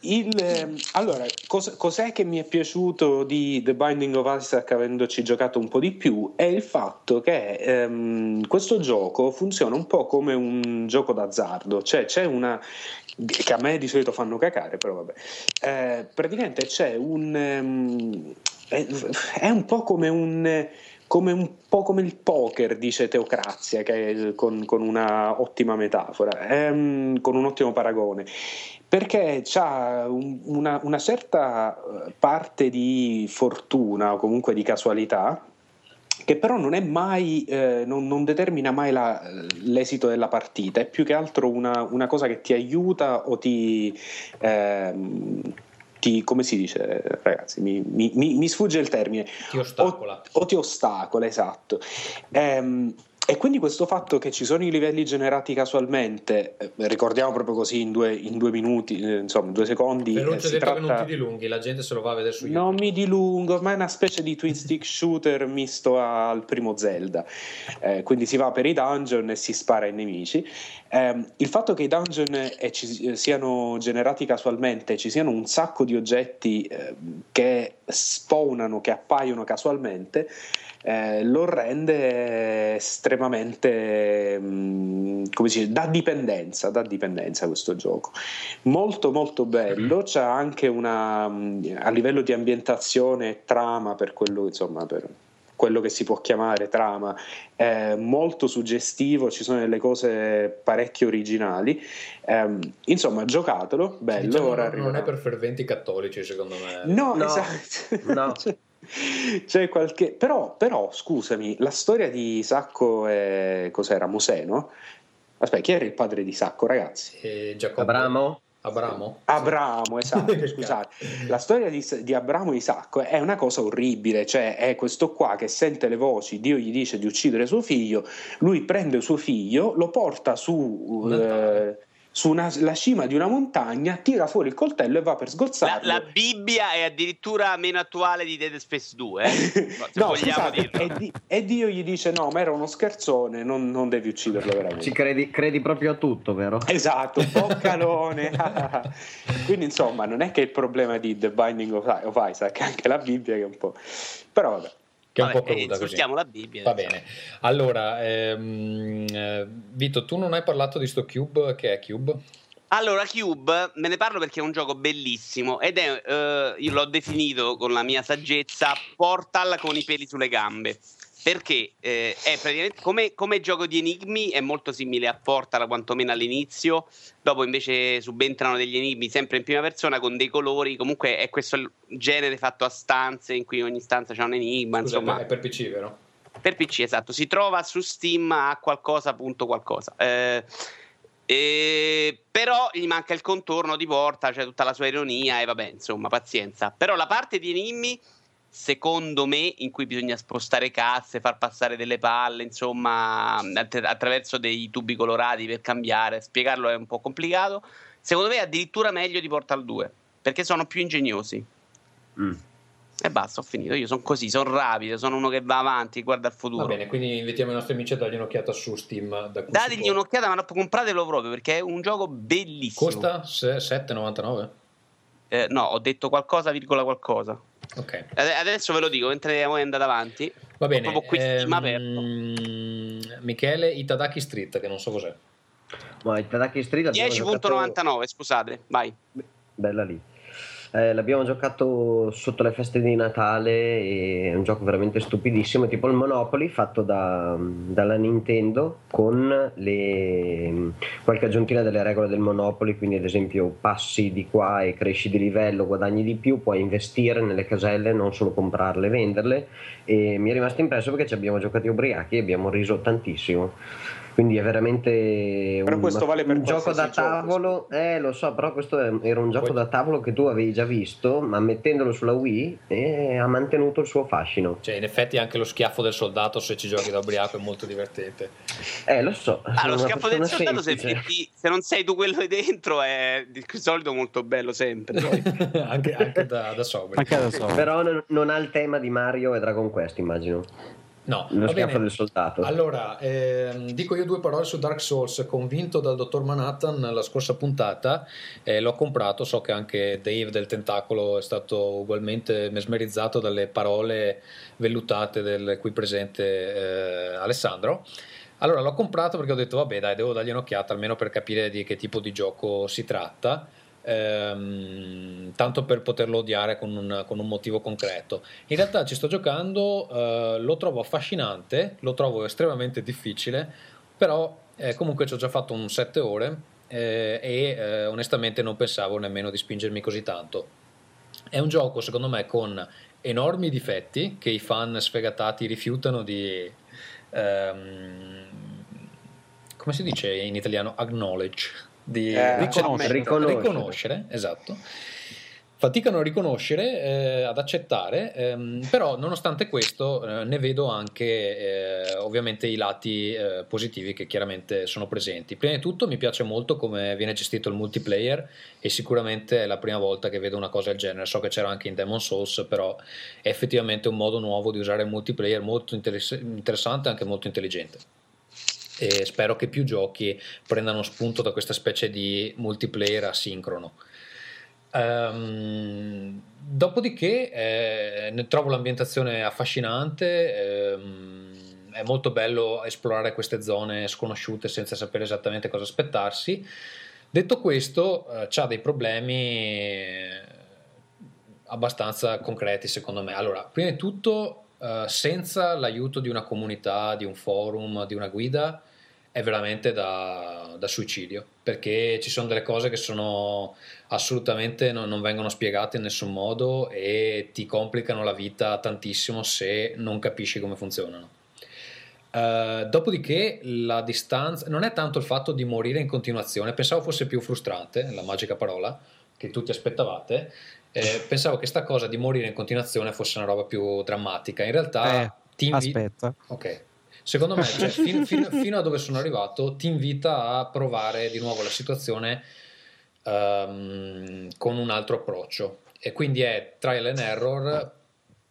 Il, ehm, allora, cos- cos'è che mi è piaciuto di The Binding of Isaac avendoci giocato un po' di più? È il fatto che ehm, questo gioco funziona un po' come un gioco d'azzardo, cioè c'è una che a me di solito fanno cacare, però vabbè. Eh, praticamente c'è un ehm, è, è un po' come un come un po' come il poker, dice Teocrazia, che con, con una ottima metafora, ehm, con un ottimo paragone, perché c'ha un- una, una certa eh, parte di fortuna o comunque di casualità che però non mai, eh, non, non determina mai la- l'esito della partita, è più che altro una, una cosa che ti aiuta o ti, ehm, ti- come si dice ragazzi, mi, mi- mi- sfugge il termine, Ti ostacola. o ti ostacola, esatto. Ehm, e quindi questo fatto che ci sono i livelli generati casualmente, eh, ricordiamo proprio così in due, in due minuti, eh, insomma, in due secondi. eh, si ha detto che non tratta- ti dilunghi, la gente se lo va a vedere su YouTube. non mi dilungo, ma è una specie di twin stick shooter misto al primo Zelda. Eh, quindi si va per i dungeon e si spara ai nemici. Ehm, il fatto che i dungeon eh, ci- siano generati casualmente, ci siano un sacco di oggetti eh, che spawnano, che appaiono casualmente, eh, lo rende estremamente mm, come si dice, da dipendenza, da dipendenza questo gioco molto molto bello c'ha anche una mm, a livello di ambientazione e trama per quello insomma per quello che si può chiamare trama è molto suggestivo ci sono delle cose parecchio originali Ehm, insomma giocatelo bello Diciamo, ora non- non è per ferventi cattolici, secondo me. No, No, esatto. no. C'è- C'è qualche... però, però, scusami, la storia di Sacco è... cos'era? Mosè, no? Aspetta, chi era il padre di Sacco, ragazzi? E Giacomo- Abramo? Abramo? Abramo, esatto, scusate. La storia di, di Abramo e Isacco è una cosa orribile, cioè è questo qua che sente le voci, Dio gli dice di uccidere suo figlio, lui prende suo figlio, lo porta su... Un altare. eh, su una- la cima di una montagna, tira fuori il coltello e va per La, sgozzarlo. la Bibbia è addirittura meno attuale di Dead Space 2, eh? no, vogliamo scusate, dirlo. e, Di- e Dio gli dice: No, ma era uno scherzone, non, non devi ucciderlo veramente. Ci credi, credi proprio a tutto, vero? Esatto, boccalone. Quindi, insomma, non è che il problema di The Binding of, of Isaac, è anche la Bibbia che è un po'. Però vabbè. Che è un po' cruda così. la Bibbia. Va bene. Allora, ehm, eh, Vito, tu non hai parlato di sto Cube, che è Cube? Allora, Cube, me ne parlo perché è un gioco bellissimo ed è, eh, io l'ho definito con la mia saggezza, Portal con i peli sulle gambe. Perché eh, è praticamente come, come gioco di enigmi, è molto simile a Portal, quantomeno all'inizio. Dopo invece subentrano degli enigmi sempre in prima persona con dei colori. Comunque è questo genere fatto a stanze in cui ogni stanza c'è un enigma. Scusa, insomma, è per PC, vero? per PC, esatto. Si trova su Steam a qualcosa, punto qualcosa. Eh, eh, però gli manca il contorno di Porta, cioè tutta la sua ironia e vabbè, insomma, pazienza. Però la parte di enigmi, secondo me, in cui bisogna spostare casse, far passare delle palle, insomma, att- attraverso dei tubi colorati per cambiare, spiegarlo è un po' complicato. Secondo me è addirittura meglio di Portal 2, perché sono più ingegnosi. Mm. E basta, ho finito. Io sono così, sono rapido, sono uno che va avanti, guarda il futuro. Va bene, quindi invitiamo i nostri amici a dargli un'occhiata su Steam. Da Dategli un'occhiata, ma no, compratelo proprio perché è un gioco bellissimo. Costa se- 7,99? Eh, no, ho detto qualcosa, virgola qualcosa. Ok, Ade- Adesso ve lo dico, mentre voi andate avanti. va bene. proprio qui ehm, Michele Itadaki Street, che non so cos'è. Ma il Tadaki Street abbiamo 10.99, scusate, vai. Bella lì. Eh, l'abbiamo giocato sotto le feste di Natale e è un gioco veramente stupidissimo, tipo il Monopoly fatto da- dalla Nintendo con le, qualche aggiuntina delle regole del Monopoly, quindi ad esempio passi di qua e cresci di livello, guadagni di più, puoi investire nelle caselle, non solo comprarle e venderle e mi è rimasto impresso perché ci abbiamo giocati ubriachi e abbiamo riso tantissimo. Quindi è veramente Però un, questo vale per un gioco da qualsiasi gioco, tavolo. Eh, lo so, però questo era un gioco Poi- da tavolo che tu avevi già visto, ma mettendolo sulla Wii eh, ha mantenuto il suo fascino. Cioè, in effetti anche lo schiaffo del soldato, se ci giochi da ubriaco, è molto divertente. Eh, lo so. Ah, lo schiaffo del soldato, se, se non sei tu quello di dentro, è di solito molto bello sempre. anche, anche da, da. Anche adesso. Però non, non ha il tema di Mario e Dragon Quest, immagino. No, Lo va schiaffo bene. del soldato. Allora, ehm, dico io due parole su Dark Souls, convinto dal dottor Manhattan la scorsa puntata, eh, l'ho comprato, so che anche Dave del Tentacolo è stato ugualmente mesmerizzato dalle parole vellutate del qui presente eh, Alessandro. Allora l'ho comprato perché ho detto vabbè dai devo dargli un'occhiata almeno per capire di che tipo di gioco si tratta, ehm, tanto per poterlo odiare con un, con un motivo concreto. In realtà ci sto giocando, eh, lo trovo affascinante, lo trovo estremamente difficile, però eh, comunque ci ho già fatto un 7 ore eh, e eh, onestamente non pensavo nemmeno di spingermi così tanto. È un gioco secondo me con enormi difetti che i fan sfegatati rifiutano di... ehm, come si dice in italiano? Acknowledge. Di Eh, riconoscere. Riconoscere. riconoscere, esatto. Faticano a riconoscere, eh, ad accettare, ehm, però nonostante questo eh, ne vedo anche eh, ovviamente i lati eh, positivi che chiaramente sono presenti. Prima di tutto mi piace molto come viene gestito il multiplayer e sicuramente è la prima volta che vedo una cosa del genere. So che c'era anche in Demon Souls, però è effettivamente un modo nuovo di usare il multiplayer molto interess- interessante e anche molto intelligente e spero che più giochi prendano spunto da questa specie di multiplayer asincrono. Ehm, dopodiché eh, ne trovo l'ambientazione affascinante, ehm, è molto bello esplorare queste zone sconosciute senza sapere esattamente cosa aspettarsi. Detto questo, eh, c'ha dei problemi abbastanza concreti secondo me. Allora, prima di tutto, eh, senza l'aiuto di una comunità, di un forum, di una guida, è veramente da, da suicidio, perché ci sono delle cose che sono assolutamente non, non vengono spiegate in nessun modo e ti complicano la vita tantissimo se non capisci come funzionano. Eh, dopodiché la distanza non è tanto il fatto di morire in continuazione, pensavo fosse più frustrante, la magica parola che tutti aspettavate. eh, pensavo che sta cosa di morire in continuazione fosse una roba più drammatica. In realtà Eh, ti invi- Aspetta, Ok. Secondo me, cioè, fin- fin- fino a dove sono arrivato, ti invita a provare di nuovo la situazione ehm, con un altro approccio. E quindi è trial and error,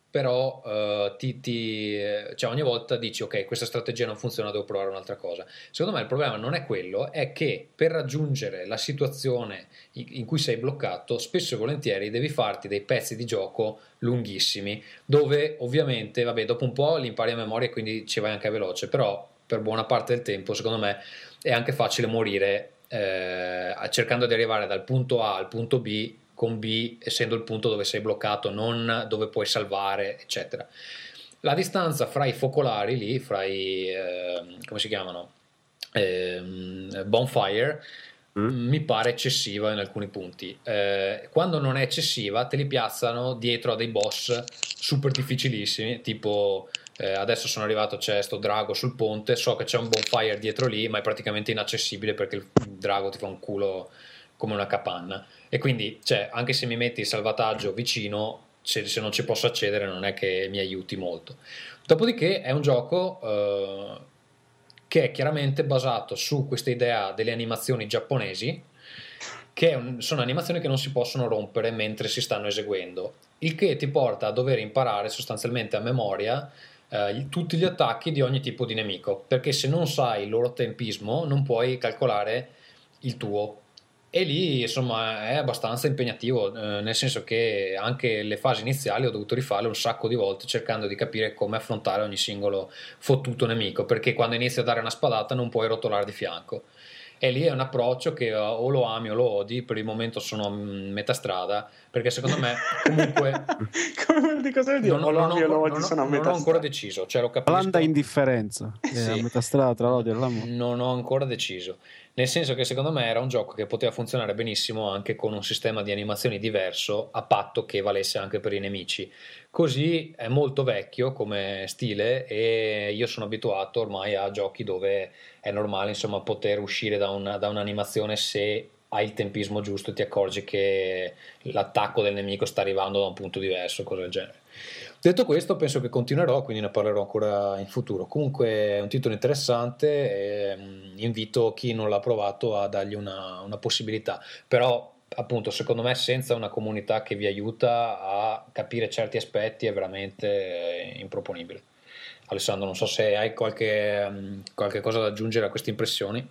però eh, ti, ti- cioè ogni volta dici ok, questa strategia non funziona, devo provare un'altra cosa. Secondo me il problema non è quello, è che per raggiungere la situazione in cui sei bloccato, spesso e volentieri devi farti dei pezzi di gioco lunghissimi, dove ovviamente, vabbè, dopo un po' li impari a memoria e quindi ci vai anche veloce, però per buona parte del tempo, secondo me, è anche facile morire eh, cercando di arrivare dal punto A al punto B con B essendo il punto dove sei bloccato, non dove puoi salvare, eccetera. La distanza fra i focolari lì, fra i eh, come si chiamano? Ehm, bonfire mi pare eccessiva in alcuni punti. Eh, quando non è eccessiva, te li piazzano dietro a dei boss super difficilissimi, tipo eh, adesso sono arrivato, c'è sto drago sul ponte, so che c'è un bonfire dietro lì, ma è praticamente inaccessibile perché il drago ti fa un culo come una capanna. E quindi, cioè, anche se mi metti il salvataggio vicino, se, se non ci posso accedere non è che mi aiuti molto. Dopodiché è un gioco eh, che è chiaramente basato su questa idea delle animazioni giapponesi, che un- sono animazioni che non si possono rompere mentre si stanno eseguendo, il che ti porta a dover imparare sostanzialmente a memoria eh, tutti gli attacchi di ogni tipo di nemico, perché se non sai il loro tempismo non puoi calcolare il tuo. E lì insomma è abbastanza impegnativo, eh, nel senso che anche le fasi iniziali ho dovuto rifarle un sacco di volte cercando di capire come affrontare ogni singolo fottuto nemico, perché quando inizi a dare una spadata non puoi rotolare di fianco. E lì è un approccio che eh, o lo ami o lo odi, per il momento sono a mm, metà strada, perché secondo me comunque Come di cosa vuol dire? non, lo non ho, non sono a non ho ancora deciso, cioè lo capisco. Blanda indifferenza, è Sì. a metà strada tra l'odio e l'amore. Non ho ancora deciso. Nel senso che secondo me era un gioco che poteva funzionare benissimo anche con un sistema di animazioni diverso, a patto che valesse anche per i nemici. Così è molto vecchio come stile e io sono abituato ormai a giochi dove è normale insomma poter uscire da, una- da un'animazione se hai il tempismo giusto e ti accorgi che l'attacco del nemico sta arrivando da un punto diverso, cose del genere. Detto questo, penso che continuerò, quindi ne parlerò ancora in futuro. Comunque è un titolo interessante e mm, invito chi non l'ha provato a dargli una, una possibilità. Però, appunto, secondo me, senza una comunità che vi aiuta a capire certi aspetti è veramente eh, improponibile. Alessandro, non so se hai qualche, mm, qualche cosa da aggiungere a queste impressioni.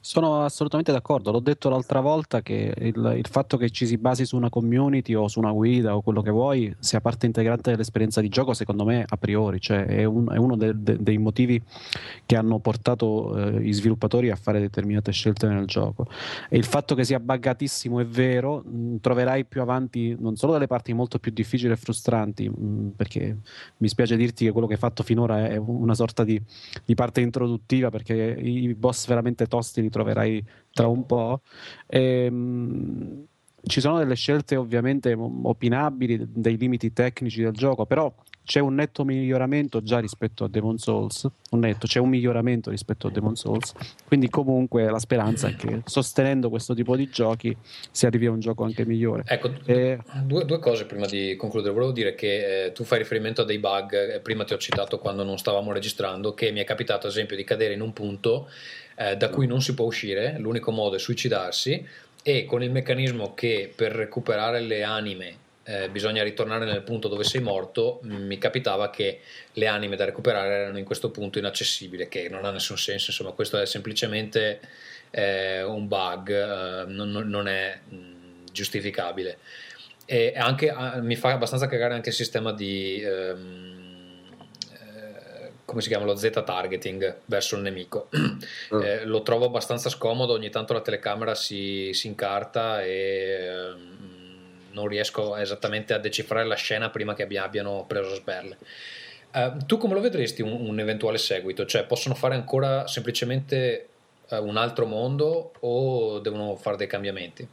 Sono assolutamente d'accordo, l'ho detto l'altra volta che il, il fatto che ci si basi su una community o su una guida o quello che vuoi sia parte integrante dell'esperienza di gioco, secondo me a priori, cioè è, un- è uno de- de- dei motivi che hanno portato eh, gli sviluppatori a fare determinate scelte nel gioco. E il fatto che sia buggatissimo è vero, mh, troverai più avanti non solo delle parti molto più difficili e frustranti, mh, perché mi spiace dirti che quello che hai fatto finora è una sorta di, di parte introduttiva, perché i boss veramente tosti li troverai tra un po'. Ehm, ci sono delle scelte ovviamente opinabili, dei limiti tecnici del gioco, però c'è un netto miglioramento già rispetto a Demon Souls, un netto, c'è un miglioramento rispetto a Demon Souls, quindi comunque la speranza è che sostenendo questo tipo di giochi si arrivi a un gioco anche migliore. Ecco, E- due, due cose prima di concludere. Volevo dire che eh, tu fai riferimento a dei bug, eh, prima ti ho citato quando non stavamo registrando, che mi è capitato ad esempio di cadere in un punto eh, da cui non si può uscire, l'unico modo è suicidarsi e con il meccanismo che per recuperare le anime eh, bisogna ritornare nel punto dove sei morto, mi capitava che le anime da recuperare erano in questo punto inaccessibile, che non ha nessun senso, insomma questo è semplicemente eh, un bug, eh, non, non- è mh, giustificabile. E anche, ah, mi fa abbastanza cagare anche il sistema di... ehm, eh, come si chiama lo Z targeting verso il nemico Eh, lo trovo abbastanza scomodo ogni tanto la telecamera si, si incarta e ehm, non riesco esattamente a decifrare la scena prima che abbia- abbiano preso sberle Eh, tu come lo vedresti un, un eventuale seguito? Cioè possono fare ancora semplicemente eh, un altro mondo o devono fare dei cambiamenti?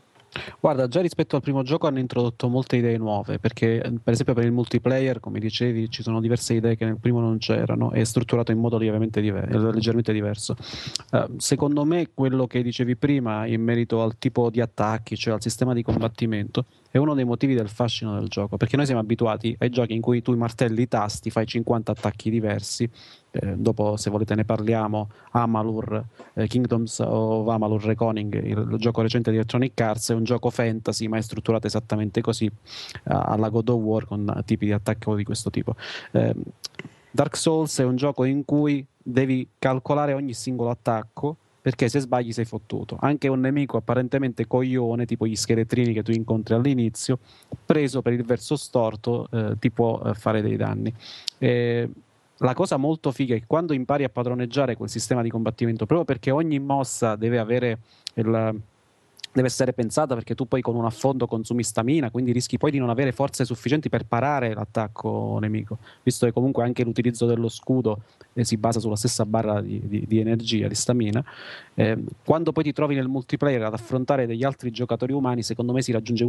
Guarda, già rispetto al primo gioco hanno introdotto molte idee nuove, perché per esempio per il multiplayer, come dicevi, ci sono diverse idee che nel primo non c'erano, è strutturato in modo diver- eh, leggermente diverso. Eh, secondo me quello che dicevi prima in merito al tipo di attacchi, cioè al sistema di combattimento, è uno dei motivi del fascino del gioco, perché noi siamo abituati ai giochi in cui tu martelli i tasti, fai 50 attacchi diversi, eh, dopo se volete ne parliamo, Amalur, eh, Kingdoms of Amalur Reconing, il, il, gioco recente di Electronic Arts, è un gioco fantasy ma è strutturato esattamente così, eh, alla God of War con tipi di attacco di questo tipo. Eh, Dark Souls è un gioco in cui devi calcolare ogni singolo attacco perché se sbagli sei fottuto. Anche un nemico apparentemente coglione, tipo gli scheletrini che tu incontri all'inizio, preso per il verso storto, eh, ti può eh, fare dei danni. Eh, la cosa molto figa è che quando impari a padroneggiare quel sistema di combattimento, proprio perché ogni mossa deve avere il deve essere pensata perché tu poi con un affondo consumi stamina, quindi rischi poi di non avere forze sufficienti per parare l'attacco nemico, visto che comunque anche l'utilizzo dello scudo eh, si basa sulla stessa barra di, di, di energia, di stamina. Eh, quando poi ti trovi nel multiplayer ad affrontare degli altri giocatori umani, secondo me si raggiunge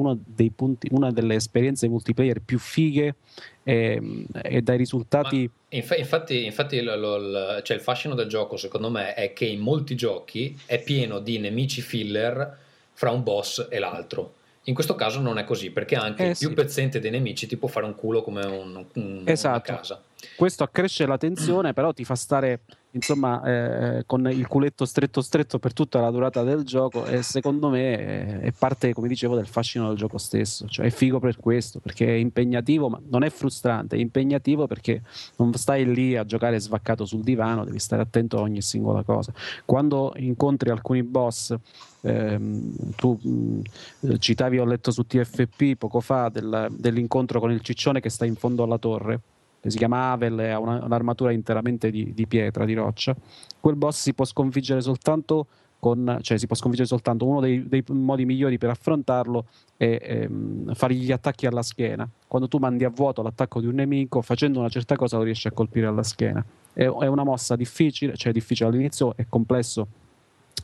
punti, una delle esperienze multiplayer più fighe e, e dai risultati... Inf- infatti, infatti lo, lo, cioè il fascino del gioco secondo me è che in molti giochi è pieno di nemici filler fra un boss e l'altro. In questo caso non è così, perché anche eh, il più sì. pezzente dei nemici ti può fare un culo come un, un, esatto. una casa. Questo accresce la tensione, però ti fa stare insomma eh, con il culetto stretto stretto per tutta la durata del gioco e secondo me è, è parte come dicevo del fascino del gioco stesso. Cioè è figo per questo perché è impegnativo ma non è frustrante è impegnativo perché non stai lì a giocare svaccato sul divano devi stare attento a ogni singola cosa. Quando incontri alcuni boss ehm, tu mh, citavi ho letto su TFP poco fa del, dell'incontro con il ciccione che sta in fondo alla torre si chiama Avel, ha una, un'armatura interamente di, di, pietra, di roccia. Quel boss si può sconfiggere soltanto con, cioè si può sconfiggere soltanto uno dei, dei modi migliori per affrontarlo è ehm, fargli gli attacchi alla schiena. Quando tu mandi a vuoto l'attacco di un nemico, facendo una certa cosa lo riesci a colpire alla schiena. È, è una mossa difficile, cioè difficile all'inizio, è complesso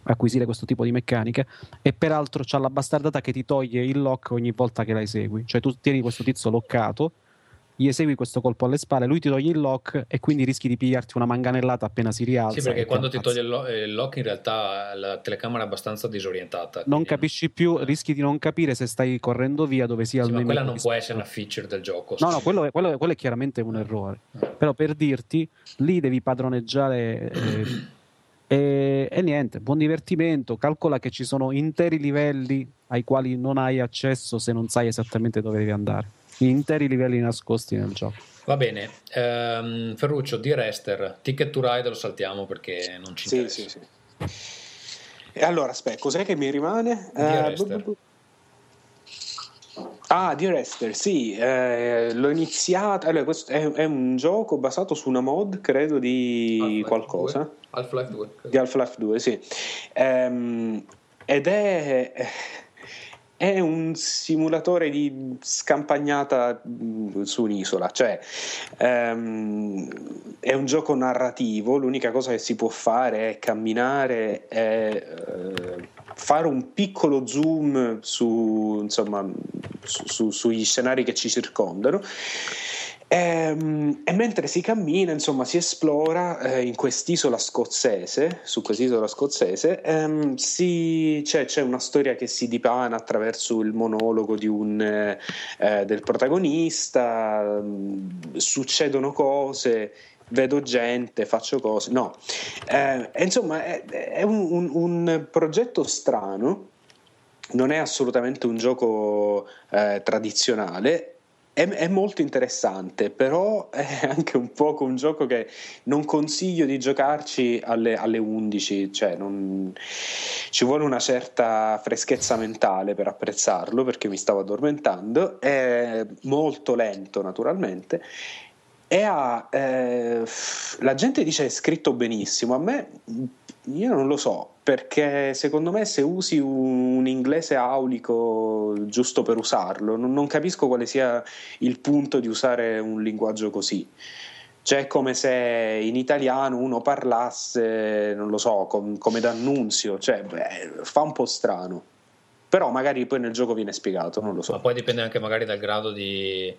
acquisire questo tipo di meccaniche e peraltro c'ha la bastardata che ti toglie il lock ogni volta che la esegui. Cioè tu tieni questo tizio loccato gli esegui questo colpo alle spalle, lui ti toglie il lock e quindi rischi di pigliarti una manganellata appena si rialza. Sì, perché quando ti toglie il, lo- il, lock in realtà la telecamera è abbastanza disorientata. Non capisci più, rischi di non capire se stai correndo via dove sia sì, il nemico. Ma quella non può essere una feature del gioco. No, no, quello è, quello, è, quello è, chiaramente un errore. Eh. Però per dirti, lì devi padroneggiare... Eh, e, e, niente, buon divertimento. Calcola che ci sono interi livelli ai quali non hai accesso se non sai esattamente dove devi andare interi livelli nascosti nel gioco. Va bene, um, Ferruccio di Rester, Ticket to Ride lo saltiamo perché non ci sì, interessa. Sì, sì. E allora, aspetta, cos'è che mi rimane? Uh. Ah, di Rester, sì, eh, l'ho iniziato. Allora, questo è, è, un gioco basato su una mod, credo, di Half-Life qualcosa. 2. Half-Life 2. Credo. Di Half-Life 2, sì. Um, ed è è un simulatore di scampagnata mm, su un'isola, cioè um, è un gioco narrativo, l'unica cosa che si può fare è camminare e uh, fare un piccolo zoom su, insomma, su, su, sugli scenari che ci circondano e, ehm, e, mentre si cammina, insomma, si esplora eh, in quest'isola scozzese, su quest'isola scozzese, ehm, si, c'è, c'è, una storia che si dipana attraverso il monologo un, eh, eh, del protagonista, mh, succedono cose, vedo gente, faccio cose, no. Eh, insomma, è, è un, un, un progetto strano non è assolutamente un gioco eh, tradizionale, è, è, molto interessante, però è anche un po' un gioco che non consiglio di giocarci alle, alle 11, cioè non, ci vuole una certa freschezza mentale per apprezzarlo perché mi stavo addormentando, è molto lento naturalmente. E ha, eh, la gente dice è scritto benissimo, a me io non lo so, perché secondo me se usi un, inglese aulico giusto per usarlo, non, non, capisco quale sia il punto di usare un linguaggio così. Cioè è come se in italiano uno parlasse, non lo so, com, come d'annunzio, cioè beh, fa un po' strano. Però magari poi nel gioco viene spiegato, non lo so. Ma poi dipende anche magari dal grado di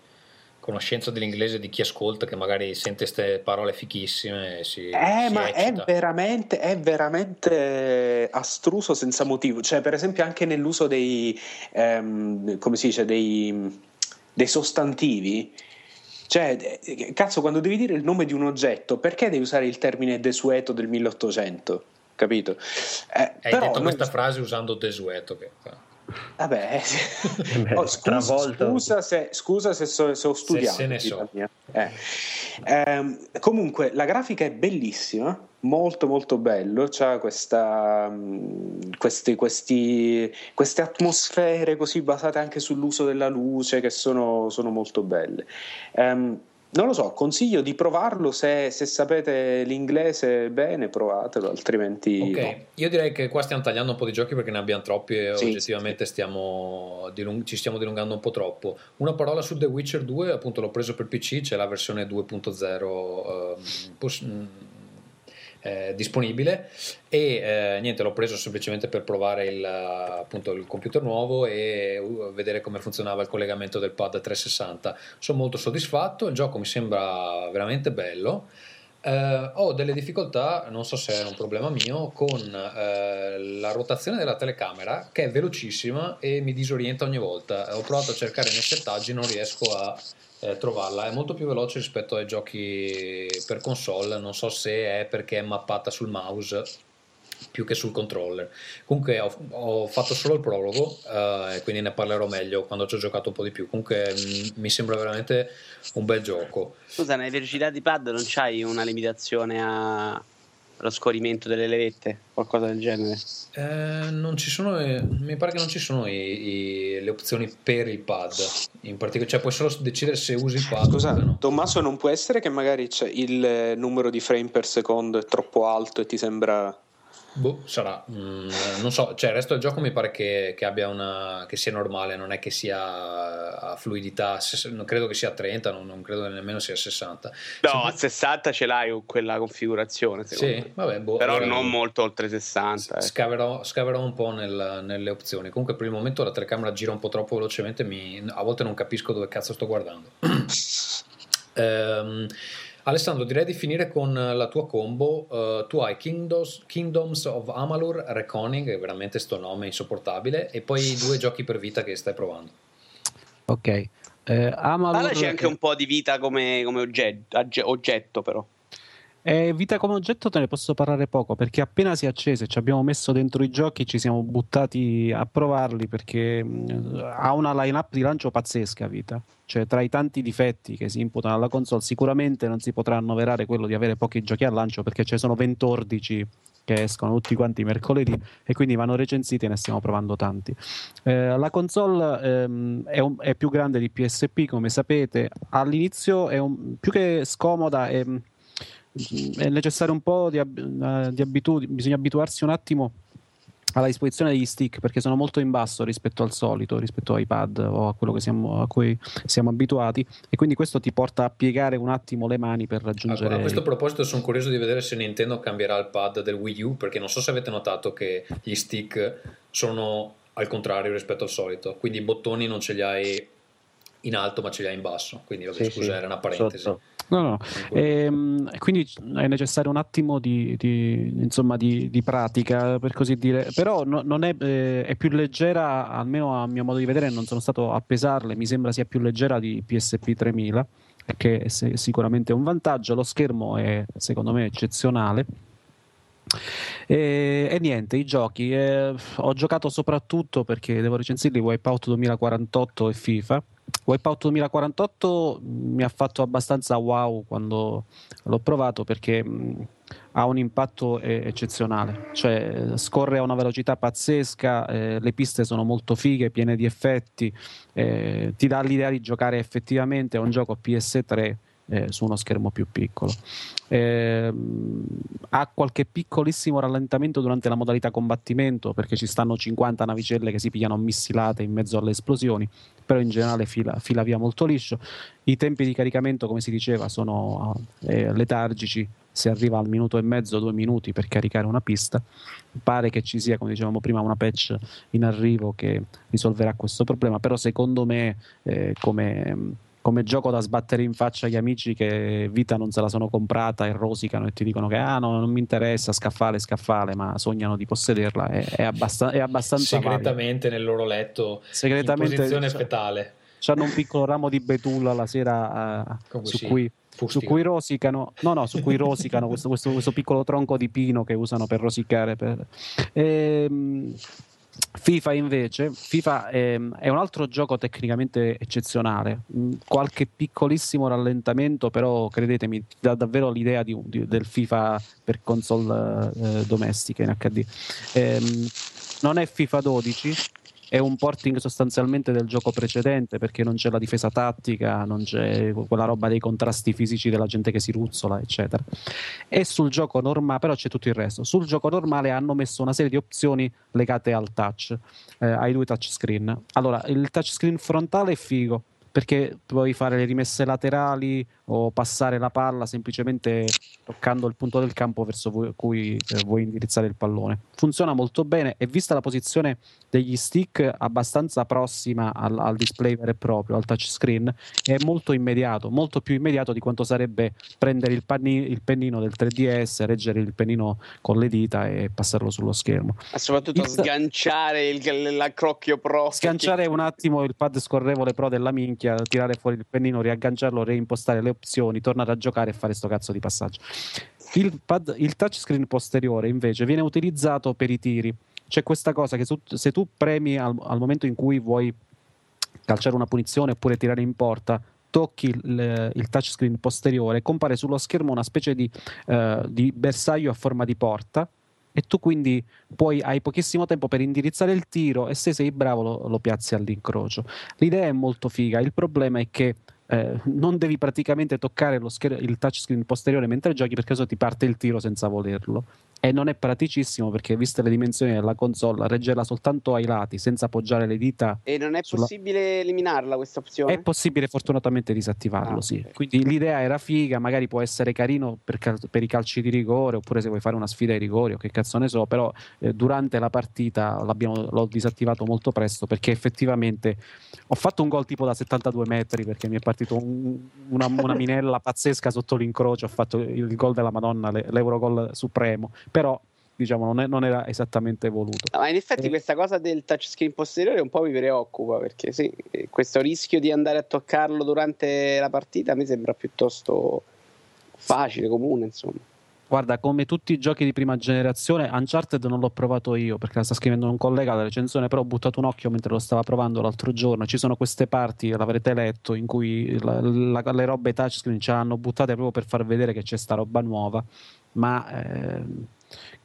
conoscenza dell'inglese di chi ascolta che magari sente queste parole fichissime si, Eh, si ma è veramente, è veramente astruso senza motivo. Cioè, per esempio, anche nell'uso dei, ehm, come si dice, dei, dei sostantivi. Cioè, eh, cazzo, quando devi dire il nome di un oggetto, perché devi usare il termine desueto del 1800? Capito? Eh, Hai però detto noi- questa frase usando desueto. Che, Vabbè, Eh beh, oh, scusa, scusa se, scusa se so- se ho studiato. se ne so. Eh. Ehm, comunque, la grafica è bellissima, molto molto bello. C'ha questa, mm, questi, questi- queste atmosfere così basate anche sull'uso della luce che sono, sono molto belle. Ehm, non lo so, consiglio di provarlo se, se sapete l'inglese bene, provatelo, altrimenti Ok, no. io direi che qua stiamo tagliando un po' di giochi perché ne abbiamo troppi e Sì, oggettivamente stiamo dilung- ci stiamo dilungando un po' troppo. Una parola su The Witcher 2, appunto l'ho preso per PC, c'è la versione 2.0 ehm, poss- mm, eh, disponibile e eh, niente, l'ho preso semplicemente per provare il, appunto, il computer nuovo e uh, vedere come funzionava il collegamento del pad 360. Sono molto soddisfatto, il gioco mi sembra veramente bello. Eh, ho delle difficoltà, non so se è un problema mio, con eh, la rotazione della telecamera che è velocissima e mi disorienta ogni volta. Ho provato a cercare nei settaggi, non riesco a eh, trovarla. È molto più veloce rispetto ai giochi per console. Non so se è perché è mappata sul mouse più che sul controller. Comunque ho, ho fatto solo il prologo eh, quindi ne parlerò meglio quando ci ho giocato un po' di più. Comunque mh, mi sembra veramente un bel gioco. Scusa, nelle velocità di pad non c'hai una limitazione a- allo scorrimento delle levette? Qualcosa del genere? Eh, non ci sono, eh, mi pare che non ci sono i- i- le opzioni per il pad in particolare, cioè puoi solo decidere se usi il pad Scusa, no. Tommaso, non può essere che magari c'è il eh, numero di frame per secondo è troppo alto e ti sembra. Boh, sarà, mm, non so, cioè il resto del gioco mi pare che, che abbia una che sia normale, non è che sia a fluidità, non credo che sia a 30, non, non credo nemmeno sia a 60. No, a 60 ce l'hai quella configurazione, secondo Sì, me. vabbè, boh, Però allora- non molto oltre 60. eh. Scaverò, scaverò un po' nel- nelle opzioni. Comunque, per il momento la telecamera gira un po' troppo velocemente. mi- a volte non capisco dove cazzo sto guardando. Ehm, Alessandro, direi di finire con la tua combo. Eh, tu hai Kingdoms, Kingdoms of Amalur Reckoning, che è veramente sto nome insopportabile, e poi due giochi per vita che stai provando. Ok. Eh, Amalur Allora c'è anche un po' di vita come, come oggetto, oggetto, però. Eh, vita come oggetto te ne posso parlare poco perché appena si è accese ci abbiamo messo dentro i giochi ci siamo buttati a provarli perché mh, ha una line-up di lancio pazzesca vita. Cioè tra i tanti difetti che si imputano alla console sicuramente non si potrà annoverare quello di avere pochi giochi al lancio perché ce ne sono 20 che escono tutti quanti mercoledì e quindi vanno recensiti e ne stiamo provando tanti. Eh, la console ehm, è, un- è più grande di PSP come sapete. All'inizio è un- più che scomoda è è necessario un po' di, ab- eh, di abitudine, bisogna abituarsi un attimo alla disposizione degli stick perché sono molto in basso rispetto al solito, rispetto ai pad o a quello che siamo, a cui siamo abituati e quindi questo ti porta a piegare un attimo le mani per raggiungere A questo proposito sono curioso di vedere se Nintendo cambierà il pad del Wii U perché non so se avete notato che gli stick sono al contrario rispetto al solito, quindi i bottoni non ce li hai in alto ma ce li hai in basso, quindi vabbè, Sì, scusa sì, era una parentesi. sotto. No, no. Ehm, e quindi è necessario un attimo di, di- insomma, di, di pratica, per così dire, però no- non è, eh, è più leggera, almeno a mio modo di vedere, non sono stato a pesarle, mi sembra sia più leggera di PSP 3000, che è sicuramente un vantaggio, lo schermo è secondo me eccezionale. E, e niente, i giochi. eh, ho giocato soprattutto perché devo recensirli Wipeout 2048 e FIFA. Wipeout 2048 mi ha fatto abbastanza wow quando l'ho provato perché ha un impatto eh, eccezionale, cioè eh, scorre a una velocità pazzesca, eh, le piste sono molto fighe, piene di effetti, eh, ti dà l'idea di giocare effettivamente a un gioco PS3 eh, su uno schermo più piccolo. Ehm, ha qualche piccolissimo rallentamento durante la modalità combattimento perché ci stanno 50 navicelle che si pigliano missilate in mezzo alle esplosioni, però in generale fila, fila via molto liscio. I tempi di caricamento, come si diceva, sono eh, letargici, si arriva al minuto e mezzo, due minuti per caricare una pista. Pare che ci sia, come dicevamo prima, una patch in arrivo che risolverà questo problema, però secondo me, eh, come come gioco da sbattere in faccia agli amici che vita non se la sono comprata e rosicano e ti dicono che ah, no, non mi interessa, scaffale, scaffale, ma sognano di possederla. È, è, abbastan- è abbastanza. Segretamente nel loro letto, Segretamente, in posizione cioè, fetale. Hanno un piccolo ramo di betulla la sera uh, su, sì, cui, su, cui, rosicano, no, no, su cui rosicano questo, questo, questo, piccolo tronco di pino che usano per rosicare. Per... Ehm, FIFA invece FIFA è, è, un altro gioco tecnicamente eccezionale, mm, qualche piccolissimo rallentamento, però credetemi, dà davvero l'idea di, di, del FIFA per console eh, domestiche in HD. Ehm, non è FIFA 12, è un porting sostanzialmente del gioco precedente perché non c'è la difesa tattica, non c'è quella roba dei contrasti fisici della gente che si ruzzola, eccetera. E sul gioco normale, però c'è tutto il resto. Sul gioco normale hanno messo una serie di opzioni legate al touch, eh, ai due touchscreen. Allora, il touchscreen frontale è figo perché puoi fare le rimesse laterali o passare la palla semplicemente toccando il punto del campo verso cui eh, vuoi indirizzare il pallone. Funziona molto bene e vista la posizione degli stick abbastanza prossima al, al display vero e proprio, al touchscreen, è molto immediato, molto più immediato di quanto sarebbe prendere il, panni, il pennino del 3DS, reggere il pennino con le dita e passarlo sullo schermo. Ma soprattutto il... sganciare il, l'accrocchio pro. Sganciare un attimo il pad scorrevole pro della minchia minchia, tirare fuori il pennino, riagganciarlo, reimpostare le opzioni, tornare a giocare e fare sto cazzo di passaggio. Il, pad, il touchscreen posteriore invece viene utilizzato per i tiri. C'è questa cosa che su, se tu premi al, al momento in cui vuoi calciare una punizione oppure tirare in porta, tocchi il, il, touchscreen posteriore, compare sullo schermo una specie di, uh, di, bersaglio a forma di porta e tu quindi puoi, hai pochissimo tempo per indirizzare il tiro e se sei bravo lo, lo piazzi all'incrocio. L'idea è molto figa, il problema è che eh, non devi praticamente toccare scher- il touchscreen posteriore mentre giochi perché se ti parte il tiro senza volerlo e non è praticissimo perché viste le dimensioni della console reggerla soltanto ai lati senza appoggiare le dita e non è sulla... possibile eliminarla questa opzione? è possibile fortunatamente disattivarlo ah, sì okay. quindi l'idea era figa magari può essere carino per, cal- per, i calci di rigore oppure se vuoi fare una sfida ai rigori o che cazzo ne so però eh, durante la partita l'ho disattivato molto presto perché effettivamente ho fatto un gol tipo da 72 metri perché mi è partito un, una, una minella pazzesca sotto l'incrocio ho fatto il gol della madonna l'eurogol supremo però diciamo non, è, non, era esattamente voluto. Ma in effetti e... questa cosa del touchscreen posteriore un po' mi preoccupa perché sì, questo rischio di andare a toccarlo durante la partita mi sembra piuttosto facile, comune insomma. Guarda, come tutti i giochi di prima generazione, Uncharted non l'ho provato io perché la sta scrivendo un collega la recensione, però ho buttato un occhio mentre lo stava provando l'altro giorno. Ci sono queste parti, l'avrete letto, in cui la, la, le robe touchscreen ce l'hanno buttate proprio per far vedere che c'è sta roba nuova ma eh,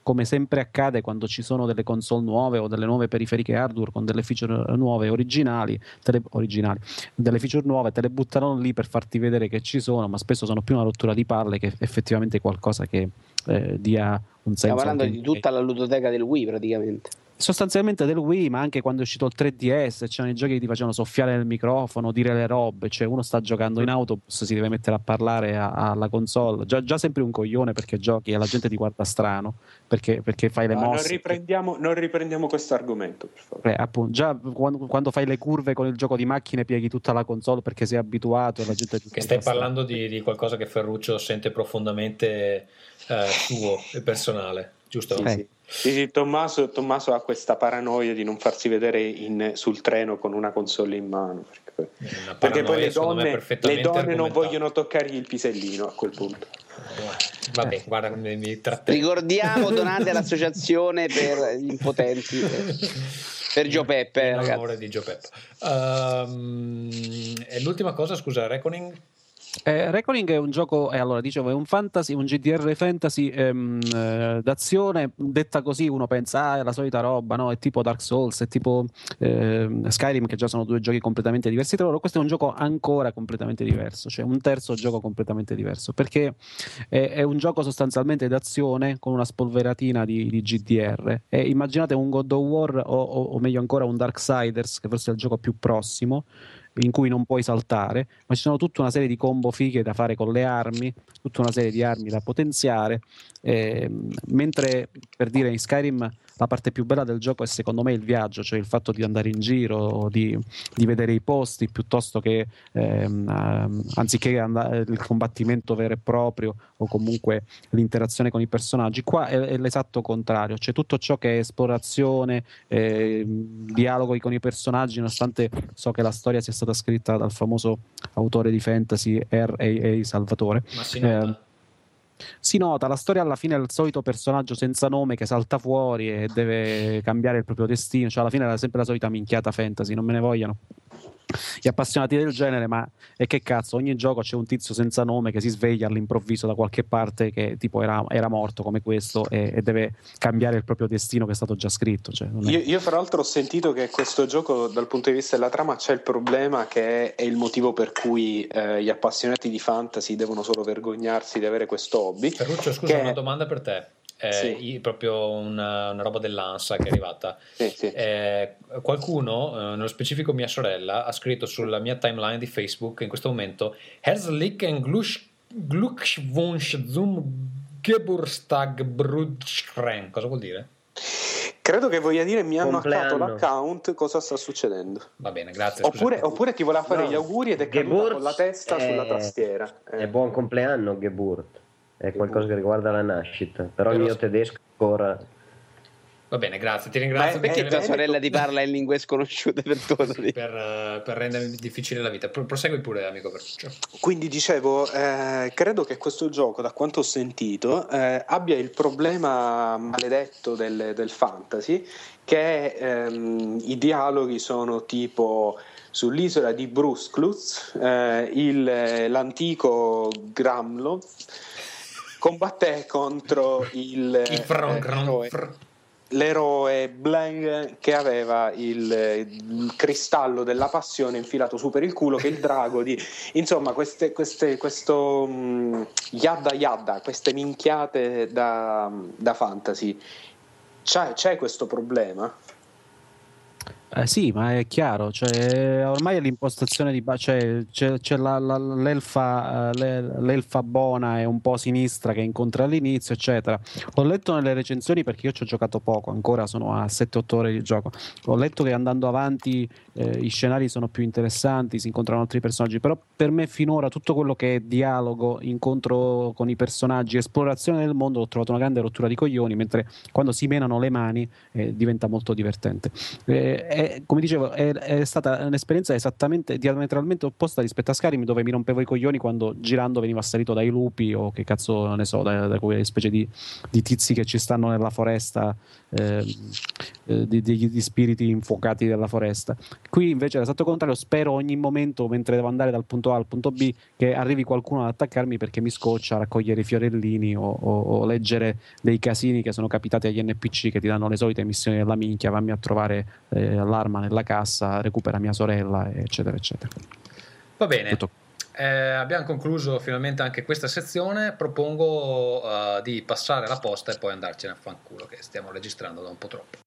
come sempre accade quando ci sono delle console nuove o delle nuove periferiche hardware con delle feature nuove originali, le, originali, delle feature nuove te le buttano lì per farti vedere che ci sono, ma spesso sono più una rottura di palle che effettivamente qualcosa che eh, dia un senso. Stiamo parlando di tutta la ludoteca del Wii praticamente sostanzialmente del Wii, ma anche quando è uscito il 3DS, c'erano i giochi che ti facevano soffiare nel microfono, dire le robe, cioè uno sta giocando in autobus, si deve mettere a parlare a, alla console, già, già, sempre un coglione perché giochi e la gente ti guarda strano, perché, perché fai le no, mosse. Non riprendiamo, non riprendiamo questo argomento, per favore. Eh, appunto, già quando, quando, fai le curve con il gioco di macchine pieghi tutta la console perché sei abituato e la gente ti Che stai parlando di, di, qualcosa che Ferruccio sente profondamente eh, suo e personale, giusto? Sì, sì. Sì, sì, Tommaso, Tommaso, ha questa paranoia di non farsi vedere in, sul treno con una console in mano. Perché, perché poi le donne, le donne non vogliono toccargli il pisellino a quel punto. Vabbè, eh. guarda mi trattengo. Ricordiamo, donate all'associazione per gli impotenti. per Gio Peppe, in ragazzi. di Gio Peppe. Um, e l'ultima cosa, scusa, Reckoning eh, Reckoning è un gioco, eh, allora dicevo, è un fantasy, un GDR fantasy ehm, eh, d'azione, detta così uno pensa, ah, è la solita roba, no? È tipo Dark Souls, è tipo ehm, Skyrim, che già sono due giochi completamente diversi tra loro. Questo è un gioco ancora completamente diverso, cioè un terzo gioco completamente diverso, perché è, è un gioco sostanzialmente d'azione con una spolveratina di, di GDR. E immaginate un God of War o, o, o meglio ancora un Darksiders, che forse è il gioco più prossimo in cui non puoi saltare, ma ci sono tutta una serie di combo fighe da fare con le armi, tutta una serie di armi da potenziare, eh, mentre per dire in Skyrim la parte più bella del gioco è secondo me il viaggio, cioè il fatto di andare in giro, di, di vedere i posti piuttosto che ehm, ehm, anziché andare, il combattimento vero e proprio o comunque l'interazione con i personaggi. Qua è, è l'esatto contrario, c'è tutto ciò che è esplorazione, eh, dialoghi con i personaggi, nonostante so che la storia sia stata scritta dal famoso autore di fantasy R.A.A. Salvatore. Ma si nota. Eh, si nota, la storia alla fine è il solito personaggio senza nome che salta fuori e deve cambiare il proprio destino, cioè alla fine era sempre la solita minchiata fantasy, non me ne vogliano gli appassionati del genere, ma e che cazzo, ogni gioco c'è un tizio senza nome che si sveglia all'improvviso da qualche parte che tipo era, era morto come questo e, e, deve cambiare il proprio destino che è stato già scritto. Cioè, io, io, fra l'altro ho sentito che questo gioco dal punto di vista della trama c'è il problema che è il motivo per cui eh, gli appassionati di fantasy devono solo vergognarsi di avere questo hobby. Ferruccio, scusa, che... una domanda per te eh, sì. proprio una, una, roba dell'ANSA che è arrivata. Sì, sì. Eh, qualcuno, eh, nello specifico mia sorella, ha scritto sulla mia timeline di Facebook in questo momento Herzlichen Glückwunsch zum Geburtstag Brudschkren. Cosa vuol dire? Credo che voglia dire mi hanno hackato l'account, cosa sta succedendo? Va bene, grazie. Oppure, oppure ti voleva fare no. gli auguri ed è caduta con la testa è... sulla tastiera. Eh. È buon compleanno Geburt è qualcosa che riguarda la nascita, però il mio tedesco ancora... Va bene, grazie, ti ringrazio. Ma perché tua sorella ti parla in lingue sconosciute per tutto? Per, per rendermi difficile la vita. Prosegui pure, amico Ferruccio. Quindi dicevo, eh, credo che questo gioco, da quanto ho sentito, eh, abbia il problema maledetto del, del fantasy, che ehm, i dialoghi sono tipo sull'isola di Bruskluz, eh, l'antico Gramlov combatté contro il, eh, l'eroe Blang che aveva il, il, cristallo della passione infilato su per il culo che il drago di insomma queste, queste, questo um, yadda yadda queste minchiate da, da fantasy c'è, c'è questo problema? Eh sì, ma è chiaro, cioè, ormai è l'impostazione di cioè, c'è, c'è la, la, l'elfa, uh, l'elfa buona e un po' sinistra che incontra all'inizio, eccetera. Ho letto nelle recensioni perché io ci ho giocato poco, ancora sono a 7-8 ore di gioco. Ho letto che andando avanti eh, i scenari sono più interessanti, si incontrano altri personaggi, però per me finora tutto quello che è dialogo, incontro con i personaggi, esplorazione del mondo, ho trovato una grande rottura di coglioni, mentre quando si menano le mani eh, diventa molto divertente. Eh, è, come dicevo, è, è, stata un'esperienza esattamente diametralmente opposta rispetto a Skyrim, dove mi rompevo i coglioni quando girando veniva assalito dai lupi o che cazzo ne so, da, da quelle specie di, di, tizi che ci stanno nella foresta, eh, eh, di, spiriti infuocati della foresta. Qui invece è l'esatto contrario, spero ogni momento mentre devo andare dal punto A al punto B che arrivi qualcuno ad attaccarmi perché mi scoccia a raccogliere i fiorellini o, o, o leggere dei casini che sono capitati agli NPC che ti danno le solite missioni della minchia, vammi a trovare eh, l'arma nella cassa, recupera mia sorella, eccetera, eccetera. Va bene. Eh, abbiamo concluso finalmente anche questa sezione. Propongo uh, di passare la posta e poi andarcene a fanculo, che stiamo registrando da un po' troppo.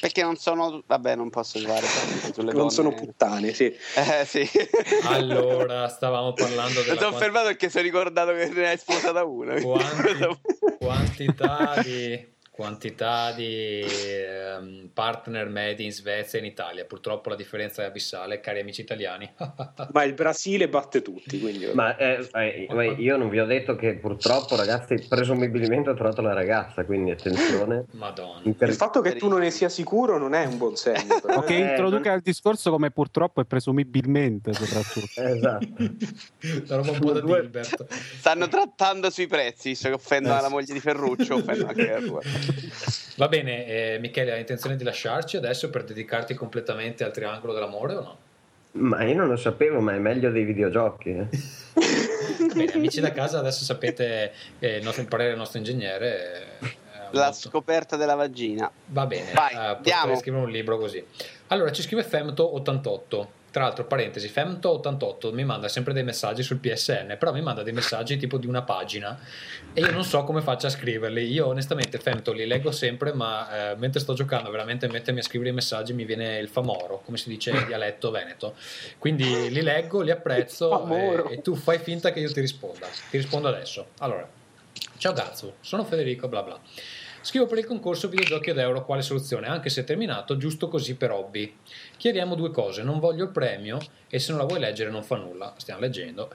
Perché non sono. Vabbè, non posso fare sulle Non donne. sono puttane, sì. Eh, sì. allora, stavamo parlando della. Mi sono quant... fermato perché sono ricordato che ne hai sposata una. Quanti... quantità di quantità di um, partner made in Svezia e in Italia. Purtroppo la differenza è abissale, cari amici italiani. Ma il Brasile batte tutti. Quindi... Ma eh, eh, io non vi ho detto che purtroppo, ragazzi, presumibilmente ho trovato la ragazza, quindi attenzione. Madonna. Inter... Il fatto che tu non ne sia sicuro non è un buon segno. o che introduca il discorso come purtroppo e presumibilmente, soprattutto. esatto. La roba un po' da Dilbert. Stanno trattando sui prezzi, visto che offendono eh. la moglie di Ferruccio, offendono anche la tua. Va bene, eh, Michele, hai intenzione di lasciarci adesso per dedicarti completamente al triangolo dell'amore o no? Ma io non lo sapevo, ma è meglio dei videogiochi. Eh. bene, amici da casa, adesso sapete eh, il, nostro, il parere del nostro ingegnere. Eh, La molto... scoperta della vagina. Va bene, Vai, uh, potrei scrivere un libro così. Allora, ci scrive Femto88 tra l'altro, parentesi, Femto88 mi manda sempre dei messaggi sul PSN, però mi manda dei messaggi tipo di una pagina e io non so come faccia a scriverli. Io onestamente Femto li leggo sempre, ma eh, mentre sto giocando veramente mettermi a scrivere i messaggi mi viene il famoro, come si dice in dialetto veneto. Quindi li leggo, li apprezzo e, e tu fai finta che io ti risponda. Ti rispondo adesso. Allora, ciao Gazzu, sono Federico, bla bla. Scrivo per il concorso videogiochi ad euro quale soluzione, anche se terminato giusto così per hobby. Chiediamo due cose, non voglio il premio e se non la vuoi leggere non fa nulla, stiamo leggendo.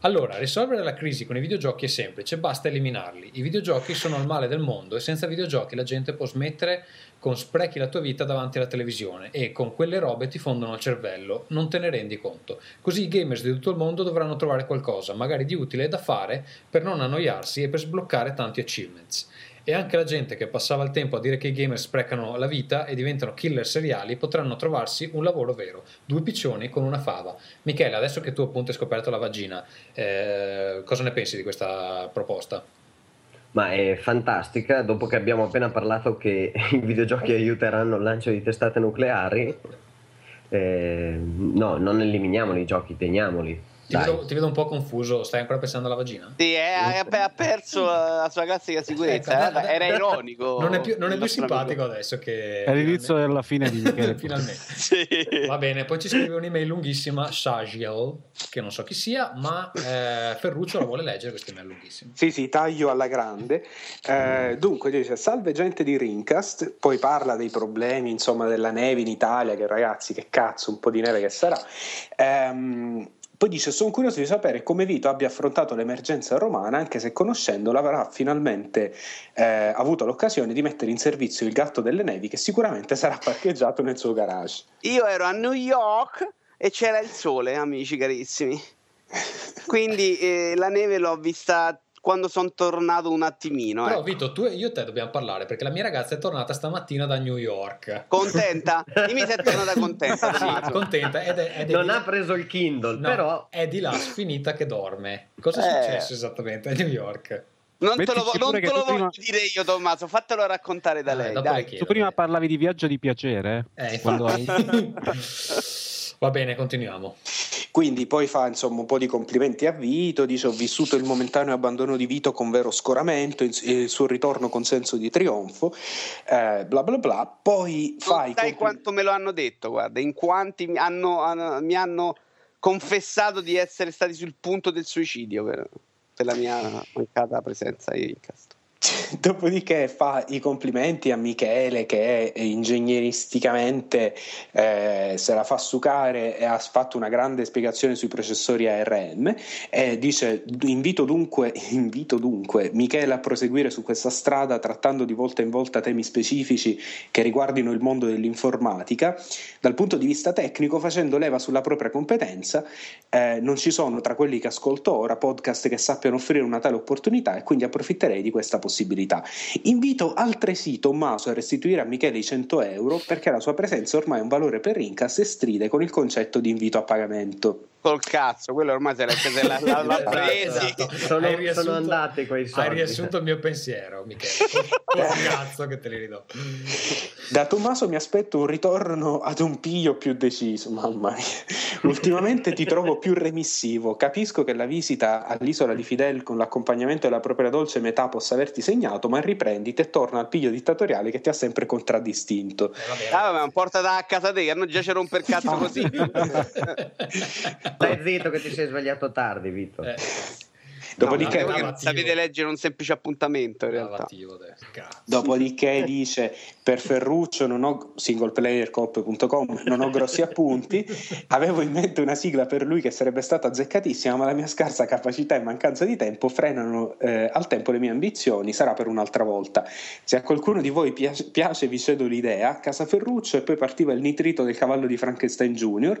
Allora, risolvere la crisi con i videogiochi è semplice, basta eliminarli. I videogiochi sono il male del mondo e senza videogiochi la gente può smettere con sprechi la tua vita davanti alla televisione e con quelle robe ti fondono il cervello, non te ne rendi conto. Così i gamers di tutto il mondo dovranno trovare qualcosa, magari di utile da fare per non annoiarsi e per sbloccare tanti achievements. E anche la gente che passava il tempo a dire che i gamer sprecano la vita e diventano killer seriali potranno trovarsi un lavoro vero. Due piccioni con una fava. Michele, adesso che tu appunto hai scoperto la vagina, eh, cosa ne pensi di questa proposta? Ma è fantastica, dopo che abbiamo appena parlato che i videogiochi aiuteranno il lancio di testate nucleari, eh, no, non eliminiamoli i giochi, teniamoli. Ti vedo, ti vedo un po' confuso, stai ancora pensando alla vagina? Sì, è- ha, ha perso la sua classica sicurezza. Ecco, eh, Era ironico. Non è più, non è più simpatico amico. adesso che... È l'inizio della fine di Michele. Finalmente. Sì. Va bene, poi ci scrive un'email lunghissima, Shagiel, che non so chi sia, ma eh, Ferruccio la vuole leggere, questa email è lunghissima. Sì, sì, taglio alla grande. Eh, dunque dice: Salve gente di Rincast. Poi parla dei problemi, insomma, della neve in Italia. Che ragazzi, che cazzo, un po' di neve che sarà. Ehm, poi dice: Sono curioso di sapere come Vito abbia affrontato l'emergenza romana, anche se conoscendolo avrà finalmente eh, avuto l'occasione di mettere in servizio il gatto delle nevi, che sicuramente sarà parcheggiato nel suo garage. Io ero a New York e c'era il sole, amici carissimi. Quindi eh, la neve l'ho vista quando sono tornato un attimino. Però ecco. Vito, tu, io e te dobbiamo parlare, perché la mia ragazza è tornata stamattina da New York. Contenta? Dimmi se è tornata contenta. Sì, contenta ed è, ed è Non ha là- preso il Kindle, no, però è di là sfinita che dorme. Cosa è Eh. successo esattamente a New York? Non te lo, Mettici non te lo prima- voglio dire io, Tommaso. Fatelo raccontare da Eh, lei. le chiedo, Tu prima dai. parlavi di viaggio di piacere. Eh, Quando infatti. Va bene, continuiamo. Quindi poi fa insomma un po' di complimenti a Vito, dice ho vissuto il momentaneo abbandono di Vito con vero scoramento, il suo ritorno con senso di trionfo, eh, bla bla bla, poi fa Non i sai compli- quanto me lo hanno detto, guarda, in quanti mi hanno, hanno- mi hanno confessato di essere stati sul punto del suicidio per, per la mia mancata presenza in cast. Dopodiché fa i complimenti a Michele che ingegneristicamente eh, se la fa sucare e ha fatto una grande spiegazione sui processori ARM e dice invito dunque, invito dunque Michele a proseguire su questa strada trattando di volta in volta temi specifici che riguardino il mondo dell'informatica dal punto di vista tecnico facendo leva sulla propria competenza eh, non ci sono tra quelli che ascolto ora podcast che sappiano offrire una tale opportunità e quindi approfitterei di questa possibilità. Invito altresì Tommaso a restituire a Michele i 100 euro perché la sua presenza ormai è un valore per Rincas e stride con il concetto di invito a pagamento. Col cazzo, quello ormai se l'ha, l'ha, l'ha- presi. Sono- riassunto- sono andati quei soldi. Hai riassunto il mio pensiero, Michele. Col cazzo che te li ridò. Da Tommaso mi aspetto un ritorno ad un piglio più deciso, mamma mia. Ultimamente ti trovo più remissivo. Capisco che la visita all'isola di Fidel con l'accompagnamento della propria dolce metà possa averti segnato, ma riprenditi e torna al piglio dittatoriale che ti ha sempre contraddistinto. Eh, vabbè, Ah, vabbè, ma portata a casa te, che non già c'era un per cazzo così. stai zitto che ti sei svegliato tardi, Vito. Eh, Dopodiché, No, sapete leggere un semplice appuntamento in realtà. Dopodiché dice per Ferruccio non ho singleplayercop.com non ho grossi appunti. Avevo in mente una sigla per lui che sarebbe stata azzeccatissima ma la mia scarsa capacità e mancanza di tempo frenano eh, al tempo le mie ambizioni. Sarà per un'altra volta. Se a qualcuno di voi piace, piace vi cedo l'idea. Casa Ferruccio e poi partiva il nitrito del cavallo di Frankenstein Jr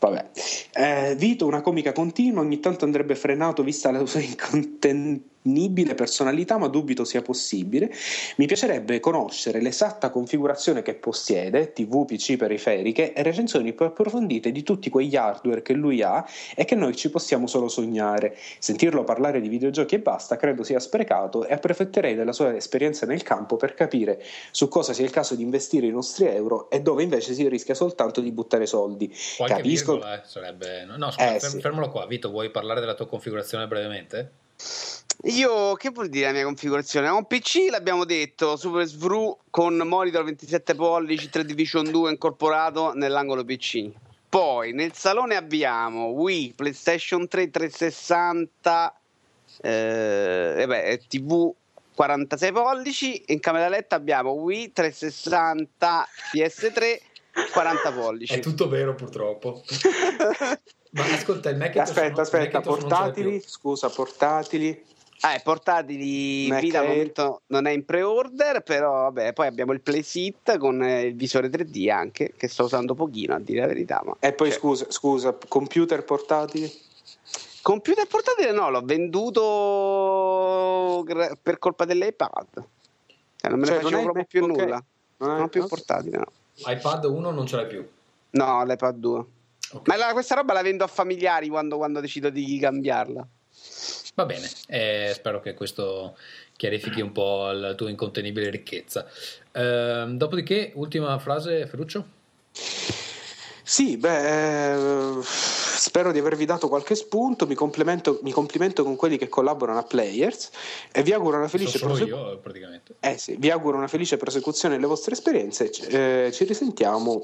Vabbè. Eh, Vito, una comica continua, ogni tanto andrebbe frenato vista la sua inconten- disponibile personalità, ma dubito sia possibile. Mi piacerebbe conoscere l'esatta configurazione che possiede, TV, PC, periferiche e recensioni più approfondite di tutti quegli hardware che lui ha e che noi ci possiamo solo sognare. Sentirlo parlare di videogiochi e basta credo sia sprecato e approfitterei della sua esperienza nel campo per capire su cosa sia il caso di investire i nostri euro e dove invece si rischia soltanto di buttare soldi. Qualche Capisco. virgola, eh, sarebbe... No, no, scusa, Eh, ferm- sì. fermalo qua. Vito, vuoi parlare della tua configurazione brevemente? Io, che vuol dire la mia configurazione? Ho un PC, l'abbiamo detto, Super SVRU con monitor 27 pollici, 3 Division 2 incorporato nell'angolo PC. Poi nel salone abbiamo Wii, PlayStation 3, 360, eh, e beh, TV 46 pollici. In camera letto abbiamo Wii, 360, PS3, 40 pollici. È tutto vero, purtroppo. Ma ascolta, il Macintosh Aspetta, non- aspetta, portatili, scusa, portatili. Ah, i portatili Mac Vita al momento non è in pre-order, però vabbè, poi abbiamo il PlaySit con eh, il visore 3D anche, che sto usando pochino a dire la verità. Ma... E poi Cioè, scusa, scusa, computer portatili? Computer portatile no, l'ho venduto per colpa dell'iPad. Cioè, non me ne Cioè, facevo proprio più Mac, ok. nulla. Non Non ho più portatile, no. iPad 1 non ce l'hai più. No, l'iPad 2. Ok. Ma la- questa roba la vendo a familiari quando, quando decido di cambiarla. Va bene, eh, spero che questo chiarifichi un po' la tua incontenibile ricchezza. Ehm, dopodiché, ultima frase, Ferruccio? Sì, beh, eh, spero di avervi dato qualche spunto, mi complimento, mi complimento con quelli che collaborano a Players e vi auguro una felice prosecu- io, praticamente. eh sì, vi auguro una felice prosecuzione delle vostre esperienze. Eh, ci risentiamo.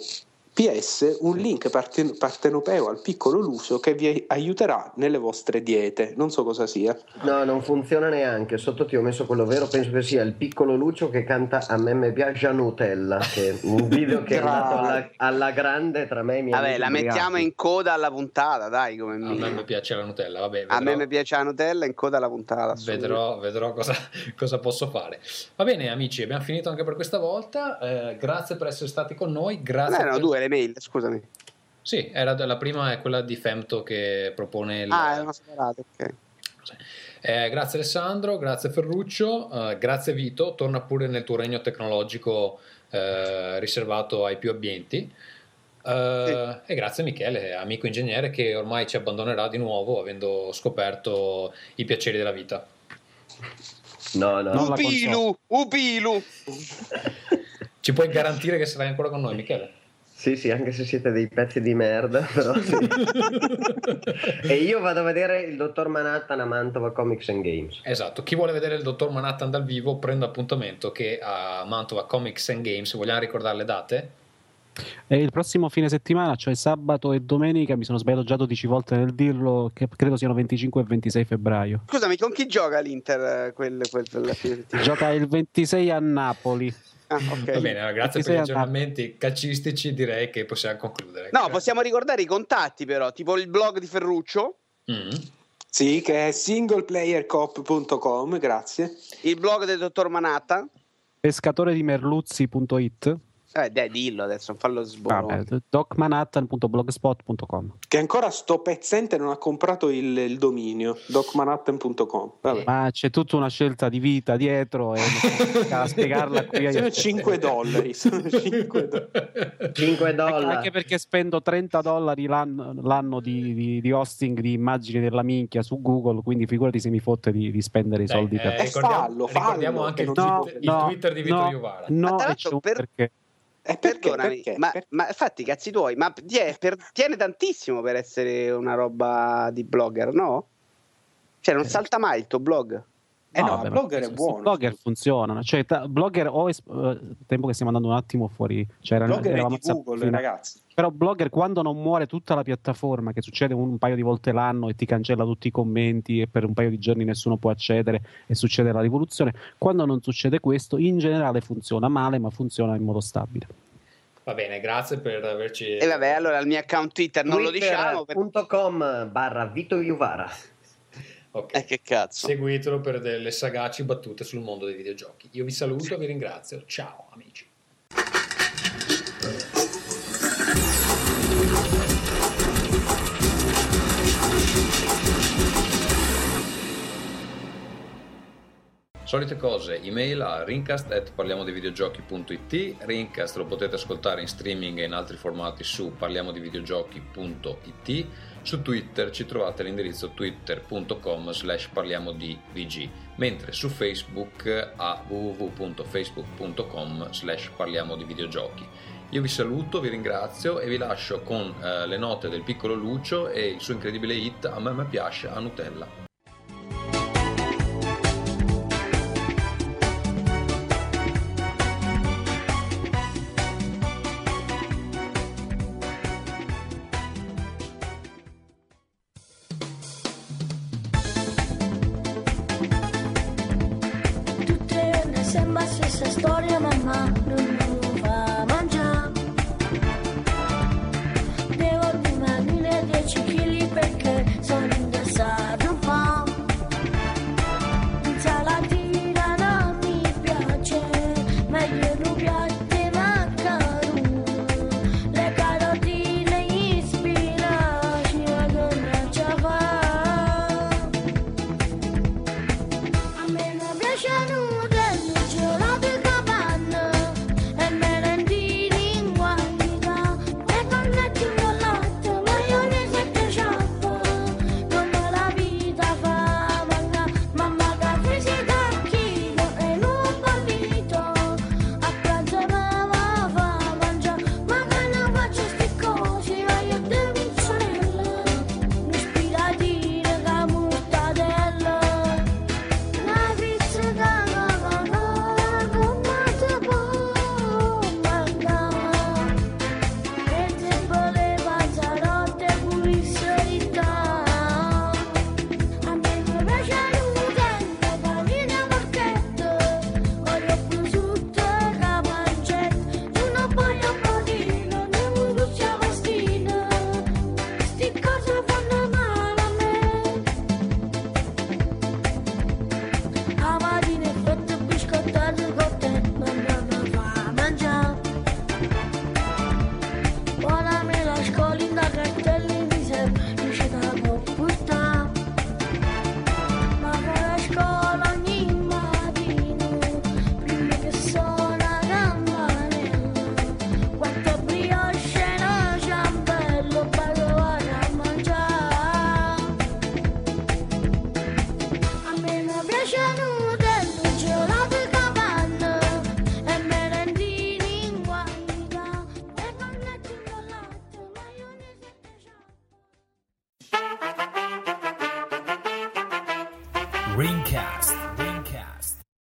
PS, un link parten- partenopeo al piccolo Lucio che vi aiuterà nelle vostre diete. Non so cosa sia. No, non funziona neanche. Sotto ti ho messo quello vero. Penso che sia il piccolo Lucio che canta A me mi piace Nutella. Che è un video che è andato alla, alla grande tra me e miei Vabbè, la mettiamo in coda alla puntata, dai, come A me mi piace la Nutella, vabbè. A me vedrò- mi piace la Nutella in coda alla puntata. Vedrò, vedrò cosa, cosa posso fare. Va bene, amici, abbiamo finito anche per questa volta. Eh, grazie per essere stati con noi. Grazie erano per- due le mail, scusami. Sì, era, la prima è quella di Femto che propone il. Ah, erano separate, ok. Eh, grazie Alessandro, grazie Ferruccio, eh, grazie Vito, torna pure nel tuo regno tecnologico eh, riservato ai più abbienti. Eh, E grazie Michele, amico ingegnere che ormai ci abbandonerà di nuovo avendo scoperto i piaceri della vita. No, no. Non la Upilu, Upilu. Ci puoi garantire che sarai ancora con noi, Michele? Sì, sì, anche se siete dei pezzi di merda, però sì. e io vado a vedere il dottor Manhattan a Mantova Comics and Games. Esatto, chi vuole vedere il dottor Manhattan dal vivo prenda appuntamento che a Mantova Comics and Games, vogliamo ricordare le date? E il prossimo fine settimana, cioè sabato e domenica, mi sono sbagliato già 12 volte nel dirlo, che credo siano 25 e 26 febbraio. Scusami, con chi gioca l'Inter eh, quel, quel, settimana? Gioca il 26 a Napoli. Ah, ok. Va bene, allora, grazie per 26 gli aggiornamenti calcistici, direi che possiamo concludere. No, possiamo ricordare i contatti però, tipo il blog di Ferruccio, Mm. Sì, che è singleplayercop.com, grazie. il blog del dottor Manhattan. Pescatore di merluzzi.it Eh, dai, dillo adesso, non fallo. Vabbè, docmanhattan.blogspot.com Che ancora sto pezzente non ha comprato il, il dominio docmanhattan.com. Vabbè. Ma c'è tutta una scelta di vita dietro e a spiegarla qui. Sono 5 dollari. Sono 5 dollari. 5 Anche, dollari. anche perché spendo 30 dollari l'anno, l'anno di, di- di hosting di immagini della minchia su Google, quindi figurati se mi fotte di, di spendere i Dai, soldi eh, per... Eh, ricordiamo, fallo, fallo, ricordiamo anche il, non tweet- si il Twitter di Vito no, Iuvara. No, Ma tra l'altro c'è un per- perché. Eh, perché? Perdonami, Perché? ma, Perché? ma infatti cazzi tuoi, ma tie- per- tiene tantissimo per essere una roba di blogger, no? Cioè non salta mai il tuo blog. Eh no, vabbè, il ma blogger è buono. blogger funzionano, cioè ta- blogger o es- eh, tempo che stiamo andando un attimo fuori, cioè erano- blogger è eravamo di Google, fino- ragazzi. Però Blogger quando non muore tutta la piattaforma, che succede un, un paio di volte l'anno e ti cancella tutti i commenti e per un paio di giorni nessuno può accedere e succede la rivoluzione, quando non succede questo in generale funziona male ma funziona in modo stabile. Va bene, grazie per averci... E vabbè, allora il mio account Twitter non lo diciamo. per- Twitter.com barra Vito Iuvara. Okay. Eh, che cazzo. Seguitelo per delle sagaci battute sul mondo dei videogiochi. Io vi saluto, vi ringrazio. Ciao, amici. Solite cose, email a rincast at parliamodivideogiochi.it Rincast lo potete ascoltare in streaming e in altri formati su parliamodivideogiochi.it su Twitter ci trovate all'indirizzo twitter.com slash parliamo di VG, mentre su Facebook a www.facebook.com slash parliamo di videogiochi. Io vi saluto, vi ringrazio e vi lascio con eh, le note del piccolo Lucio e il suo incredibile hit A me piace a Nutella.